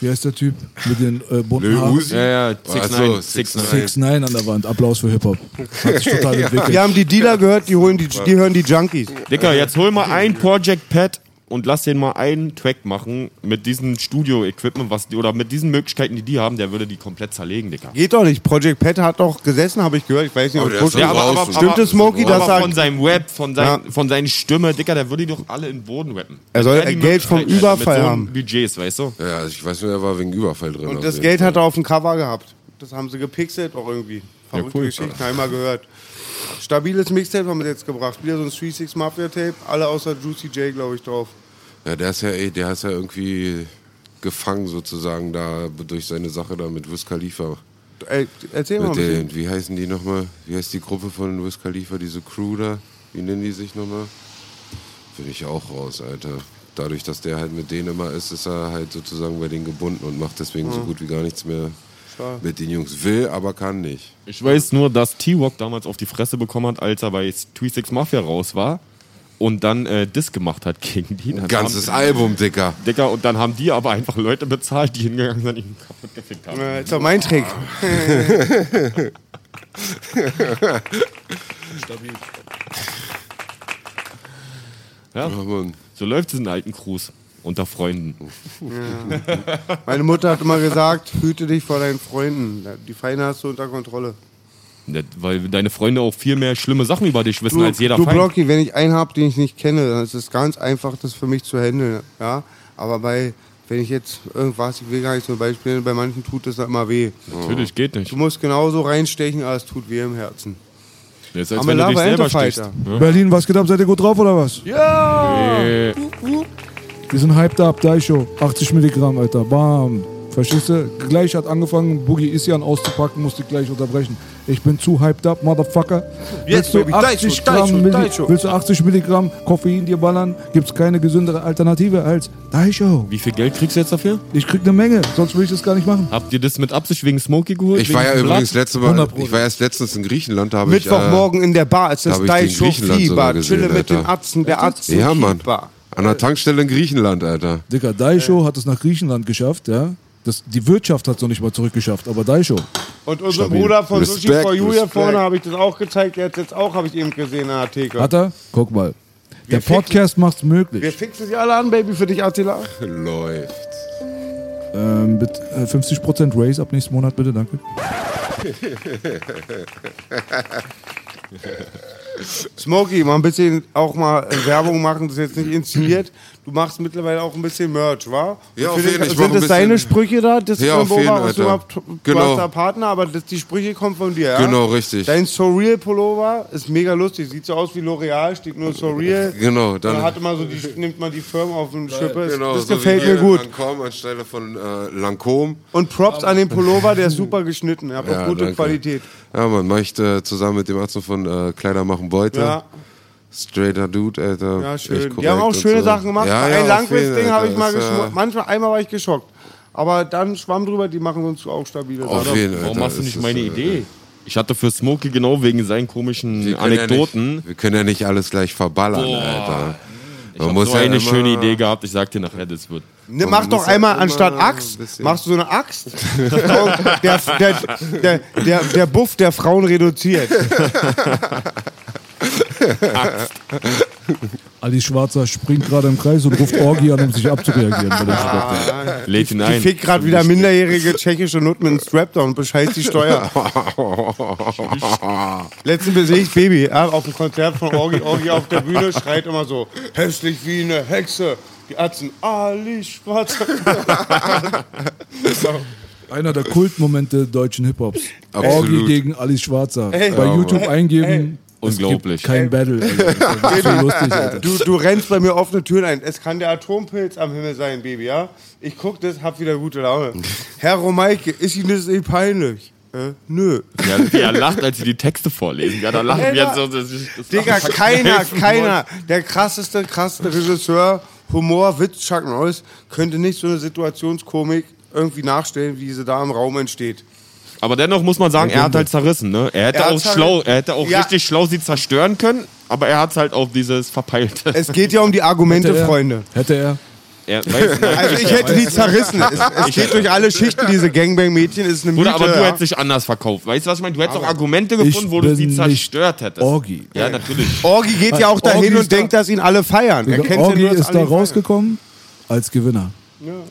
wie heißt der Typ mit den äh, bunten Lil Haaren? Ja, ja, Ach 6 so, 9 6 6 6 9 an der Wand. Applaus für Hip-Hop. Hat sich total entwickelt. Wir haben die Dealer gehört, die, holen die, die hören die Junkies. Dicker, jetzt hol mal ein Project Pad und lass den mal einen Track machen mit diesem Studio-Equipment, was die, oder mit diesen Möglichkeiten, die die haben, der würde die komplett zerlegen, Dicker. Geht doch nicht. Project Pat hat doch gesessen, habe ich gehört. Ich weiß nicht, ob. Stimmt es, Smokey, aber dass er von seinem Rap, von, sein, Ja. von seiner Stimme, Dicker, der würde die doch alle in den Boden rappen. Er soll die Geld vom Überfall mit so haben. Budgets, weißt du? Ja, ich weiß nur, er war wegen Überfall drin. Und das Geld hat er auf dem Cover gehabt. Das haben sie gepixelt auch irgendwie. Verrückte cool. Geschichten, habe ich mal gehört. Stabiles Mixtape haben wir jetzt gebracht. Wieder so ein 3-6 Mafia Tape. Alle außer Juicy J, glaube ich, drauf. Ja, der ist ja, ey, der ist ja irgendwie gefangen sozusagen da durch seine Sache da mit Wiz Khalifa. Ey, erzähl mal Mit bisschen. den, wie heißen die nochmal? Wie heißt die Gruppe von Wiz Khalifa, diese Crew da? Wie nennen die sich nochmal? Bin ich auch raus, Alter. Dadurch, dass der halt mit denen immer ist, ist er halt sozusagen bei denen gebunden und macht deswegen so gut wie gar nichts mehr Schade. mit den Jungs. Will, aber kann nicht. Ich weiß nur, dass T-Rock damals auf die Fresse bekommen hat, als er bei 3-6 Mafia raus war und dann äh, Diss gemacht hat gegen die. Dann Ein ganzes haben, Album, Dicker. Dicker, und dann haben die aber einfach Leute bezahlt, die hingegangen sind und ihn kaputt gefickt haben. Äh, ist doch mein Trick. Ja, Ja, Mann. so läuft es in alten Crews unter Freunden. Meine Mutter hat immer gesagt, hüte dich vor deinen Freunden. Die Feinde hast du unter Kontrolle. Ne, Weil deine Freunde auch viel mehr schlimme Sachen über dich wissen Du, als jeder du Feind. Blocky, wenn ich einen habe, den ich nicht kenne, dann ist es ganz einfach, das für mich zu handeln. Ja? Aber bei, wenn ich jetzt irgendwas, ich will gar nicht zum Beispiel, bei manchen tut es immer weh. Natürlich, geht nicht. Du musst genauso reinstechen, aber es tut weh im Herzen. Das ist, als I'm wenn du dich selber stichst. fighter. Berlin, was geht ab? Seid ihr gut drauf oder was? Äh, Wir sind hyped up, Daisho. 80 Milligramm, Alter. Bam. Verstehst du? Gleich hat angefangen, Boogie Isian auszupacken, musste ich gleich unterbrechen. Ich bin zu hyped up, Motherfucker. Jetzt, willst, du Baby, 80 Daisho, Gramm Daisho, willst du 80 Milligramm Koffein dir ballern? Gibt's keine gesündere Alternative als Daisho. wie viel Geld kriegst du jetzt dafür? Ich krieg eine Menge, sonst will ich das gar nicht machen. Habt ihr das mit Absicht wegen Smokey geholt? Ich war ja übrigens letzte Mal, 100 Pro. ich war erst letztens in Griechenland, da habe ich. Mittwochmorgen in der Bar ist ich den Daisho Fieber. Chille mit den. Atzen, der Atzen Äh, ja, Mann. An der Tankstelle in Griechenland, Alter. Dicker, Daisho hat es nach Griechenland geschafft, ja. Das, die Wirtschaft hat es noch nicht mal zurückgeschafft, aber Daisho. Und unser Stabil. Bruder von Sushi for You hier vorne habe ich das auch gezeigt. Der hat jetzt auch, habe ich eben gesehen in der Theke. Hat er? Guck mal. Der fixen- Podcast macht's möglich. Wir fixen sie alle an, Baby, für dich, Attila. Läuft. Ähm, mit, äh, 50% Raise ab nächsten Monat, bitte, danke. Smokey, mal ein bisschen auch mal äh, Werbung machen, das ist jetzt nicht inszeniert. Du machst mittlerweile auch ein bisschen Merch, wa? Ja, auf jeden Fall. Sind das deine Sprüche da? Das Ja, auf jeden, was du, Genau. hast da Partner, aber das, die Sprüche kommen von dir, ja? Genau, richtig. Dein Surreal Pullover ist mega lustig. Sieht so aus wie L'Oreal, steht nur Surreal. Genau, Dann dann. hat immer so die, nimmt man die Firma auf den Schippe. Genau, das so gefällt mir gut. Lancôme anstelle von äh, Lancôme. Und Props an den Pullover, der ist super geschnitten. Er hat auch gute danke. Qualität. Ja, man, ich äh, zusammen mit dem Arzt von äh, Kleider machen Beute. Ja, Straighter Dude, Alter. ja, Echt schön. Die haben auch schöne so. Sachen gemacht. Ja, Ein ja, auf Langwitz-Ding habe ich mal äh, geschockt. Manchmal, einmal war ich geschockt. Aber dann schwamm drüber, die machen uns auch stabile Auf Sachen. Warum Alter, hast du nicht meine äh, Idee? Ich hatte für Smokey genau wegen seinen komischen Anekdoten. Ja nicht, wir können ja nicht alles gleich verballern, Boah. Alter. ich habe so ja eine immer- schöne Idee gehabt. Ich sag dir nachher, das wird. Ne, Man mach doch halt einmal immer anstatt ein Axt, bisschen- machst du so eine Axt. Der, der, der, der Buff der Frauen reduziert. Ali Schwarzer springt gerade im Kreis und ruft Orgi an, um sich abzureagieren. Dem Sport. Lädt ihn Die ein. fickt gerade wieder minderjährige tschechische Nutten mit einem Strapdown und bescheißt die Steuer. Letztens sehe ich Baby ja, auf dem Konzert von Orgi. Orgi auf der Bühne schreit immer so: hässlich wie eine Hexe. Die Atzen, Ali Schwarzer. Einer der Kultmomente deutschen Hip-Hops. Orgi gegen Ali Schwarzer. Ey. Bei Ja, YouTube eingeben. Es Unglaublich. Gibt kein Battle. Alter. Das ist so lustig, Alter. Du, du rennst bei mir offene Türen ein. Es kann der Atompilz am Himmel sein, Baby, ja? Ich guck das, hab wieder gute Laune. Herr Romeike, ist Ihnen das nicht peinlich? Äh, nö. Ja, wie er lacht, als sie die Texte vorlesen. Ja, da lachen wir jetzt so. Das, das Digga, keiner, keiner, der krasseste, krasseste Regisseur, Humor, Witz, Chuck Norris, könnte nicht so eine Situationskomik irgendwie nachstellen, wie sie da im Raum entsteht. Aber dennoch muss man sagen, er hat halt zerrissen. Ne? Er hätte Er auch schlau, er hätte auch Ja. richtig schlau sie zerstören können, aber er hat halt auf dieses verpeilte. Es geht ja um die Argumente, Hätte er- Freunde. Hätte er. Er, weißt, du, Also ich hätte die zerrissen. Es, es geht durch alle Schichten, diese Gangbang-Mädchen ist eine Mythe. Bruder, aber du ja. hättest dich anders verkauft. Weißt du, was ich meine? Du hättest auch Argumente gefunden, wo du bin sie zerstört hättest. Orgi. Ja, natürlich. Orgi geht ja auch dahin Orgi und da- denkt, dass ihn alle feiern. Er kennt Orgi ja nur, dass ist da ihn feiern. rausgekommen als Gewinner.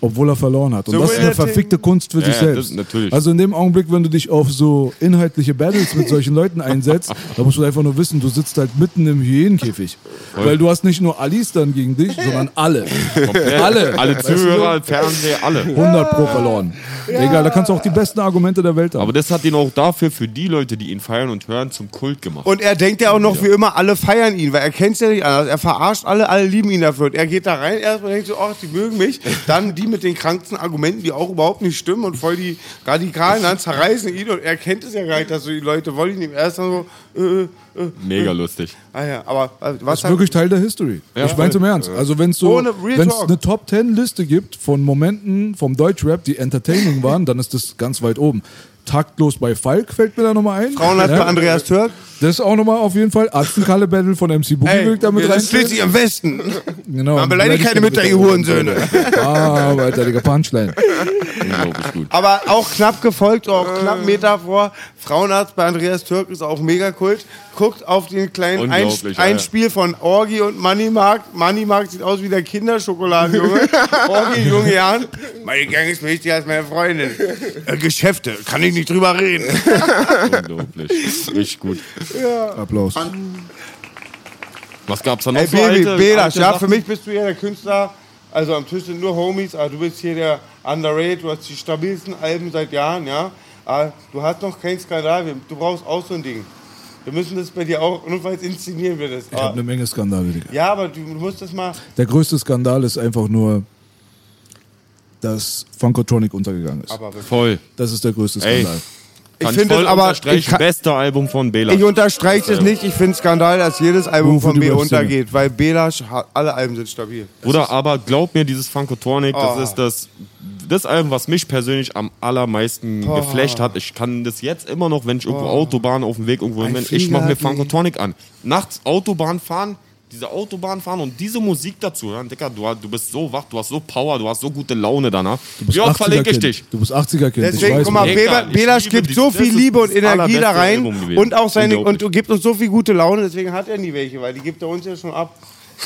Obwohl er verloren hat. Und So das ist eine verfickte Kunst für Ja, sich ja, selbst. das- natürlich. Also in dem Augenblick, wenn du dich auf so inhaltliche Battles mit solchen Leuten einsetzt, da musst du einfach nur wissen, du sitzt halt mitten im Hyänenkäfig. Weil du hast nicht nur Alice dann gegen dich, sondern alle. alle. Alle Zuhörer, Fernseher, alle. 100 pro verloren. Egal, da kannst du auch die besten Argumente der Welt haben. Aber das hat ihn auch dafür, für die Leute, die ihn feiern und hören, zum Kult gemacht. Und er denkt ja auch noch wie immer, alle feiern ihn, weil er kennt es ja nicht anders. Er verarscht alle, alle lieben ihn dafür. Und er geht da rein, erstmal denkt so, ach, die mögen mich. Dann die mit den kranksten Argumenten, die auch überhaupt nicht stimmen und voll die radikalen, dann zerreißen ihn. Und er kennt es ja gar nicht, dass so die Leute wollen ihn erst dann so, äh, äh, Mega lustig. ah ja, aber äh, was Das ist wirklich Teil der History. ich meine im Ernst. Also wenn es so, wenn es eine Top 10 Liste gibt von Momenten vom Deutschrap, die entertaining waren, dann ist das ganz weit oben. Taktlos bei Falk fällt mir da nochmal ein. Frauenarzt Ja, bei Andreas Türk? Das ist auch nochmal auf jeden Fall. Arztenkalle Battle von MC Boogie damit rein. sind schließlich im Westen. Genau. Man beleidigt keine Mütter, ihr Hurensöhne. Ah, Alter, Digga, Punchline. Unglaublich gut. Aber auch knapp gefolgt, auch knapp einen Meter vor. Frauenarzt bei Andreas Türk ist auch mega kult. Guckt auf den kleinen Ein ja, Einspiel von Orgi und Moneymark. Moneymark sieht aus wie der Kinderschokoladenjunge. Orgi, junge Jahren. Meine Gang ist wichtiger als meine Freundin. Äh, Geschäfte, kann ich nicht drüber reden. Unglaublich. Richtig gut. Applaus. Was gab's da noch Ey, so Baby, alte, Belasch, alte ja, für mich bist du ja der Künstler. Also am Tisch sind nur Homies, aber du bist hier der Underrated, du hast die stabilsten Alben seit Jahren, ja. Aber du hast noch keinen Skandal, du brauchst auch so ein Ding. Wir müssen das bei dir auch, notfalls inszenieren wir das. Ich habe eine Menge Skandale, Digga. Ja, aber du musst das mal. Der größte Skandal ist einfach nur, dass Funkotronic untergegangen ist. Aber Voll. Das ist der größte Ey. Kann finde es aber- ich kann- Beste Album von Bela. ich unterstreiche es nicht. Ich finde Skandal, dass jedes Album von Überstimme. untergeht, weil Belasch, alle Alben sind stabil. Bruder, aber glaub mir, dieses Funkotronic, Oh. das ist das, das Album, was mich persönlich am allermeisten geflasht hat. Ich kann das jetzt immer noch, wenn ich irgendwo Autobahn auf dem Weg irgendwo bin, ich mache mir Flieger, Funkotronic an. Nachts Autobahn fahren, diese Autobahn fahren und diese Musik dazu hören, Dicker, du, du bist so wach, du hast so Power, du hast so gute Laune danach. Du bist Wie oft 80er verlinke ich dich? Du bist 80er Kind. Deswegen, ich weiß guck mal, Belasch gibt so viel Liebe und Energie da rein und auch seine und du gibst uns so viel gute Laune, deswegen hat er nie welche, weil die gibt er uns ja schon ab.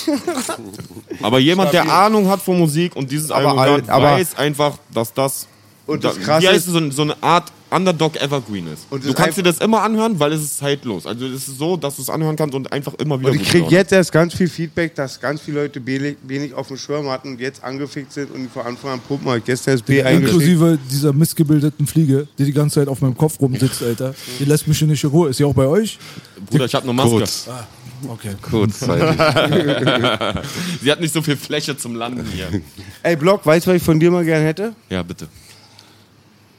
Aber jemand, der. Ahnung hat von Musik und dieses Aber Album hört, aber- weiß einfach, dass das, Und da, das Krasse wie heißt ist- so, so eine Art Underdog Evergreen ist. Und du kannst dir einfach- das immer anhören, weil es ist zeitlos. Also es ist so, dass du es anhören kannst und einfach immer wieder Und ich kriege jetzt erst ganz viel Feedback, dass ganz viele Leute wenig, wenig auf dem Schirm hatten und jetzt angefickt sind und vor Anfang an pumpen. Ich gestern das B eingeschickt. Inklusive dieser missgebildeten Fliege, die die ganze Zeit auf meinem Kopf rumsitzt, Alter. Die lässt mich hier nicht in Ruhe. Ist sie auch bei euch? Bruder, ich habe eine Maske. Kurz, Okay. kurzzeitig. Sie hat nicht so viel Fläche zum Landen hier. Ey, Block, weißt du, was ich von dir mal gern hätte? Ja, bitte.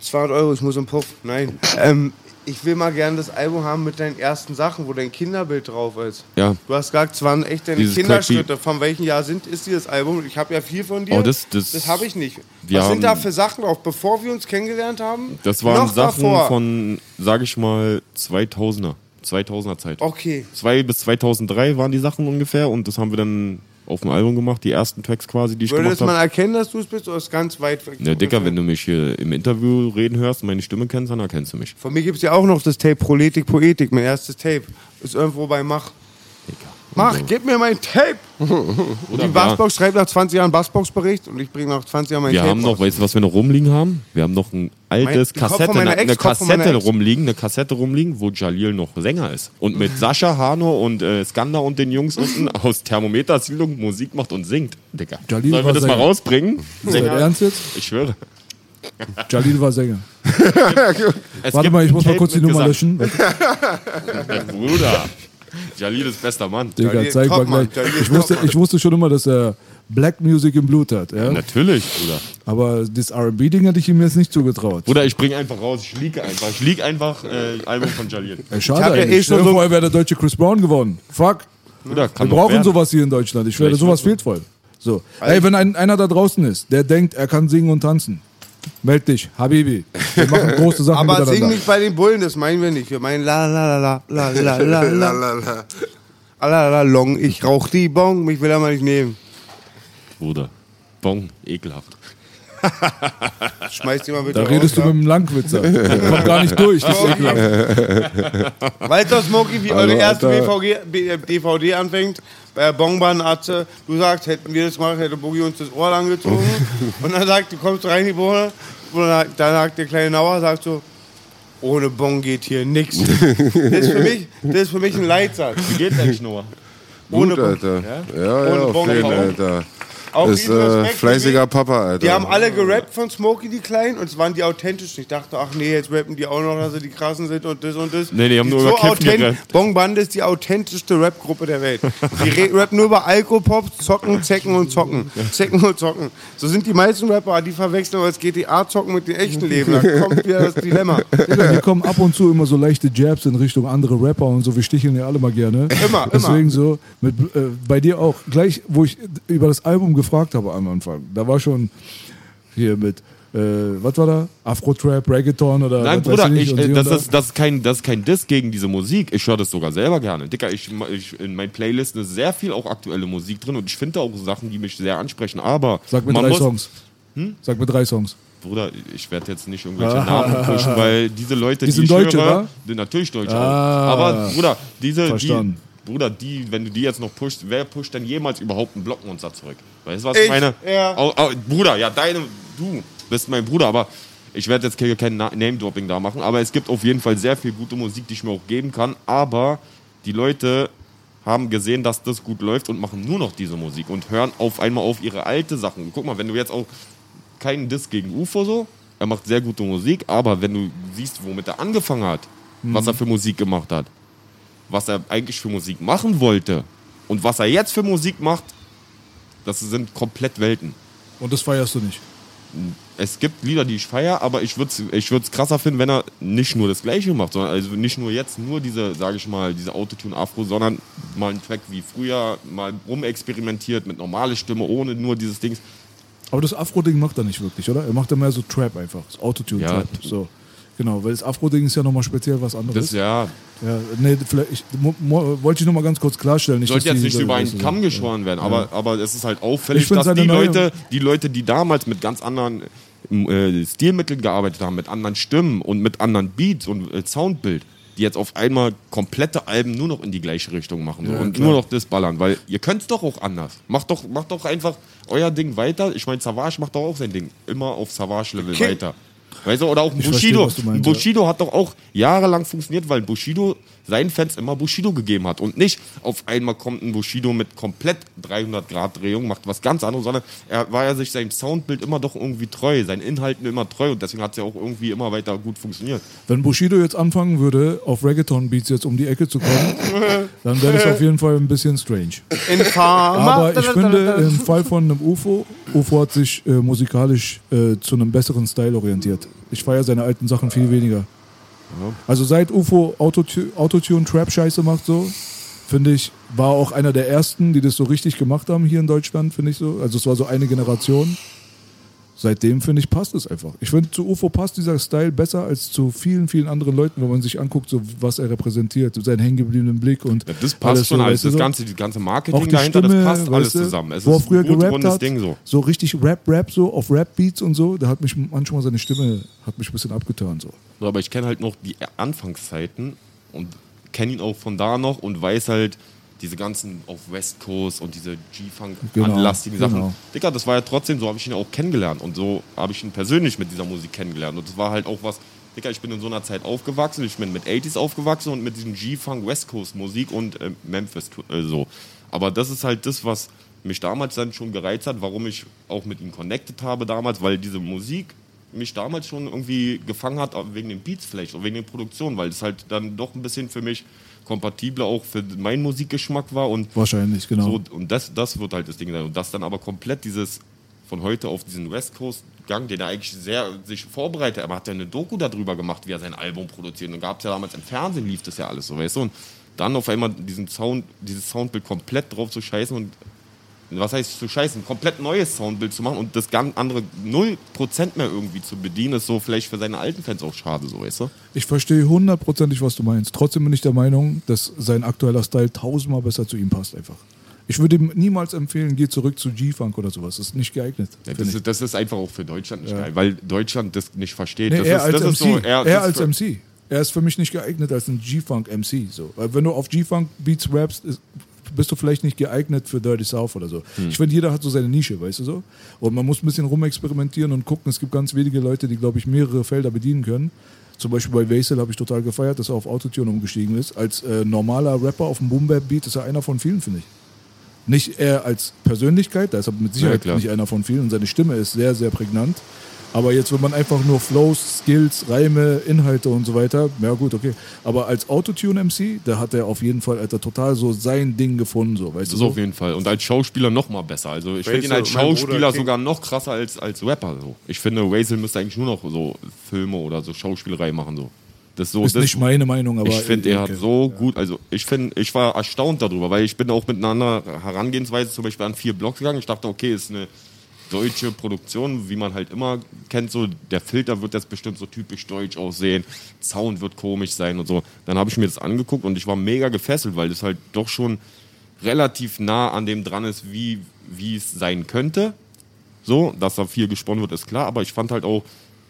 200 Euro, ich muss im Puff. Nein. Ähm, ich will mal gern das Album haben mit deinen ersten Sachen, wo dein Kinderbild drauf ist. Ja. Du hast gesagt, es waren echt deine Dieses Kinderschritte. Von welchem Jahr sind, ist dieses Album? Ich habe ja viel von dir. Oh, das- das- habe ich nicht. Was sind da für Sachen drauf, bevor wir uns kennengelernt haben? Das waren Noch Sachen davor. von, sag ich mal, 2000er. 2000er Zeit. Okay. 2 bis 2003 waren die Sachen ungefähr und das haben wir dann auf dem Album gemacht, die ersten Tracks quasi, die ich Würde gemacht das man habe. erkennen, dass du es bist, oder ist ganz weit weg? Ne, Dicker, wenn du mich hier im Interview reden hörst und meine Stimme kennst, dann erkennst du mich. Von mir gibt es ja auch noch das Tape Proletik Poetik, mein erstes Tape. Ist irgendwo bei Mach. Mach, gib mir mein Tape! Oder Die Bassbox schreibt nach 20 Jahren Bassbox-Bericht und ich bringe nach 20 Jahren mein wir Tape haben noch, raus. weißt du, was wir noch rumliegen haben? Wir haben noch ein altes Mein- Kassette, eine, eine Kassette rumliegen, eine Kassette rumliegen, wo Jalil noch Sänger ist. Und mit Sascha, Hano und äh, Skander und den Jungs unten aus Thermometer-Siedlung Musik macht und singt. Dicker. Jalil Sollen wir das mal Sänger. rausbringen? Ist dein Ernst jetzt? Ich schwöre. Jalil war Sänger. Es Warte mal, ich muss mal kurz die Nummer Gesang. löschen. Bruder. Jalil ist bester Mann. Digga, Jalil zeig mal gleich. Jalil Ich wusste, ich wusste schon immer, dass er Black Music im Blut hat. Ja? Natürlich, Bruder. Aber das R&B-Ding hätte ich ihm jetzt nicht zugetraut. Bruder, ich bring einfach raus, ich liege einfach. Ich liege einfach äh, Album von Jalil. Ey, Ich schade hab ja eh schon Stell dir so- vor, er wäre der deutsche Chris Brown geworden. Fuck. Bruder, kann Wir brauchen werden. sowas hier in Deutschland. Ich werde sowas fehlt voll. So. Ey, wenn ein, einer da draußen ist, der denkt, er kann singen und tanzen, meld dich, Habibi. Wir machen große Sachen Aber sing nicht bei den Bullen, das meinen wir nicht. Wir meinen la la la la la la la la la la la long. Ich rauch die Bon, mich will er mal nicht nehmen. Bruder. Bon, ekelhaft. Schmeiß die mal bitte Da raus, redest du ja. mit dem Langwitzer. Kommt gar nicht durch. Das ist ekelhaft. Weißt du, Smokey, wie eure erste Alter. BVG, B- DVD anfängt? Bei der Bongbahn-Atze. Du sagst, hätten wir das gemacht, hätte Boogie uns das Ohr lang gezogen. Und dann sagt, du kommst rein in die Wohnung. Und dann dann sagt der kleine Nauer, sagt so, ohne Bon geht hier nix. Das ist für mich, das ist für mich ein Leitsatz. Wie geht's eigentlich, Noah? Ohne Gut, Bon. Alter. Ja, ja, Ohne auf Bon jeden. Alter. Auch Ist äh, fleißiger Papa, Alter. Die haben alle gerappt von Smokey, die Kleinen, und es waren die authentischen. Ich dachte, ach nee, jetzt rappen die auch noch, dass sie die krassen sind und das und das. Nee, die haben nur so über Kiffen gerappt. Bong Bande ist die authentischste Rap-Gruppe der Welt. Die rappen nur über Alkopop, Zocken, Zecken und Zocken. Zecken und Zocken. So sind die meisten Rapper, die verwechseln aber das GTA-Zocken mit dem echten Leben. Da kommt wieder das Dilemma. Hier kommen ab und zu immer so leichte Jabs in Richtung andere Rapper und so. Wir sticheln ja alle mal gerne. Immer, Deswegen so, mit, äh, bei dir auch. Gleich, wo ich über das Album gefragt habe am Anfang, da war schon hier mit, äh, was war da? Afro-Trap, Reggaeton oder Nein, was Bruder, ich, ich, äh, das, ist, das, ist kein, das ist kein Diss gegen diese Musik. Ich höre das sogar selber gerne. Dicker, ich, ich, in meinen Playlisten ist sehr viel auch aktuelle Musik drin und ich finde auch Sachen, die mich sehr ansprechen. Aber Sag mir drei muss, Songs. Sag mir drei Songs. Bruder, ich werde jetzt nicht irgendwelche Namen pushen, weil diese Leute, Die die, sind ich Deutsche, höre, wa? sind natürlich Deutsche Ah. Aber Bruder, diese, die, Verstanden. Bruder, die, wenn du die jetzt noch pushst, wer pusht denn jemals überhaupt einen Blockmonster zurück? Weißt du, was ich, Ich, meine? ja. Au, au, Bruder, ja, deine, du bist mein Bruder, aber ich werde jetzt kein Na- Name-Dropping da machen, aber es gibt auf jeden Fall sehr viel gute Musik, die ich mir auch geben kann, aber die Leute haben gesehen, dass das gut läuft und machen nur noch diese Musik und hören auf einmal auf ihre alte Sachen. Guck mal, wenn du jetzt auch keinen Diss gegen UFO so. Er macht sehr gute Musik, aber wenn du siehst, womit er angefangen hat, was er für Musik gemacht hat, was er eigentlich für Musik machen wollte und was er jetzt für Musik macht, das sind komplett Welten. Und das feierst du nicht. Es gibt Lieder, die ich feiere, aber ich würde es ich würd's krasser finden, wenn er nicht nur das Gleiche macht, sondern also nicht nur jetzt nur diese, sage ich mal, diese Autotune-Afro, sondern mal einen Track wie früher, mal rumexperimentiert mit normaler Stimme, ohne nur dieses Dings. Aber das Afro-Ding macht er nicht wirklich, oder? Er macht ja mehr so Trap einfach. Das Autotune-Trap. Ja. So. Genau, weil das Afro-Ding ist ja nochmal speziell was anderes. Das ja, ja, nee, vielleicht, ich, mo, mo, wollte ich nochmal ganz kurz klarstellen. Nicht, sollte jetzt die nicht über einen so- Kamm geschoren werden, aber, aber es ist halt auffällig, dass die Leute, die Leute, die damals mit ganz anderen äh, Stilmitteln gearbeitet haben, mit anderen Stimmen und mit anderen Beats und äh, Soundbild, die jetzt auf einmal komplette Alben nur noch in die gleiche Richtung machen so, und klar. nur noch das ballern, weil ihr könnt es doch auch anders. Macht doch, macht doch einfach euer Ding weiter. Ich meine, Savage macht doch auch sein Ding. Immer auf Savage-Level Okay. weiter. Weißt du, oder auch ein verstehe, Bushido. ja. Bushido hat doch auch jahrelang funktioniert, weil Bushido seinen Fans immer Bushido gegeben hat. Und nicht auf einmal kommt ein Bushido mit komplett 300-Grad-Drehung, macht was ganz anderes, sondern er war ja sich seinem Soundbild immer doch irgendwie treu, seinen Inhalten immer treu und deswegen hat es ja auch irgendwie immer weiter gut funktioniert. Wenn Bushido jetzt anfangen würde, auf Reggaeton-Beats jetzt um die Ecke zu kommen, dann wäre das auf jeden Fall ein bisschen strange. Aber ich finde, im Fall von einem UFO, UFO hat sich äh, musikalisch äh, zu einem besseren Style orientiert. Ich feiere seine alten Sachen viel weniger. Also seit UFO Autotu- Autotune-Trap-Scheiße macht so, finde ich, war auch einer der ersten, die das so richtig gemacht haben hier in Deutschland, finde ich so. Also es war so eine Generation. Seitdem, finde ich, passt es einfach. Ich finde, zu UFO passt dieser Style besser als zu vielen, vielen anderen Leuten, wenn man sich anguckt, so was er repräsentiert, seinen hängengebliebenen Blick und Ja, das passt alles schon so, alles. Das so? ganze, die ganze Marketing dahinter, Stimme, das passt alles du, zusammen. Es wo ist früher ein gut rundes hat, Ding so. so richtig Rap, Rap, so auf Rap-Beats und so, da hat mich manchmal seine Stimme, hat mich ein bisschen abgetan, so. So, aber ich kenne halt noch die Anfangszeiten und kenne ihn auch von da noch und weiß halt diese ganzen auf West Coast und diese G-Funk-anlastigen Genau, Sachen. genau. Dicker, das war ja trotzdem, so habe ich ihn auch kennengelernt und so habe ich ihn persönlich mit dieser Musik kennengelernt und das war halt auch was, Dicker, ich bin in so einer Zeit aufgewachsen, ich bin mit 80s aufgewachsen und mit diesem G-Funk West Coast Musik und äh, Memphis äh, so. Aber das ist halt das, was mich damals dann schon gereizt hat, warum ich auch mit ihm connected habe damals, weil diese Musik mich damals schon irgendwie gefangen hat, auch wegen den Beats vielleicht, auch wegen den Produktionen, weil es halt dann doch ein bisschen für mich kompatibler auch für meinen Musikgeschmack war und Wahrscheinlich, genau. so, und das, das wird halt das Ding sein. Und das dann aber komplett dieses von heute auf diesen West Coast Gang, den er eigentlich sehr sich vorbereitet, aber hat ja eine Doku darüber gemacht, wie er sein Album produziert. Und gab es ja damals im Fernsehen, lief das ja alles so, weißt du? Und dann auf einmal diesen Sound, dieses Soundbild komplett drauf zu scheißen und was heißt zu scheißen, ein komplett neues Soundbild zu machen und das ganz andere 0% mehr irgendwie zu bedienen, ist so vielleicht für seine alten Fans auch schade, so weißt du? Ich verstehe hundertprozentig, was du meinst. Trotzdem bin ich der Meinung, dass sein aktueller Style tausendmal besser zu ihm passt einfach. Ich würde ihm niemals empfehlen, geh zurück zu G-Funk oder sowas. Das ist nicht geeignet. Ja, das, ist, das ist einfach auch für Deutschland nicht geil, weil Deutschland das nicht versteht. Nee, das er ist, als MC. so, er, er das als MC. Er ist für mich nicht geeignet als ein G-Funk-MC. So. Weil Wenn du auf G-Funk-Beats rappst, ist, bist du vielleicht nicht geeignet für Dirty South oder so. Hm. Ich finde, jeder hat so seine Nische, weißt du so? Und man muss ein bisschen rumexperimentieren und gucken. Es gibt ganz wenige Leute, die, glaube ich, mehrere Felder bedienen können. Zum Beispiel bei Vaisel habe ich total gefeiert, dass er auf Autotune umgestiegen ist. Als äh, normaler Rapper auf dem Boom-Bap-Beat ist er einer von vielen, finde ich. Nicht er als Persönlichkeit, da ist er mit Sicherheit klar. nicht einer von vielen und seine Stimme ist sehr, sehr prägnant. Aber jetzt, wenn man einfach nur Flows, Skills, Reime, Inhalte und so weiter, ja gut, okay. Aber als Autotune-MC, da hat er auf jeden Fall, Alter, total so sein Ding gefunden, so, weißt Das du? ist auf jeden Fall. Und als Schauspieler noch mal besser. Also ich finde ihn als Schauspieler sogar noch krasser als, als Rapper. So. Ich finde, Wazel müsste eigentlich nur noch so Filme oder so Schauspielerei machen. So. Das ist so, Ist das, nicht meine Meinung, aber. ich finde, er hat so gut, also ich finde, ich war erstaunt darüber, weil ich bin auch mit einer anderen Herangehensweise zum Beispiel an vier Blocks gegangen. Ich dachte, okay, ist eine deutsche Produktion, wie man halt immer kennt, so der Filter wird jetzt bestimmt so typisch deutsch aussehen, Sound wird komisch sein und so. Dann habe ich mir das angeguckt und ich war mega gefesselt, weil das halt doch schon relativ nah an dem dran ist, wie, wie es sein könnte. So, dass da viel gesponnen wird, ist klar, aber ich fand halt auch,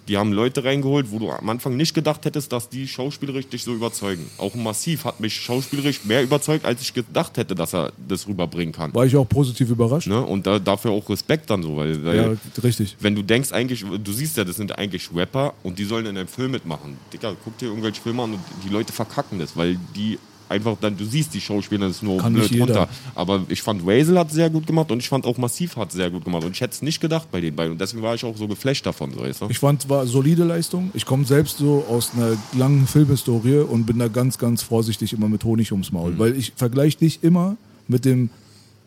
die haben Leute reingeholt, wo du am Anfang nicht gedacht hättest, dass die schauspielerisch dich so überzeugen. Auch Massiv hat mich schauspielerisch mehr überzeugt, als ich gedacht hätte, dass er das rüberbringen kann. War ich auch positiv überrascht. Ne? Und da, dafür auch Respekt dann so, weil, weil Ja, richtig. wenn du denkst eigentlich, du siehst ja, das sind eigentlich Rapper und die sollen in einem Film mitmachen. Dicker, guck dir irgendwelche Filme an und die Leute verkacken das, weil die einfach dann, du siehst die Schauspieler, das ist nur Kann blöd runter. Aber ich fand Wazel hat sehr gut gemacht und ich fand auch Massiv hat sehr gut gemacht und ich hätte es nicht gedacht bei den beiden und deswegen war ich auch so geflasht davon, so weißt du? Ich fand, war solide Leistung. Ich komme selbst so aus einer langen Filmhistorie und bin da ganz, ganz vorsichtig immer mit Honig ums Maul, weil ich vergleiche dich immer mit dem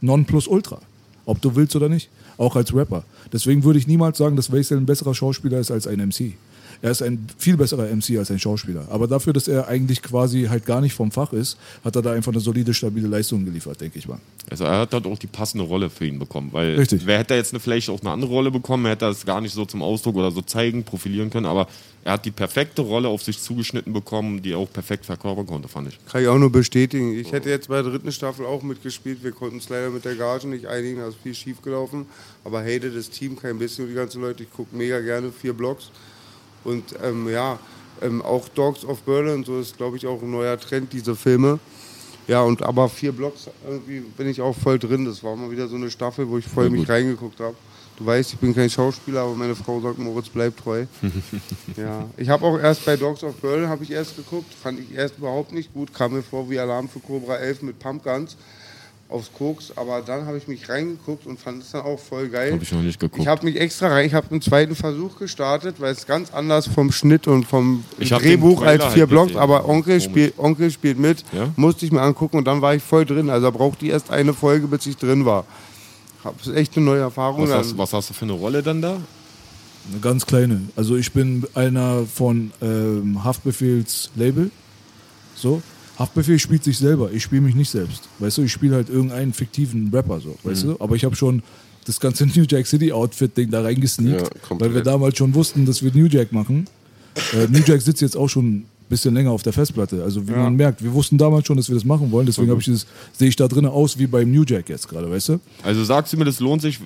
Nonplusultra, ob du willst oder nicht, auch als Rapper. Deswegen würde ich niemals sagen, dass Waisel ein besserer Schauspieler ist als ein MC. Er ist ein viel besserer MC als ein Schauspieler. Aber dafür, dass er eigentlich quasi halt gar nicht vom Fach ist, hat er da einfach eine solide, stabile Leistung geliefert, denke ich mal. Also er hat halt auch die passende Rolle für ihn bekommen, weil Richtig. wer hätte jetzt eine, vielleicht auch eine andere Rolle bekommen, hätte er es gar nicht so zum Ausdruck oder so zeigen, profilieren können, aber er hat die perfekte Rolle auf sich zugeschnitten bekommen, die er auch perfekt verkörpern konnte, fand ich. Kann ich auch nur bestätigen. Ich hätte jetzt bei der dritten Staffel auch mitgespielt. Wir konnten uns leider mit der Gage nicht einigen, da ist viel schief gelaufen. Aber hate das Team kein bisschen und die ganzen Leute. Ich gucke mega gerne vier Blocks. Und ähm, ja, ähm, auch Dogs of Berlin, so ist glaube ich auch ein neuer Trend, diese Filme. Ja, und aber vier Blocks irgendwie bin ich auch voll drin. Das war mal wieder so eine Staffel, wo ich voll Ja, mich gut. reingeguckt habe. Du weißt, ich bin kein Schauspieler, aber meine Frau sagt, Moritz bleibt treu. ja, ich habe auch erst bei Dogs of Berlin habe ich erst geguckt, fand ich erst überhaupt nicht gut, kam mir vor wie Alarm für Cobra 11 mit Pumpguns aufs Koks, aber dann habe ich mich reingeguckt und fand es dann auch voll geil. Habe ich noch nicht geguckt. Ich habe mich extra rein, ich habe einen zweiten Versuch gestartet, weil es ganz anders vom Schnitt und vom Ich Drehbuch als vier halt Blocks, aber Onkel spielt, Onkel spielt mit, Ja? musste ich mir angucken und dann war ich voll drin. Also brauchte ich erst eine Folge, bis ich drin war. Das ist echt eine neue Erfahrung. was, hast, was hast du für eine Rolle dann da? Eine ganz kleine. Also ich bin einer von ähm, Haftbefehls Label. So. Haftbefehl spielt sich selber. Ich spiele mich nicht selbst. Weißt du, ich spiele halt irgendeinen fiktiven Rapper so. Weißt du? Aber ich habe schon das ganze New Jack City Outfit-Ding da reingesneakt, Ja, weil wir damals schon wussten, dass wir New Jack machen. Äh, New Jack sitzt jetzt auch schon ein bisschen länger auf der Festplatte. Also wie Ja. man merkt, wir wussten damals schon, dass wir das machen wollen. Deswegen habe ich dieses, sehe ich da drinnen aus wie beim New Jack jetzt gerade, weißt du? Also sagst du mir, das lohnt sich, äh,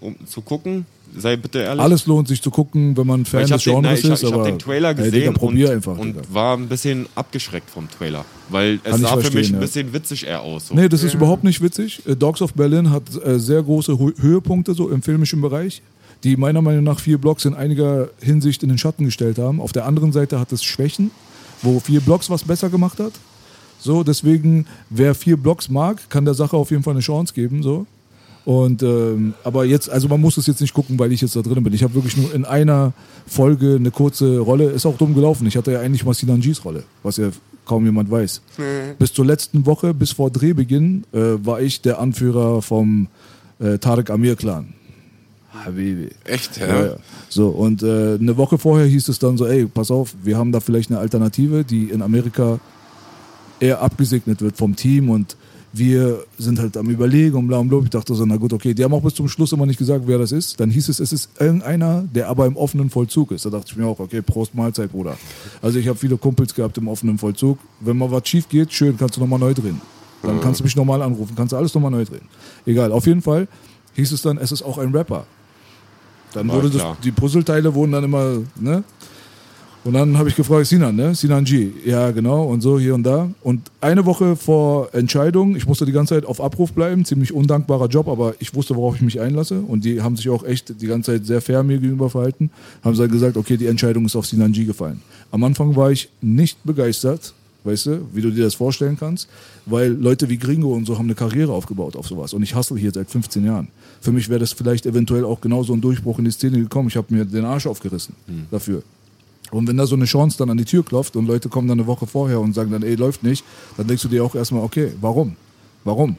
um zu gucken? Sei bitte ehrlich. Alles lohnt sich zu gucken, wenn man Fan des habe den, Genres ich ist. ich hab aber den Trailer ey, gesehen Digga, probier und, einfach. und Digga. war ein bisschen abgeschreckt vom Trailer. Weil es Kann sah für mich ein ja. bisschen witzig eher aus. So. Nee, das ist überhaupt nicht witzig. Äh, Dogs of Berlin hat äh, sehr große Hö- Höhepunkte so im filmischen Bereich, die meiner Meinung nach vier Blocks in einiger Hinsicht in den Schatten gestellt haben. Auf der anderen Seite hat es Schwächen, wo vier Blocks was besser gemacht hat. So, deswegen, wer vier Blocks mag, kann der Sache auf jeden Fall eine Chance geben. So. Und ähm, aber jetzt, also man muss es jetzt nicht gucken, weil ich jetzt da drin bin. Ich habe wirklich nur in einer Folge eine kurze Rolle. Ist auch dumm gelaufen. Ich hatte ja eigentlich mal Sinanjis Rolle, was ja kaum jemand weiß. Bis zur letzten Woche, bis vor Drehbeginn, äh, war ich der Anführer vom äh, Tarek Amir Clan. Habibi. Echt, ja? Ja, ja. So, und äh, eine Woche vorher hieß es dann so, ey, pass auf, wir haben da vielleicht eine Alternative, die in Amerika eher abgesegnet wird vom Team und wir sind halt am Überlegen und bla und bla. Ich dachte so, na gut, okay. Die haben auch bis zum Schluss immer nicht gesagt, wer das ist. Dann hieß es, es ist irgendeiner, der aber im offenen Vollzug ist. Da dachte ich mir auch, okay, Prost Mahlzeit, Bruder. Also ich habe viele Kumpels gehabt im offenen Vollzug. Wenn mal was schief geht, schön, kannst du nochmal neu drehen. Dann kannst du mich nochmal anrufen, kannst du alles nochmal neu drehen. Egal, auf jeden Fall hieß es dann, es ist auch ein Rapper. Dann wurde das, die Puzzleteile wurden dann immer, ne? Und dann habe ich gefragt, Sinan, ne? Sinan G. Ja, genau, und so hier und da. Und eine Woche vor Entscheidung, ich musste die ganze Zeit auf Abruf bleiben, ziemlich undankbarer Job, aber ich wusste, worauf ich mich einlasse. Und die haben sich auch echt die ganze Zeit sehr fair mir gegenüber verhalten. Haben sie gesagt, okay, die Entscheidung ist auf Sinan G gefallen. Am Anfang war ich nicht begeistert, weißt du, wie du dir das vorstellen kannst, weil Leute wie Gringo und so haben eine Karriere aufgebaut auf sowas. Und ich hustle hier seit 15 Jahren. Für mich wäre das vielleicht eventuell auch genauso ein Durchbruch in die Szene gekommen. Ich habe mir den Arsch aufgerissen dafür. Und wenn da so eine Chance dann an die Tür klopft und Leute kommen dann eine Woche vorher und sagen dann, ey, läuft nicht, dann denkst du dir auch erstmal, okay, warum? Warum?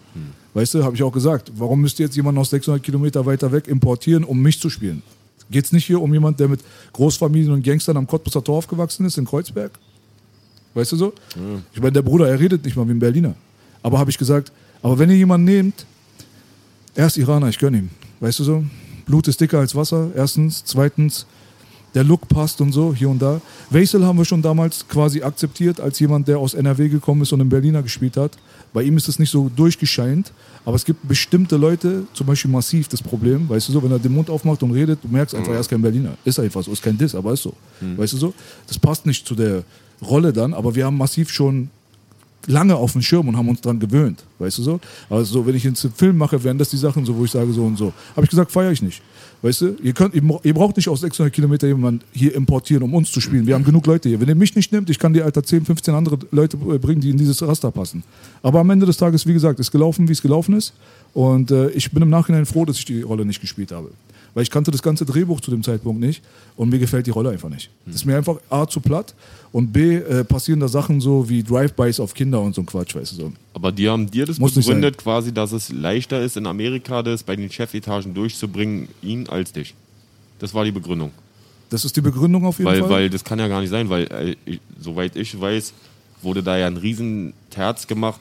Weißt du, habe ich auch gesagt, warum müsst ihr jetzt jemanden aus 600 Kilometer weiter weg importieren, um mich zu spielen? Geht es nicht hier um jemanden, der mit Großfamilien und Gangstern am Cottbusser Tor aufgewachsen ist, in Kreuzberg? Weißt du so? Ich meine, der Bruder, er redet nicht mal wie ein Berliner. Aber habe ich gesagt, aber wenn ihr jemanden nehmt, er ist Iraner, ich gönne ihm. Weißt du so? Blut ist dicker als Wasser, erstens. Zweitens, der Look passt und so, hier und da. Weisel haben wir schon damals quasi akzeptiert als jemand, der aus NRW gekommen ist und in Berliner gespielt hat. Bei ihm ist es nicht so durchgescheint, aber es gibt bestimmte Leute, zum Beispiel massiv das Problem, weißt du so, wenn er den Mund aufmacht und redet, du merkst einfach, er ist kein Berliner. Ist einfach so, ist kein Diss, aber ist so. Weißt du so? Das passt nicht zu der Rolle dann, aber wir haben massiv schon lange auf dem Schirm und haben uns dran gewöhnt, weißt du so? Also so, wenn ich jetzt einen Film mache, wären das die Sachen so, wo ich sage so und so. Habe ich gesagt, feiere ich nicht. Weißt du, ihr, könnt, ihr, bra- ihr braucht nicht aus 600 Kilometer jemanden hier importieren, um uns zu spielen. Wir haben genug Leute hier. Wenn ihr mich nicht nimmt, ich kann dir Alter 10, 15 andere Leute äh, bringen, die in dieses Raster passen. Aber am Ende des Tages, wie gesagt, ist gelaufen, wie es gelaufen ist. Und äh, ich bin im Nachhinein froh, dass ich die Rolle nicht gespielt habe. Weil ich kannte das ganze Drehbuch zu dem Zeitpunkt nicht und mir gefällt die Rolle einfach nicht. Das ist mir einfach A zu platt und B äh, passieren da Sachen so wie Drive-Bys auf Kinder und so ein Quatsch, weißt du so. Aber die haben dir das Muss begründet, quasi, dass es leichter ist, in Amerika das bei den Chefetagen durchzubringen, ihn als dich. Das war die Begründung. Das ist die Begründung auf jeden Weil, Fall. weil das kann ja gar nicht sein, weil, äh, ich, soweit ich weiß, wurde da ja ein riesen Terz gemacht,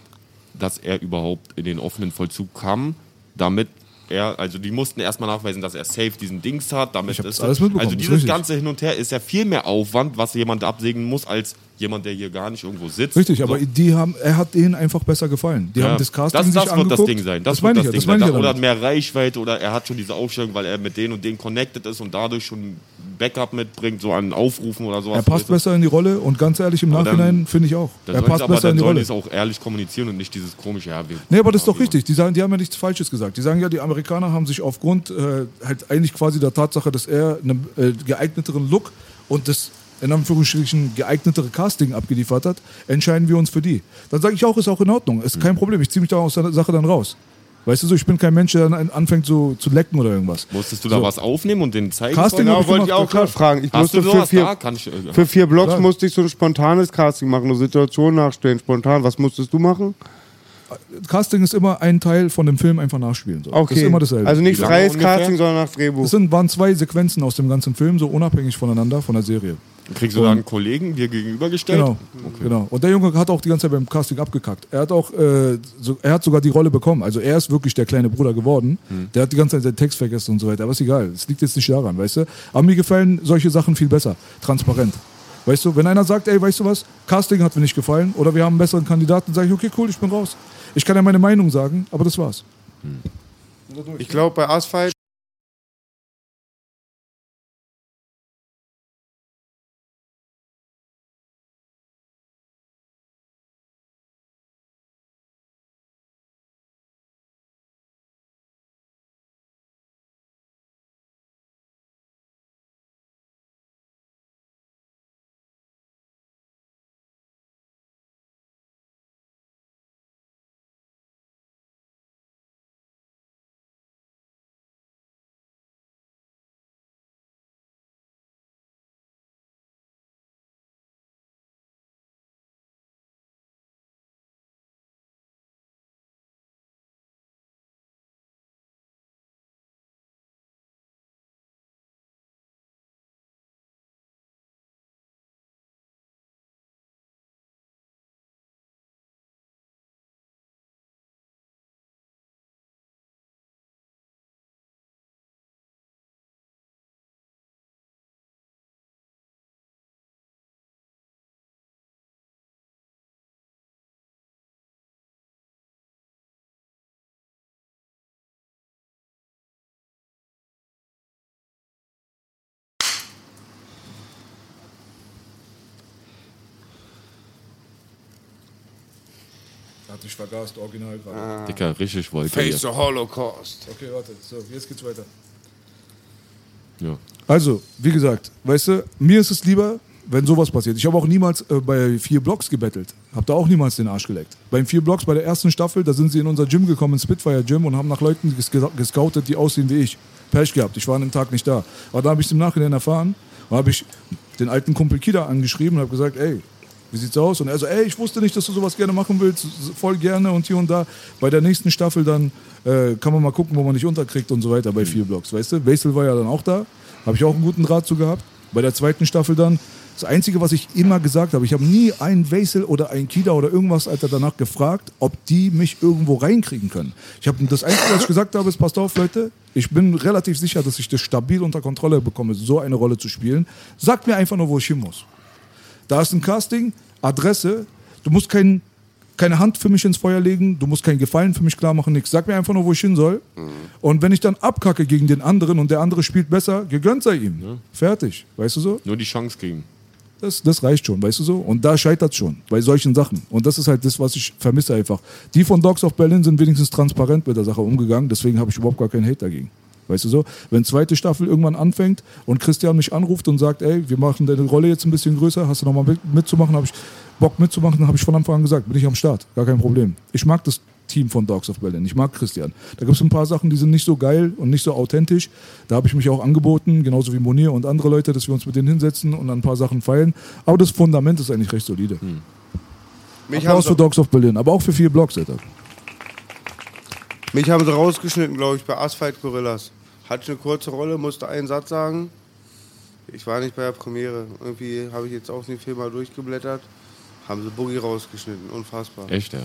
dass er überhaupt in den offenen Vollzug kam, damit er, also die mussten erstmal nachweisen, dass er safe diesen Dings hat, damit Ich ist das alles mitbekommen, Also dieses ganze Hin und Her ist ja viel mehr Aufwand, was jemand absägen muss, als jemand, der hier gar nicht irgendwo sitzt. Richtig, aber So. die haben, er hat denen einfach besser gefallen. Die Ja, haben das Casting das, sich das wird angeguckt. das Ding sein. Das, Das, meine wird ich das das Ding meine ich sein. Oder mehr Reichweite oder er hat schon diese Aufstellung, weil er mit denen und denen connected ist und dadurch schon Backup mitbringt, so an Aufrufen oder sowas. Er passt besser in die Rolle und ganz ehrlich, im Aber dann- Nachhinein finde ich auch. Dann Er sollen passt aber besser in dann die sollen Rolle. die es auch ehrlich kommunizieren und nicht dieses komische, ja, wir Nee, aber das ist doch richtig. Die, sagen, die haben ja nichts Falsches gesagt. Die sagen ja, die Amerikaner haben sich aufgrund äh, halt eigentlich quasi der Tatsache, dass er einen äh, geeigneteren Look und das in Anführungsstrichen geeignetere Casting abgeliefert hat, entscheiden wir uns für die. Dann sage ich auch, ist auch in Ordnung. Ist kein Problem. Ich ziehe mich da aus der Sache dann raus. Weißt du so, ich bin kein Mensch, der dann anfängt so zu lecken oder irgendwas. Musstest du da So. was aufnehmen und den zeigen? Casting Genau, wollte ich auch gerade fragen. Ich Hast musste du für vier, da? Kann ich, äh, für vier Blogs Klar. musste ich so ein spontanes Casting machen, eine Situation nachstellen, spontan. Was musstest du machen? Casting ist immer ein Teil von dem Film einfach nachspielen. So. Okay. Das ist immer dasselbe. Also nicht freies ungefähr? Casting, sondern nach Drehbuch. das sind, waren zwei Sequenzen aus dem ganzen Film, so unabhängig voneinander, von der Serie. kriegst du da einen Kollegen dir gegenübergestellt? Genau, genau. Und der Junge hat auch die ganze Zeit beim Casting abgekackt. Er hat auch, äh, so, er hat sogar die Rolle bekommen. Also er ist wirklich der kleine Bruder geworden. Der hat die ganze Zeit seinen Text vergessen und so weiter. Aber ist egal. Es liegt jetzt nicht daran, weißt du. Aber mir gefallen solche Sachen viel besser. Transparent. Weißt du, wenn einer sagt, ey, weißt du was, Casting hat mir nicht gefallen oder wir haben einen besseren Kandidaten, sage ich, okay, cool, ich bin raus. Ich kann ja meine Meinung sagen, aber das war's. Ich glaube, bei Asphalt Hat dich vergast, original gerade. Ah. Dicker, richtig wollte Face the Holocaust. Okay, warte. So, jetzt geht's weiter. Ja. Also, wie gesagt, weißt du, mir ist es lieber, wenn sowas passiert. Ich habe auch niemals äh, bei vier Blocks gebettelt. Hab da auch niemals den Arsch geleckt. Beim vier Blocks bei der ersten Staffel, da sind sie in unser Gym gekommen, Spitfire Gym und haben nach Leuten ges gescoutet, die aussehen wie ich. Pech gehabt, ich war an dem Tag nicht da. Aber da habe ich es im Nachhinein erfahren und habe ich den alten Kumpel Kida angeschrieben und habe gesagt, ey, wie sieht's aus? Und er so, ey, ich wusste nicht, dass du sowas gerne machen willst, voll gerne und hier und da. Bei der nächsten Staffel dann äh, kann man mal gucken, wo man nicht unterkriegt und so weiter bei vier Blocks, weißt du? Wesel war ja dann auch da, habe ich auch einen guten Draht zu gehabt. Bei der zweiten Staffel dann, das Einzige, was ich immer gesagt habe, ich habe nie einen Wesel oder einen Kida oder irgendwas, Alter, danach gefragt, ob die mich irgendwo reinkriegen können. Ich habe das Einzige, was ich gesagt habe, ist, passt auf, Leute, ich bin relativ sicher, dass ich das stabil unter Kontrolle bekomme, so eine Rolle zu spielen. Sagt mir einfach nur, wo ich hin muss. Da ist ein Casting, Adresse. Du musst kein, keine Hand für mich ins Feuer legen, du musst keinen Gefallen für mich klar machen, nichts. Sag mir einfach nur, wo ich hin soll. Und wenn ich dann abkacke gegen den anderen und der andere spielt besser, gegönnt sei ihm. Fertig. Weißt du so? Nur die Chance kriegen. Das, das reicht schon, weißt du so? Und da scheitert schon, bei solchen Sachen. Und das ist halt das, was ich vermisse einfach. Die von Dogs of Berlin sind wenigstens transparent mit der Sache umgegangen, deswegen habe ich überhaupt gar keinen Hate dagegen. Weißt du so? Wenn zweite Staffel irgendwann anfängt und Christian mich anruft und sagt, ey, wir machen deine Rolle jetzt ein bisschen größer, hast du nochmal mit, mitzumachen, habe ich Bock mitzumachen, habe ich von Anfang an gesagt, bin ich am Start, gar kein Problem. Ich mag das Team von Dogs of Berlin, ich mag Christian. Da gibt es ein paar Sachen, die sind nicht so geil und nicht so authentisch. Da habe ich mich auch angeboten, genauso wie Monir und andere Leute, dass wir uns mit denen hinsetzen und an ein paar Sachen feilen. Aber das Fundament ist eigentlich recht solide. Mich haben, Applaus für Dogs of Berlin, aber auch für vier Blocks, Alter. mich haben sie rausgeschnitten, glaube ich, bei Asphalt Gorillas. Hatte eine kurze Rolle, musste einen Satz sagen. Ich war nicht bei der Premiere. Irgendwie habe ich jetzt auch den Film mal durchgeblättert. Haben sie Boogie rausgeschnitten. Unfassbar. Echt, ja.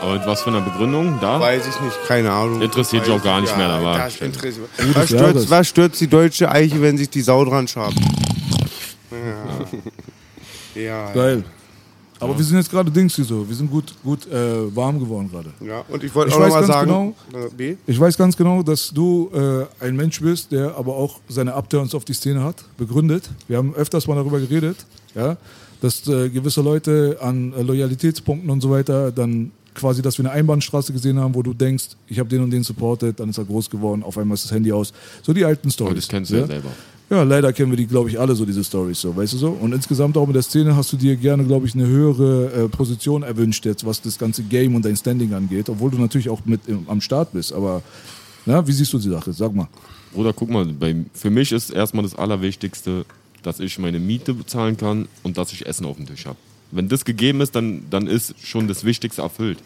Aber mit was für einer Begründung? Da? Weiß ich nicht, keine Ahnung. Interessiert dich auch gar nicht mehr, da war- Das interessiert was, stürzt, was stürzt die deutsche Eiche, wenn sich die Sau dran schabt? Ja. ja. Geil. Aber wir sind jetzt gerade Dings hier so. Wir sind gut, gut äh, warm geworden gerade. Ja, und ich wollte auch noch weiß mal ganz sagen, äh, B, Ich weiß ganz genau, dass du äh, ein Mensch bist, der aber auch seine Upturns auf die Szene hat, begründet. Wir haben öfters mal darüber geredet, ja, dass äh, gewisse Leute an äh, Loyalitätspunkten und so weiter dann quasi, dass wir eine Einbahnstraße gesehen haben, wo du denkst, ich habe den und den supportet, dann ist er groß geworden, auf einmal ist das Handy aus. So die alten Stories. Aber das kennst du ja selber. Ja, leider kennen wir die, glaube ich, alle so, diese Stories, so, weißt du so? Und insgesamt auch mit der Szene hast du dir gerne, glaube ich, eine höhere äh, Position erwünscht jetzt, was das ganze Game und dein Standing angeht, obwohl du natürlich auch mit im, am Start bist, aber na, wie siehst du die Sache? Sag mal. Bruder, guck mal, bei, für mich ist erstmal das Allerwichtigste, dass ich meine Miete bezahlen kann und dass ich Essen auf dem Tisch habe. Wenn das gegeben ist, dann, dann ist schon das Wichtigste erfüllt.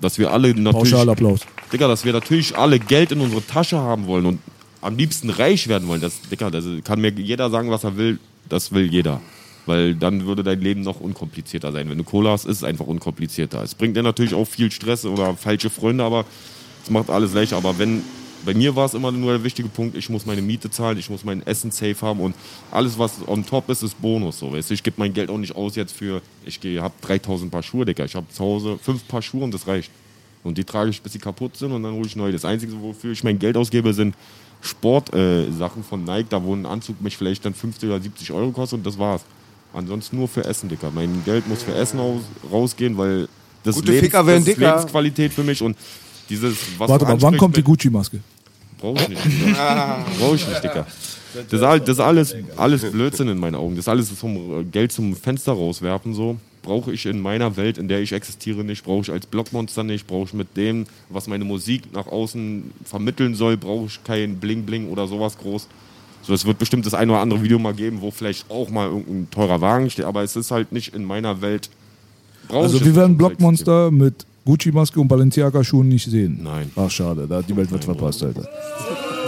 Dass wir alle natürlich, Pauschalapplaus. Digga, dass wir natürlich alle Geld in unsere Tasche haben wollen und am liebsten reich werden wollen. Das, Digga, das kann mir jeder sagen, was er will. Das will jeder. Weil dann würde dein Leben noch unkomplizierter sein. Wenn du Cola hast, ist es einfach unkomplizierter. Es bringt dir natürlich auch viel Stress oder falsche Freunde, aber es macht alles leichter. Aber wenn, bei mir war es immer nur der wichtige Punkt, ich muss meine Miete zahlen, ich muss mein Essen safe haben und alles, was on top ist, ist Bonus. So, weißt du? Ich gebe mein Geld auch nicht aus jetzt für, ich habe 3000 Paar Schuhe, Digga. Ich habe zu Hause fünf Paar Schuhe und das reicht. Und die trage ich, bis sie kaputt sind und dann hole ich neue. Das Einzige, wofür ich mein Geld ausgebe, sind Sportsachen äh, Sachen von Nike, da wo ein Anzug mich vielleicht dann 50 oder 70 Euro kostet und das war's. Ansonsten nur für Essen, Dicker. Mein Geld muss für Essen aus, rausgehen, weil das, Gute Lebens, Ficker werden das ist dicker. Lebensqualität für mich und dieses, was Warte mal, wann kommt die Gucci-Maske? Brauch ich nicht. Digga. Brauch ich nicht, Dicker. Das ist, all- das ist alles, alles Blödsinn in meinen Augen. Das ist alles zum äh, Geld zum Fenster rauswerfen. So brauche ich in meiner Welt, in der ich existiere, nicht. Brauche ich als Blockmonster nicht. Brauche ich mit dem, was meine Musik nach außen vermitteln soll, brauche ich kein Bling Bling oder sowas groß. So, es wird bestimmt das ein oder andere Video mal geben, wo vielleicht auch mal irgendein teurer Wagen steht, aber es ist halt nicht in meiner Welt. Brauche Also wir werden Blockmonster mit Gucci-Maske und Balenciaga-Schuhen nicht sehen. Nein. Ach, schade. Da, die Welt wird verpasst, Alter.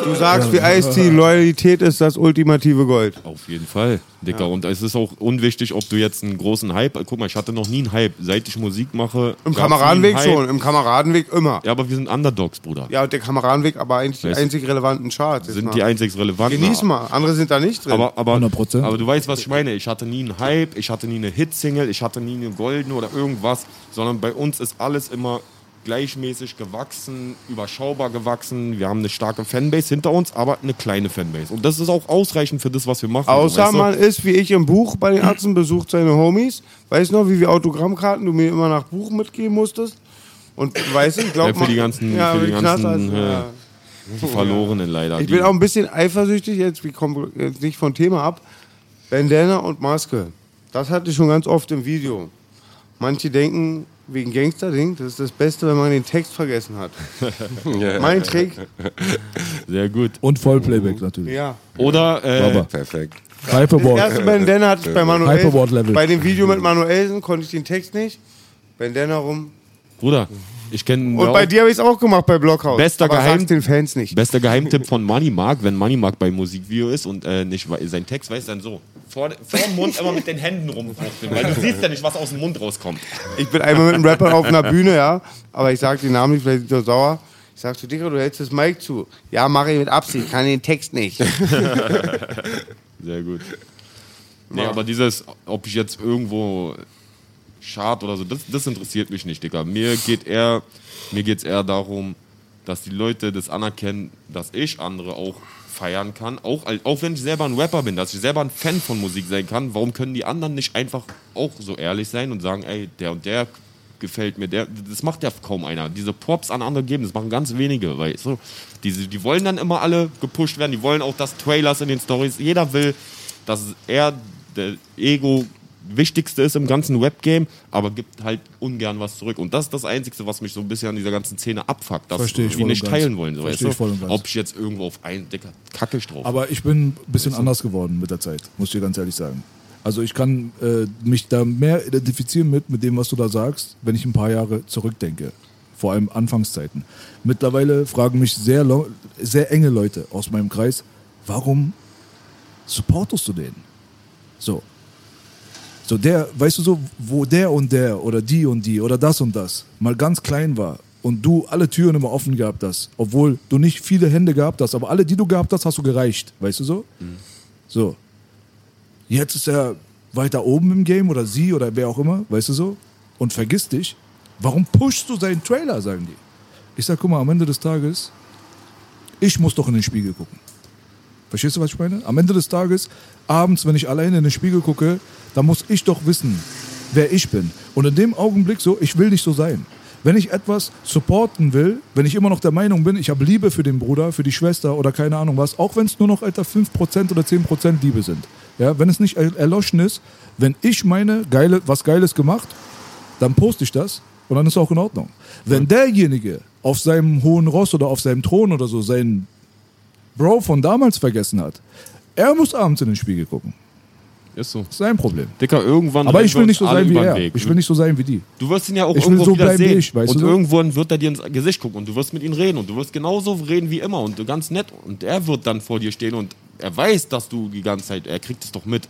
Du sagst, wie Ice-T, Loyalität ist das ultimative Gold. Auf jeden Fall, Dicker. Und es ist auch unwichtig, ob du jetzt einen großen Hype. Guck mal, ich hatte noch nie einen Hype. Seit ich Musik mache. Im Kameradenweg schon, im Kameradenweg immer. Ja, aber wir sind Underdogs, Bruder. Ja, und der Kameradenweg, aber eigentlich die Weißt- einzig relevanten Charts. sind mal. die einzig relevanten. Genieß mal, andere sind da nicht drin. Aber, aber, 100%. aber du weißt, was ich meine. Ich hatte nie einen Hype, ich hatte nie eine Hitsingle, ich hatte nie eine goldene oder irgendwas, sondern bei uns ist alles immer gleichmäßig gewachsen, überschaubar gewachsen. Wir haben eine starke Fanbase hinter uns, aber eine kleine Fanbase. Und das ist auch ausreichend für das, was wir machen. Außer du? man ist wie ich im Buch bei den Ärzten, besucht seine Homies. Weißt du noch, wie wir Autogrammkarten du mir immer nach Buch mitgeben musstest? Und weißt du, ich glaube Ja, für die ganzen- ja, für die ganzen, äh, ja. Die Verlorenen leider. Ich bin auch ein bisschen eifersüchtig, jetzt, wir kommen jetzt nicht vom Thema ab. Bandana und Maske. Das hatte ich schon ganz oft im Video. Manche denken, wegen Gangster-Ding, das ist das Beste, wenn man den Text vergessen hat. mein Trick, Sehr gut. Und Vollplayback natürlich. ja. Oder äh. Perfekt. Das erste Hyperboard. Bandana hatte ich bei Manuel. Hyperboard-Level. Bei dem Video mit Manuelsen konnte ich den Text nicht. Bandana rum. Bruder, ich kenne Und bei dir habe ich es auch gemacht bei Blockhaus. Bester Aber Geheim- den Fans nicht. Bester Geheimtipp von Money Mark, wenn Money Mark beim Musikvideo ist und äh, nicht sein Text weiß, dann so. Vor, vor dem Mund immer mit den Händen rumfuchteln, weil du siehst ja nicht, was aus dem Mund rauskommt. Ich bin einmal mit einem Rapper auf einer Bühne, ja. Aber ich sag den Namen nicht, vielleicht ist er sauer. Ich sag zu Dicker, du hältst das Mic zu. Ja, mache ich mit Absicht, kann den Text nicht. Sehr gut. Nee, aber dieses, ob ich jetzt irgendwo schad oder so, das, das interessiert mich nicht, Digga. Mir geht eher, mir geht's eher darum, dass die Leute das anerkennen, dass ich andere auch feiern kann, auch, auch wenn ich selber ein Rapper bin, dass ich selber ein Fan von Musik sein kann, warum können die anderen nicht einfach auch so ehrlich sein und sagen, ey, der und der gefällt mir, der, das macht ja kaum einer. Diese Props an andere geben, das machen ganz wenige, weißt du? Diese, die wollen dann immer alle gepusht werden, die wollen auch, dass Trailers in den Stories, jeder will, dass er der Ego Wichtigste ist im ganzen Webgame, aber gibt halt ungern was zurück. Und das ist das Einzige, was mich so ein bisschen an dieser ganzen Szene abfuckt, dass Versteh ich die nicht teilen wollen. So, Versteh weißt ich voll und du? ganz. Ob ich jetzt irgendwo auf einen Dicker kacke ich drauf. Aber ich bin ein bisschen anders geworden mit der Zeit, muss ich dir ganz ehrlich sagen. Also ich kann äh, mich da mehr identifizieren mit, mit dem, was du da sagst, wenn ich ein paar Jahre zurückdenke. Vor allem Anfangszeiten. Mittlerweile fragen mich sehr, sehr enge Leute aus meinem Kreis, warum supportest du den? So. So der, weißt du so, wo der und der oder die und die oder das und das mal ganz klein war und du alle Türen immer offen gehabt hast, obwohl du nicht viele Hände gehabt hast, aber alle, die du gehabt hast, hast du gereicht, weißt du so? So. Jetzt ist er weiter oben im Game oder sie oder wer auch immer, weißt du so? Und vergiss dich. Warum pushst du seinen Trailer, sagen die. Ich sag, guck mal, am Ende des Tages, ich muss doch in den Spiegel gucken. Verstehst du, was ich meine? Am Ende des Tages, abends, wenn ich alleine in den Spiegel gucke, dann muss ich doch wissen, wer ich bin. Und in dem Augenblick so, ich will nicht so sein. Wenn ich etwas supporten will, wenn ich immer noch der Meinung bin, ich habe Liebe für den Bruder, für die Schwester oder keine Ahnung was, auch wenn es nur noch Alter 5% oder 10% Liebe sind. Ja, wenn es nicht er- erloschen ist, wenn ich meine, geile, was Geiles gemacht, dann poste ich das und dann ist auch in Ordnung. Wenn derjenige auf seinem hohen Ross oder auf seinem Thron oder so seinen Bro von damals vergessen hat, er muss abends in den Spiegel gucken. Ist so. Das ist sein Problem. Dicker, irgendwann. Aber ich will nicht so sein wie er. Ich will nicht so sein wie die. Du wirst ihn ja auch Ich will irgendwo so wieder bleiben wie sehen. ich, und irgendwann wird er dir ins Gesicht gucken und du wirst mit ihm reden und du wirst genauso reden wie immer und du ganz nett und er wird dann vor dir stehen und er weiß, dass du die ganze Zeit, er kriegt es doch mit.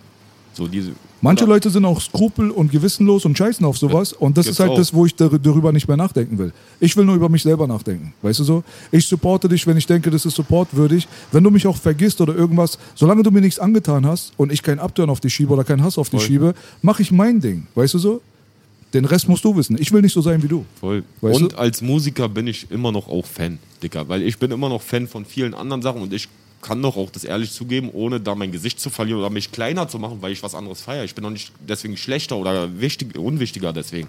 So diese. Manche Leute sind auch skrupel und gewissenlos und scheißen auf sowas. Und das Gibt's ist halt auch. das, wo ich dar- darüber nicht mehr nachdenken will. Ich will nur über mich selber nachdenken. Weißt du so? Ich supporte dich, wenn ich denke, das ist supportwürdig. Wenn du mich auch vergisst oder irgendwas, solange du mir nichts angetan hast und ich keinen Abturn auf dich schiebe oder keinen Hass auf dich Voll. schiebe, mache ich mein Ding. Weißt du so? Den Rest musst du wissen. Ich will nicht so sein wie du. Voll. Weißt und du? als Musiker bin ich immer noch auch Fan, Dicker, weil ich bin immer noch Fan von vielen anderen Sachen und ich kann doch auch das ehrlich zugeben, ohne da mein Gesicht zu verlieren oder mich kleiner zu machen, weil ich was anderes feiere. Ich bin doch nicht deswegen schlechter oder wichtig, unwichtiger deswegen.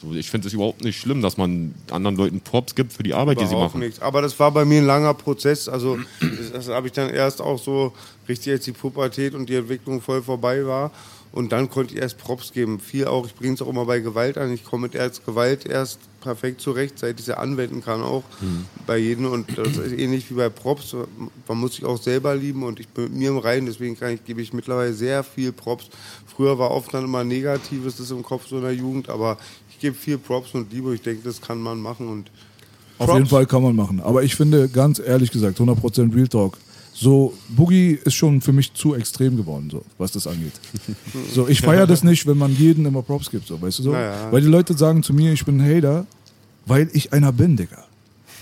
So, ich finde es überhaupt nicht schlimm, dass man anderen Leuten Props gibt für die Arbeit, die sie Überhaupt machen. nichts. Aber das war bei mir ein langer Prozess. Also das, das habe ich dann erst auch so richtig, als die Pubertät und die Entwicklung voll vorbei war. Und dann konnte ich erst Props geben. Viel auch, ich bringe es auch immer bei Gewalt an. Ich komme mit erst Gewalt erst perfekt zurecht, seit ich sie anwenden kann auch bei jedem. Und das ist ähnlich wie bei Props. Man muss sich auch selber lieben und ich bin mit mir im Reinen. Deswegen kann ich, gebe ich mittlerweile sehr viel Props. Früher war oft dann immer Negatives, das im Kopf so in der Jugend. Aber ich gebe viel Props und Liebe. Ich denke, das kann man machen und Auf Props. jeden Fall kann man machen. Aber ich finde, ganz ehrlich gesagt, 100% Real Talk. So, Boogie ist schon für mich zu extrem geworden, so, was das angeht. So, ich feiere das nicht, wenn man jeden immer Props gibt, so, weißt du so? Naja. Weil die Leute sagen zu mir, ich bin ein Hater, weil ich einer bin, Digga.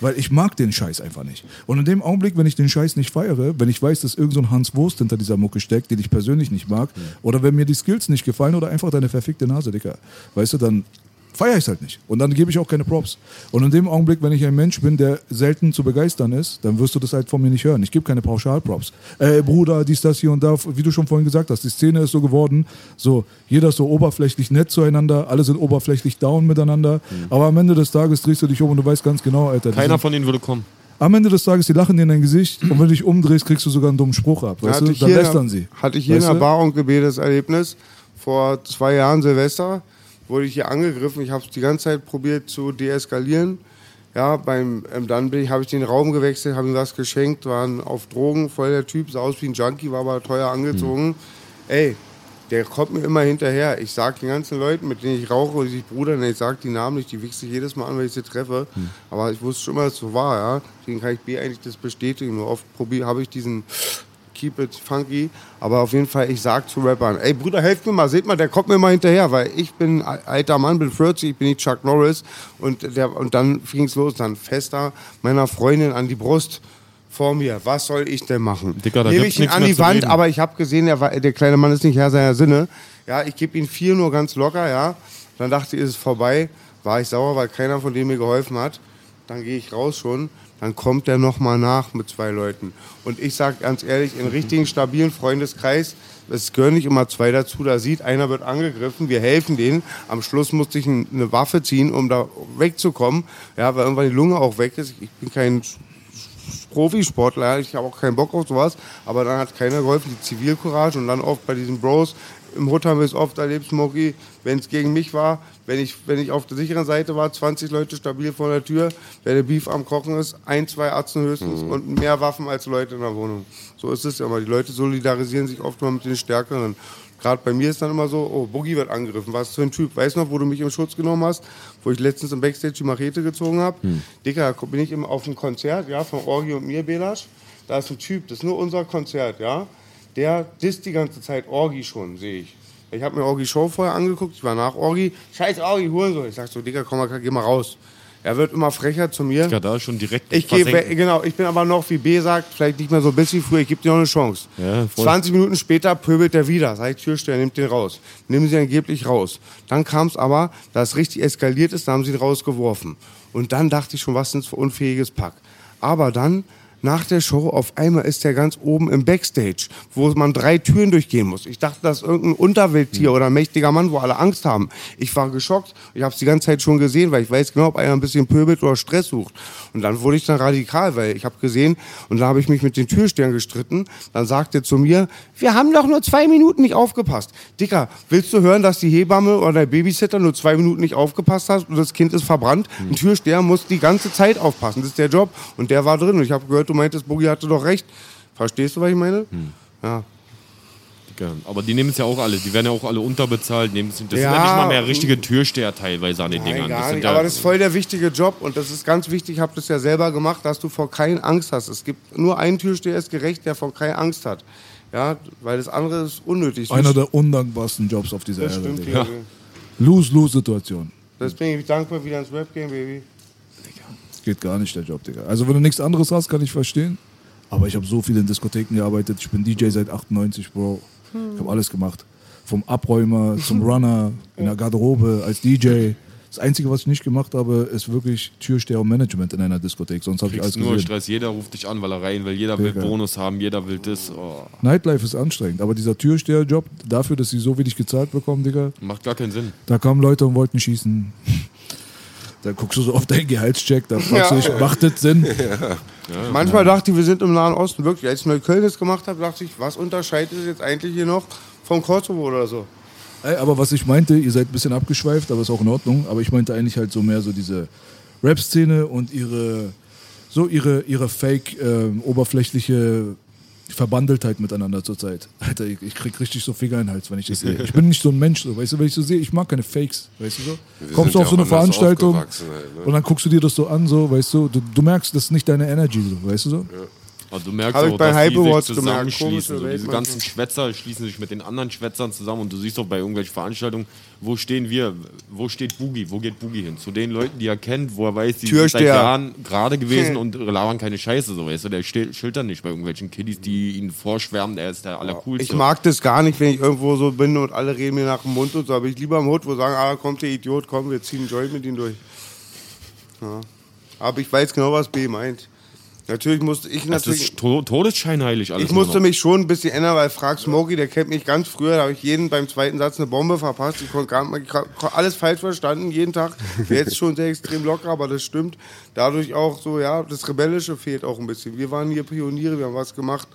Weil ich mag den Scheiß einfach nicht. Und in dem Augenblick, wenn ich den Scheiß nicht feiere, wenn ich weiß, dass irgend so ein Hans Wurst hinter dieser Mucke steckt, den ich persönlich nicht mag, oder wenn mir die Skills nicht gefallen oder einfach deine verfickte Nase, Digga, weißt du, dann feiere ich es halt nicht. Und dann gebe ich auch keine Props. Und in dem Augenblick, wenn ich ein Mensch bin, der selten zu begeistern ist, dann wirst du das halt von mir nicht hören. Ich gebe keine Pauschalprops. Äh, Bruder, dies, das, hier und da, wie du schon vorhin gesagt hast, die Szene ist so geworden, so, jeder ist so oberflächlich nett zueinander, alle sind oberflächlich down miteinander, Mhm. aber am Ende des Tages drehst du dich um und du weißt ganz genau, Alter, Keiner sind- von denen würde kommen. am Ende des Tages, die lachen dir in dein Gesicht und wenn du dich umdrehst, kriegst du sogar einen dummen Spruch ab. Weißt hatte du? ich Dann hier, lästern sie. Hatte ich hier Weißt in der du? Bar und gebetes Erlebnis. Vor zwei Jahren Silvester wurde ich hier angegriffen. Ich habe es die ganze Zeit probiert zu deeskalieren. Ja, beim, ähm, dann habe ich den Raum gewechselt, habe ihm was geschenkt, waren auf Drogen, voll der Typ, sah aus wie ein Junkie, war aber teuer angezogen. Ey, der kommt mir immer hinterher. Ich sag den ganzen Leuten, mit denen ich rauche, und ich Bruder, ich sag die Namen nicht, die wichse ich jedes Mal an, wenn ich sie treffe. Aber ich wusste schon immer, dass es so war, ja. Deswegen kann ich B eigentlich das bestätigen. Nur oft habe ich diesen Keep it funky. Aber auf jeden Fall, ich sag zu Rappern, ey Bruder, helft mir mal, seht mal, der kommt mir mal hinterher, weil ich bin alter Mann, bin 40, ich bin nicht Chuck Norris. Und, der, und dann ging's los, dann fester meiner Freundin an die Brust vor mir. Was soll ich denn machen? Dicker, da gibt's ich ihn an die Wand, aber ich habe gesehen, der, der kleine Mann ist nicht Herr seiner Sinne. Ja, ich gebe ihm vier nur ganz locker, ja. Dann dachte ich, ist es vorbei. War ich sauer, weil keiner von denen mir geholfen hat. Dann gehe ich raus schon. Dann kommt der nochmal nach mit zwei Leuten. Und ich sage ganz ehrlich, in richtigen, stabilen Freundeskreis, es gehören nicht immer zwei dazu. Da sieht, einer wird angegriffen, wir helfen denen. Am Schluss musste ich ein- eine Waffe ziehen, um da wegzukommen. Ja, weil irgendwann die Lunge auch weg ist. Ich bin kein Profisportler, ich habe auch keinen Bock auf sowas, aber dann hat keiner geholfen, die Zivilcourage und dann oft bei diesen Bros, im Hood haben wir es oft erlebt, Smokey, wenn es gegen mich war, wenn ich, wenn ich auf der sicheren Seite war, 20 Leute stabil vor der Tür, wenn der Beef am Kochen ist, ein, zwei Atzen höchstens und mehr Waffen als Leute in der Wohnung. So ist es ja immer. Die Leute solidarisieren sich oft mal mit den Stärkeren. Gerade bei mir ist dann immer so, oh, Boogie wird angegriffen. Was für ein Typ? Weißt du noch, wo du mich im Schutz genommen hast? Wo ich letztens im Backstage die Machete gezogen habe? Dicker, da bin ich immer auf einem Konzert, ja, von Orgi und mir, Belasch. Da ist ein Typ, das ist nur unser Konzert, ja. Der disst die ganze Zeit Orgi schon, sehe ich. Ich habe mir Orgi Show vorher angeguckt, ich war nach Orgi. Scheiß Orgi, Hurensohn. Ich sag so, Digga, komm mal, geh mal raus. Er wird immer frecher zu mir. Ja, da ist schon direkt Ich gehe, versenken. genau, ich bin aber noch, wie B sagt, vielleicht nicht mehr so ein bisschen früher, ich gebe dir noch eine Chance. Ja, voll. 20 Minuten später pöbelt er wieder, sag ich Türsteher, nimmt den raus. Nehmen sie angeblich raus. Dann kam es aber, da es richtig eskaliert ist, da haben sie ihn rausgeworfen. Und dann dachte ich schon, was sind für unfähiges Pack. Aber dann, nach der Show, auf einmal ist er ganz oben im Backstage, wo man drei Türen durchgehen muss. Ich dachte, das ist irgendein Unterwelttier oder ein mächtiger Mann, wo alle Angst haben. Ich war geschockt. Ich habe es die ganze Zeit schon gesehen, weil ich weiß genau, ob einer ein bisschen pöbelt oder Stress sucht. Und dann wurde ich dann radikal, weil ich habe gesehen, und da habe ich mich mit den Türstern gestritten. Dann sagt er zu mir, wir haben doch nur zwei Minuten nicht aufgepasst. Dicker, willst du hören, dass die Hebamme oder der Babysitter nur zwei Minuten nicht aufgepasst hat und das Kind ist verbrannt? Ein Türsteher muss die ganze Zeit aufpassen. Das ist der Job. Und der war drin. Und ich habe gehört, du meintest, Boogie hatte doch recht. Verstehst du, was ich meine? Ja. Ja, aber die nehmen es ja auch alle. Die werden ja auch alle unterbezahlt. Nehmen das Ja. sind ja nicht mal mehr richtige Türsteher teilweise an den Nein, Dingern. Das sind nicht. ja, Aber das ist voll der wichtige Job und das ist ganz wichtig. Ich habe das ja selber gemacht, dass du vor keinen Angst hast. Es gibt nur einen Türsteher, ist gerecht, der vor keine Angst hat. Ja, weil das andere ist unnötig. Einer der undankbarsten Jobs auf dieser das Erde. stimmt. Lose-Lose-Situation. Deswegen bin ich dankbar wieder ins Rap-Game, Baby. Das geht gar nicht, der Job, Digga. Also, wenn du nichts anderes hast, kann ich verstehen. Aber ich habe so viel in Diskotheken gearbeitet. Ich bin DJ seit 98, Bro. Ich habe alles gemacht. Vom Abräumer zum Runner, in der Garderobe, als DJ. Das Einzige, was ich nicht gemacht habe, ist wirklich Türsteher und Management in einer Diskothek. Sonst habe ich alles nur gesehen. Stress. Jeder ruft dich an, weil er rein will. Jeder will Digga. Bonus haben. Jeder will das. Oh, Nightlife ist anstrengend. Aber dieser Türsteherjob, dafür, dass sie so wenig gezahlt bekommen, Digga, macht gar keinen Sinn. da kamen Leute und wollten schießen. Da guckst du so auf deinen Gehaltscheck, da fragst du dich, macht das Sinn? Manchmal dachte ich, wir sind im Nahen Osten. Wirklich, als ich Neukölln das gemacht habe, dachte ich, was unterscheidet es jetzt eigentlich hier noch vom Kosovo oder so? Ey, aber was ich meinte, ihr seid ein bisschen abgeschweift, aber ist auch in Ordnung. Aber ich meinte eigentlich halt so mehr so diese Rap-Szene und ihre, so ihre, ihre fake, ähm, oberflächliche Verbandeltheit miteinander zurzeit. Alter, ich, ich krieg richtig so Finger in den Hals, wenn ich das sehe. Ich bin nicht so ein Mensch, so, weißt du, wenn ich so sehe, ich mag keine Fakes, weißt du so. Wir Kommst du ja auf so auch eine Veranstaltung halt, ne? und dann guckst du dir das so an, so, weißt du, du, du merkst, das ist nicht deine Energy, so, weißt du so. Also du merkst Hab ich auch, bei dass die sich zusammenschließen. So, diese ganzen Schwätzer schließen sich mit den anderen Schwätzern zusammen und du siehst auch bei irgendwelchen Veranstaltungen, wo stehen wir, wo steht Boogie, wo geht Boogie hin? Zu den Leuten, die er kennt, wo er weiß, die sind seit Türsteher. Jahren gerade gewesen Hm. und labern keine Scheiße, so weißt du, der schildert nicht bei irgendwelchen Kiddies, die ihn vorschwärmen, er ist der Allercoolste. Ich mag das gar nicht, wenn ich irgendwo so bin und alle reden mir nach dem Mund und so. Aber ich lieber am Hut, wo sagen, ah, kommt der Idiot, komm, wir ziehen Joint mit ihm durch. Ja. Aber ich weiß genau, was B meint. Natürlich musste ich das natürlich. ist to todesscheinheilig alles. Ich musste mich schon ein bisschen ändern, weil Frag Smokey, der kennt mich ganz früher, da habe ich jeden beim zweiten Satz eine Bombe verpasst. Ich konnte gar nicht, alles falsch verstanden, jeden Tag. Jetzt schon sehr extrem locker, aber das stimmt. Dadurch auch so, ja, das Rebellische fehlt auch ein bisschen. Wir waren hier Pioniere, wir haben was gemacht.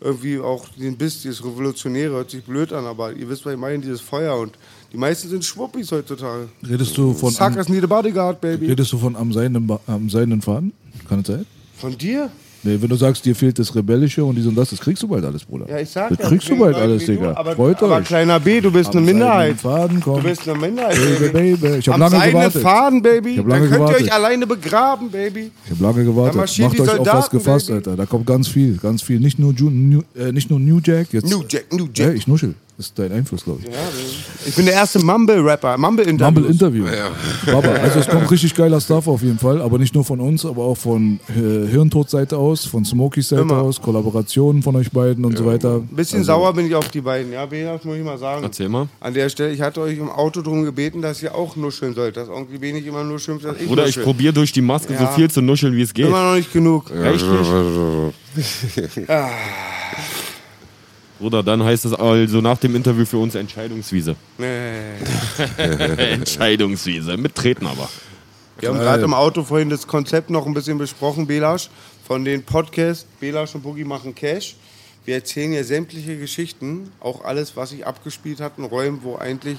Irgendwie auch den Biss, dieses Revolutionäre, hört sich blöd an, aber ihr wisst, was ich meine, dieses Feuer. Und die meisten sind Schwuppis heutzutage. Redest du von, am, Suckers need a bodyguard, baby. redest du von am seidenen, am seidenen Faden? Kann es sein? Von dir? Nee, wenn du sagst, dir fehlt das Rebellische und dies und das, das kriegst du bald alles, Bruder. Ja, ich sag das ja. kriegst du bald alles, du, Digga. Aber, Freut aber euch. kleiner B, du bist Am eine Minderheit. seidenen Faden. Du bist eine Minderheit, Baby, Baby. Ich hab Am lange seidenen gewartet. Faden, Baby. Ich hab Dann lange könnt ihr gewartet. euch alleine begraben, Baby. Ich habe lange Da gewartet. marschieren Macht die euch auf was Soldaten, gefasst, Baby. Alter. Da kommt ganz viel, ganz viel. Nicht nur, Ju New, äh, nicht nur New Jack. Jetzt, New Jack, New Ja, Jack. ich nuschel. Das ist dein Einfluss, glaube ich. Ich bin der erste Mumble-Rapper. Mumble-Interview. Mumble Interview. Baba. Also es kommt richtig geiler Stuff auf jeden Fall, aber nicht nur von uns, aber auch von äh, Hirntod-Seite aus, von Smokys Seite Immer. aus, Kollaborationen von euch beiden und so weiter. Ein bisschen Also, sauer bin ich auf die beiden. Ja, das muss ich mal sagen. Erzähl mal. An der Stelle, ich hatte euch im Auto darum gebeten, dass ihr auch nuscheln sollt. Dass B nicht immer nur schimpft, dass ich Oder ich nuschel. probiere durch die Maske so Ja. viel zu nuscheln, wie es geht. Immer noch nicht genug. Echt nicht? Bruder, dann heißt es also nach dem Interview für uns Entscheidungswiese. Entscheidungswiese. Mittreten aber. Wir haben gerade im Auto vorhin das Konzept noch ein bisschen besprochen, Belasch, von den Podcasts Belasch und Boogie machen Cash. Wir erzählen ja sämtliche Geschichten, auch alles, was sich abgespielt hat in Räumen, wo eigentlich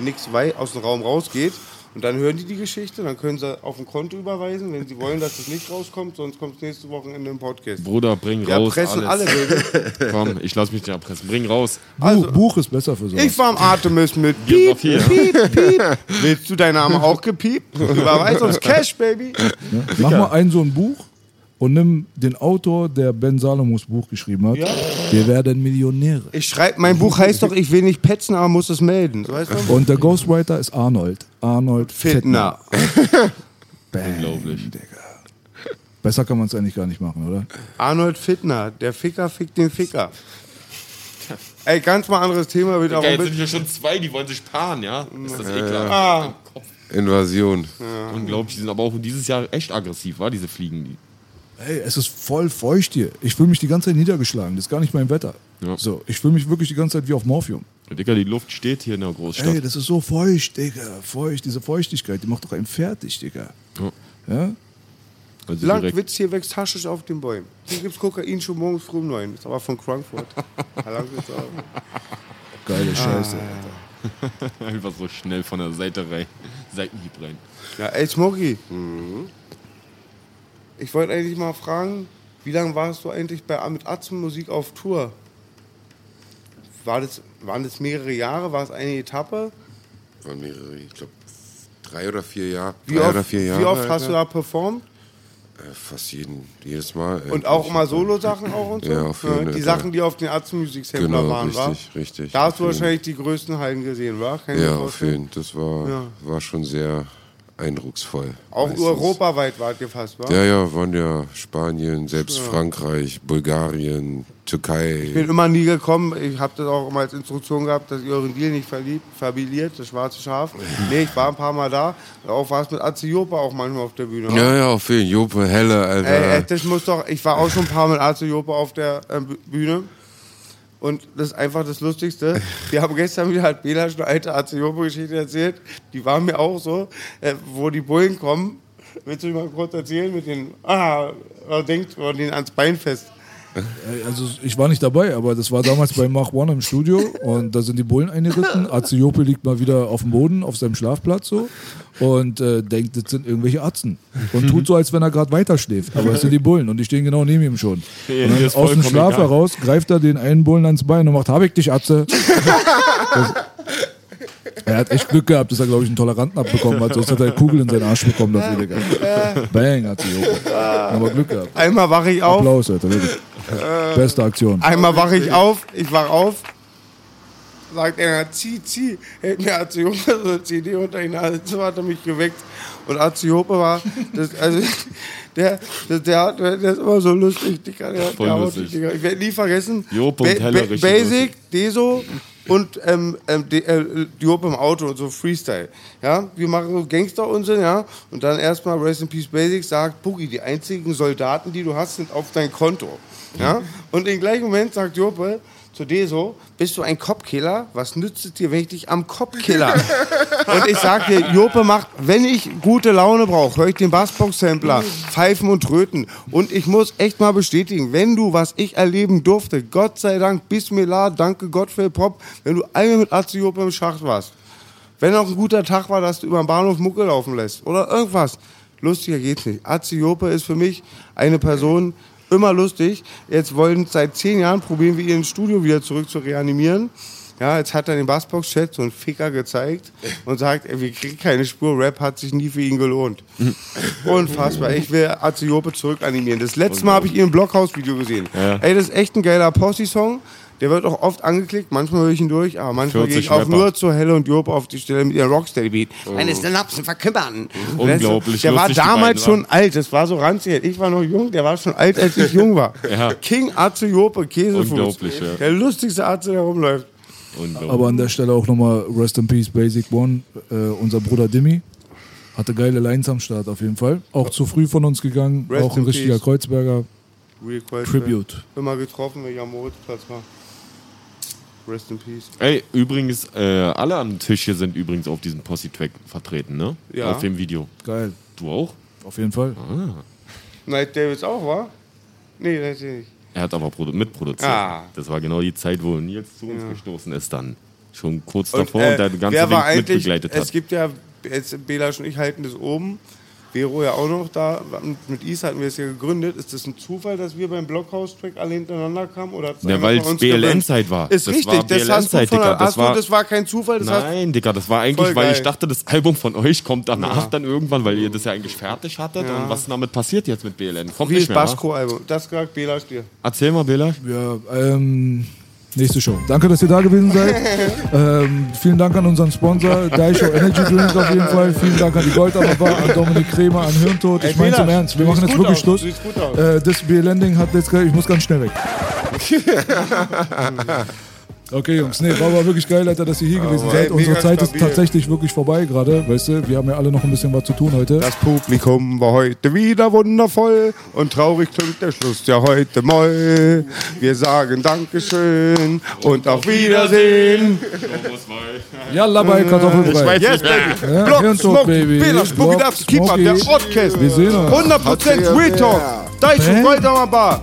nichts aus dem Raum rausgeht. Und dann hören die die Geschichte, dann können sie auf ein Konto überweisen, wenn sie wollen, dass es nicht rauskommt, sonst kommt es nächste Wochenende im Podcast. Bruder, bring Wir raus erpressen alle, alles. Baby. Komm, ich lass mich nicht erpressen. Bring raus. Buch, Buch ist besser für sowas. Ich war am Artemis mit Hier Piep. Piep, Piep. Willst du deinen Namen auch gepiept? Überweis uns Cash, Baby. Ja? Mach mal ein so ein Buch und nimm den Autor, der Ben Salomos Buch geschrieben hat. Wir werden Millionäre. Ich schreibe, mein Buch heißt doch, ich will nicht petzen, aber muss es melden. Weißt du? Und der Ghostwriter ist Arnold. Arnold Fittner. Fittner. Unglaublich. Besser kann man es eigentlich gar nicht machen, oder? Arnold Fittner, der Ficker fickt den Ficker. Ey, ganz mal anderes Thema. Geil, ein jetzt sind hier schon zwei, die wollen sich paaren, ja? Ist das ekelhaft? ah, Invasion. Unglaublich. Die sind aber auch dieses Jahr echt aggressiv, war diese Fliegen. Ey, es ist voll feucht hier. Ich fühle mich die ganze Zeit niedergeschlagen. Das ist gar nicht mein Wetter. Ja. So, ich fühle mich wirklich die ganze Zeit wie auf Morphium. Digga, die Luft steht hier in der Großstadt. Ey, das ist so feucht, Digga. Feucht, diese Feuchtigkeit, die macht doch einen fertig, Digga. Ja. Ja? Also Lang direkt, Witz hier wächst Haschisch auf den Bäumen. Hier gibt's Kokain schon morgens früh um neun. Ist aber von Frankfurt. Langwitz auch. Geile Scheiße. einfach so schnell von der Seite rein. Seitenhieb rein. Ja, ey, Smokey. Ich wollte eigentlich mal fragen, wie lange warst du eigentlich bei, mit Atzen Musik auf Tour? War das, waren das mehrere Jahre? War es eine Etappe? Waren mehrere, ich glaube, drei oder vier Jahre. Wie drei oft, oder vier Jahre. wie oft hast du da performt? Äh, Fast jeden, jedes Mal. Und eigentlich. auch immer Solo-Sachen auch und so? Ja, auf jeden Die. Sachen, die auf den Atzen Music Sampler Genau, waren, war? richtig, richtig. Da hast du wahrscheinlich die größten Hallen gesehen, war? Kann Ja, auf jeden Fall. Das war, Ja. war schon sehr eindrucksvoll. Auch meistens. europaweit wart ihr fast, war? Ja, ja, waren ja Spanien, selbst Frankreich, Bulgarien, Türkei. Ich bin immer nie gekommen. Ich habe das auch immer als Instruktion gehabt, dass ihr euren Deal nicht verliebt, verbiliert, das schwarze Schaf. Nee, ich war ein paar Mal da. Auch war es mit Atze Jopa auch manchmal auf der Bühne. wa? Ja, ja, auf jeden. Jope, Helle, Alter. Ey, das muss doch. Ich war auch schon ein paar Mal mit Atze Jopa auf der äh, Bü- Bühne. Und das ist einfach das Lustigste. Wir haben gestern wieder halt Bela schon eine alte Atze Jopa-Geschichte erzählt. Die war mir auch so, äh, wo die Bullen kommen. Willst du mir mal kurz erzählen mit den. Ah, denkt man den ans Bein fest. Ey, Also ich war nicht dabei, aber das war damals bei Mach One im Studio und da sind die Bullen eingeritten. Aziope liegt mal wieder auf dem Boden, auf seinem Schlafplatz so und äh, denkt, das sind irgendwelche Atzen und tut so, als wenn er gerade weiter schläft. Aber es sind die Bullen und die stehen genau neben ihm schon. Und dann aus dem Schlaf egal. heraus greift er den einen Bullen ans Bein und macht, hab ich dich, Atze. Das, Er hat echt Glück gehabt, dass er, glaube ich, einen Toleranten abbekommen hat. Sonst hat er eine Kugel in seinen Arsch bekommen dafür, Digga. Bang, hat sie. Aber Glück gehabt. Einmal wache ich auf, Applaus, Alter, wirklich. Beste Aktion. einmal wache ich auf, ich wach auf, sagt er, zieh, zieh, hält mir Aziope so eine CD unter die Nase, so hat er mich geweckt. Und Aziope war, das, also, der, der, der, hat- der ist immer so lustig, Digga, der, Voll der lustig. Digga. Ich werde nie vergessen, Jope und Heller richtig Basic, Deso und ähm, ähm, De, äh, Jope im Auto und so Freestyle. Ja, wir machen so Gangster-Unsinn, ja, und dann erstmal Rest in Peace Basic sagt, Boogie, die einzigen Soldaten, die du hast, sind auf dein Konto. Ja, und im gleichen Moment sagt Jope zu Deso, bist du ein Kopfkiller? Was nützt es dir, wenn ich dich am Kopf killer? und ich sag dir, Jope macht, wenn ich gute Laune brauche, höre ich den Bassbox-Sampler, Pfeifen und Tröten. Und ich muss echt mal bestätigen, wenn du, was ich erleben durfte, Gott sei Dank, Bismillah, danke Gott für Pop, wenn du einmal mit Atze Jope im Schacht warst, wenn auch ein guter Tag war, dass du über den Bahnhof Mucke laufen lässt oder irgendwas. Lustiger geht's nicht. Aziope ist für mich eine Person, immer lustig. Jetzt wollen seit zehn Jahren probieren wir ihn ins Studio wieder zurück zu reanimieren. Ja, jetzt hat er den Bassbox-Chat so einen Ficker gezeigt und sagt, ey, wir kriegen keine Spur, Rap hat sich nie für ihn gelohnt. Unfassbar. Ich will Aziope zurück animieren. Das letzte Mal habe ich ihn im Blockhaus-Video gesehen. Ja. Ey, das ist echt ein geiler Posse-Song. Der wird auch oft angeklickt, manchmal höre ich ihn durch, aber manchmal gehe 40 ich auch Rapper. nur zu Helle und Jope auf die Stelle mit ihrem Rocksteady-Beat. Meine Synapsen verkümmern. Unglaublich Der war damals schon alt, das war so ranzig. Ich war noch jung, der war schon alt, als ich jung war. Ja. King Atze Jope, Käsefuß. Unglaublich, ja. Der lustigste Arzt, der rumläuft. Unglaublich. Aber an der Stelle auch nochmal Rest in Peace Basic One. Äh, unser Bruder Dimmy hatte geile Lines am Start auf jeden Fall. Auch zu früh von uns gegangen. Rest auch ein in richtiger peace. Kreuzberger. Real Quest, Tribute. Immer getroffen, wenn ich am Moritzplatz war. Rest in Peace. Ey, übrigens, äh, alle am Tisch hier sind übrigens auf diesem Posse-Track vertreten, ne? Ja. Auf dem Video. Geil. Du auch? Auf jeden Fall. Night Davids auch, war? Nee, das ist nicht. Er hat aber produ mitproduziert. Ah. Das war genau die Zeit, wo Nils zu uns gestoßen ist dann. Schon kurz Und, davor äh, und der ganze wer war Weg eigentlich, mitbegleitet es hat. gibt ja, jetzt Belasch und ich halten das oben, Vero ja auch noch da, mit Is hatten wir es ja gegründet. Ist das ein Zufall, dass wir beim Blockhaus-Track alle hintereinander kamen? Oder Ja, weil es? BLN-Zeit war. Ist Das richtig, war das hast du von, Digga. Das hast du, war- das war kein Zufall, das hast Nein, Digga, das war eigentlich, weil ich dachte, das Album von euch kommt danach dann irgendwann, weil ihr das ja eigentlich fertig hattet. Und was damit passiert jetzt mit BLN? Kommt wie nicht mehr, wa? Basko-Album. Das sagt Belasch dir. Erzähl mal, Bela. Ja, ähm, nächste Show. Danke, dass ihr da gewesen seid. ähm, vielen Dank an unseren Sponsor, Daisho Energy Drink auf jeden Fall. Vielen Dank an die Goldammer Bar, an Dominik Kremer, an Hirntod. Ich meine zum Ernst, wir machen jetzt wirklich aus, Schluss. Äh, das BLending hat jetzt, ich muss ganz schnell weg. Okay, Jungs, nee, war aber wirklich geil, Alter, dass ihr hier gewesen ey, seid. Unsere mega Zeit ist stabil. tatsächlich wirklich vorbei gerade, weißt du? Wir haben ja alle noch ein bisschen was zu tun heute. Das Publikum war heute wieder wundervoll und traurig klingt der Schluss ja heute moll. Wir sagen Dankeschön und auf Wiedersehen. Yalla bei Kartoffelbrei. Yes, baby. Ja, Block, Hirntod, Smoke, Baby. Bela, Spooky Duffs, Keeper, der Podcast. Wir sehen uns. 100% Real Talk. Hä? Goldhammer Bar.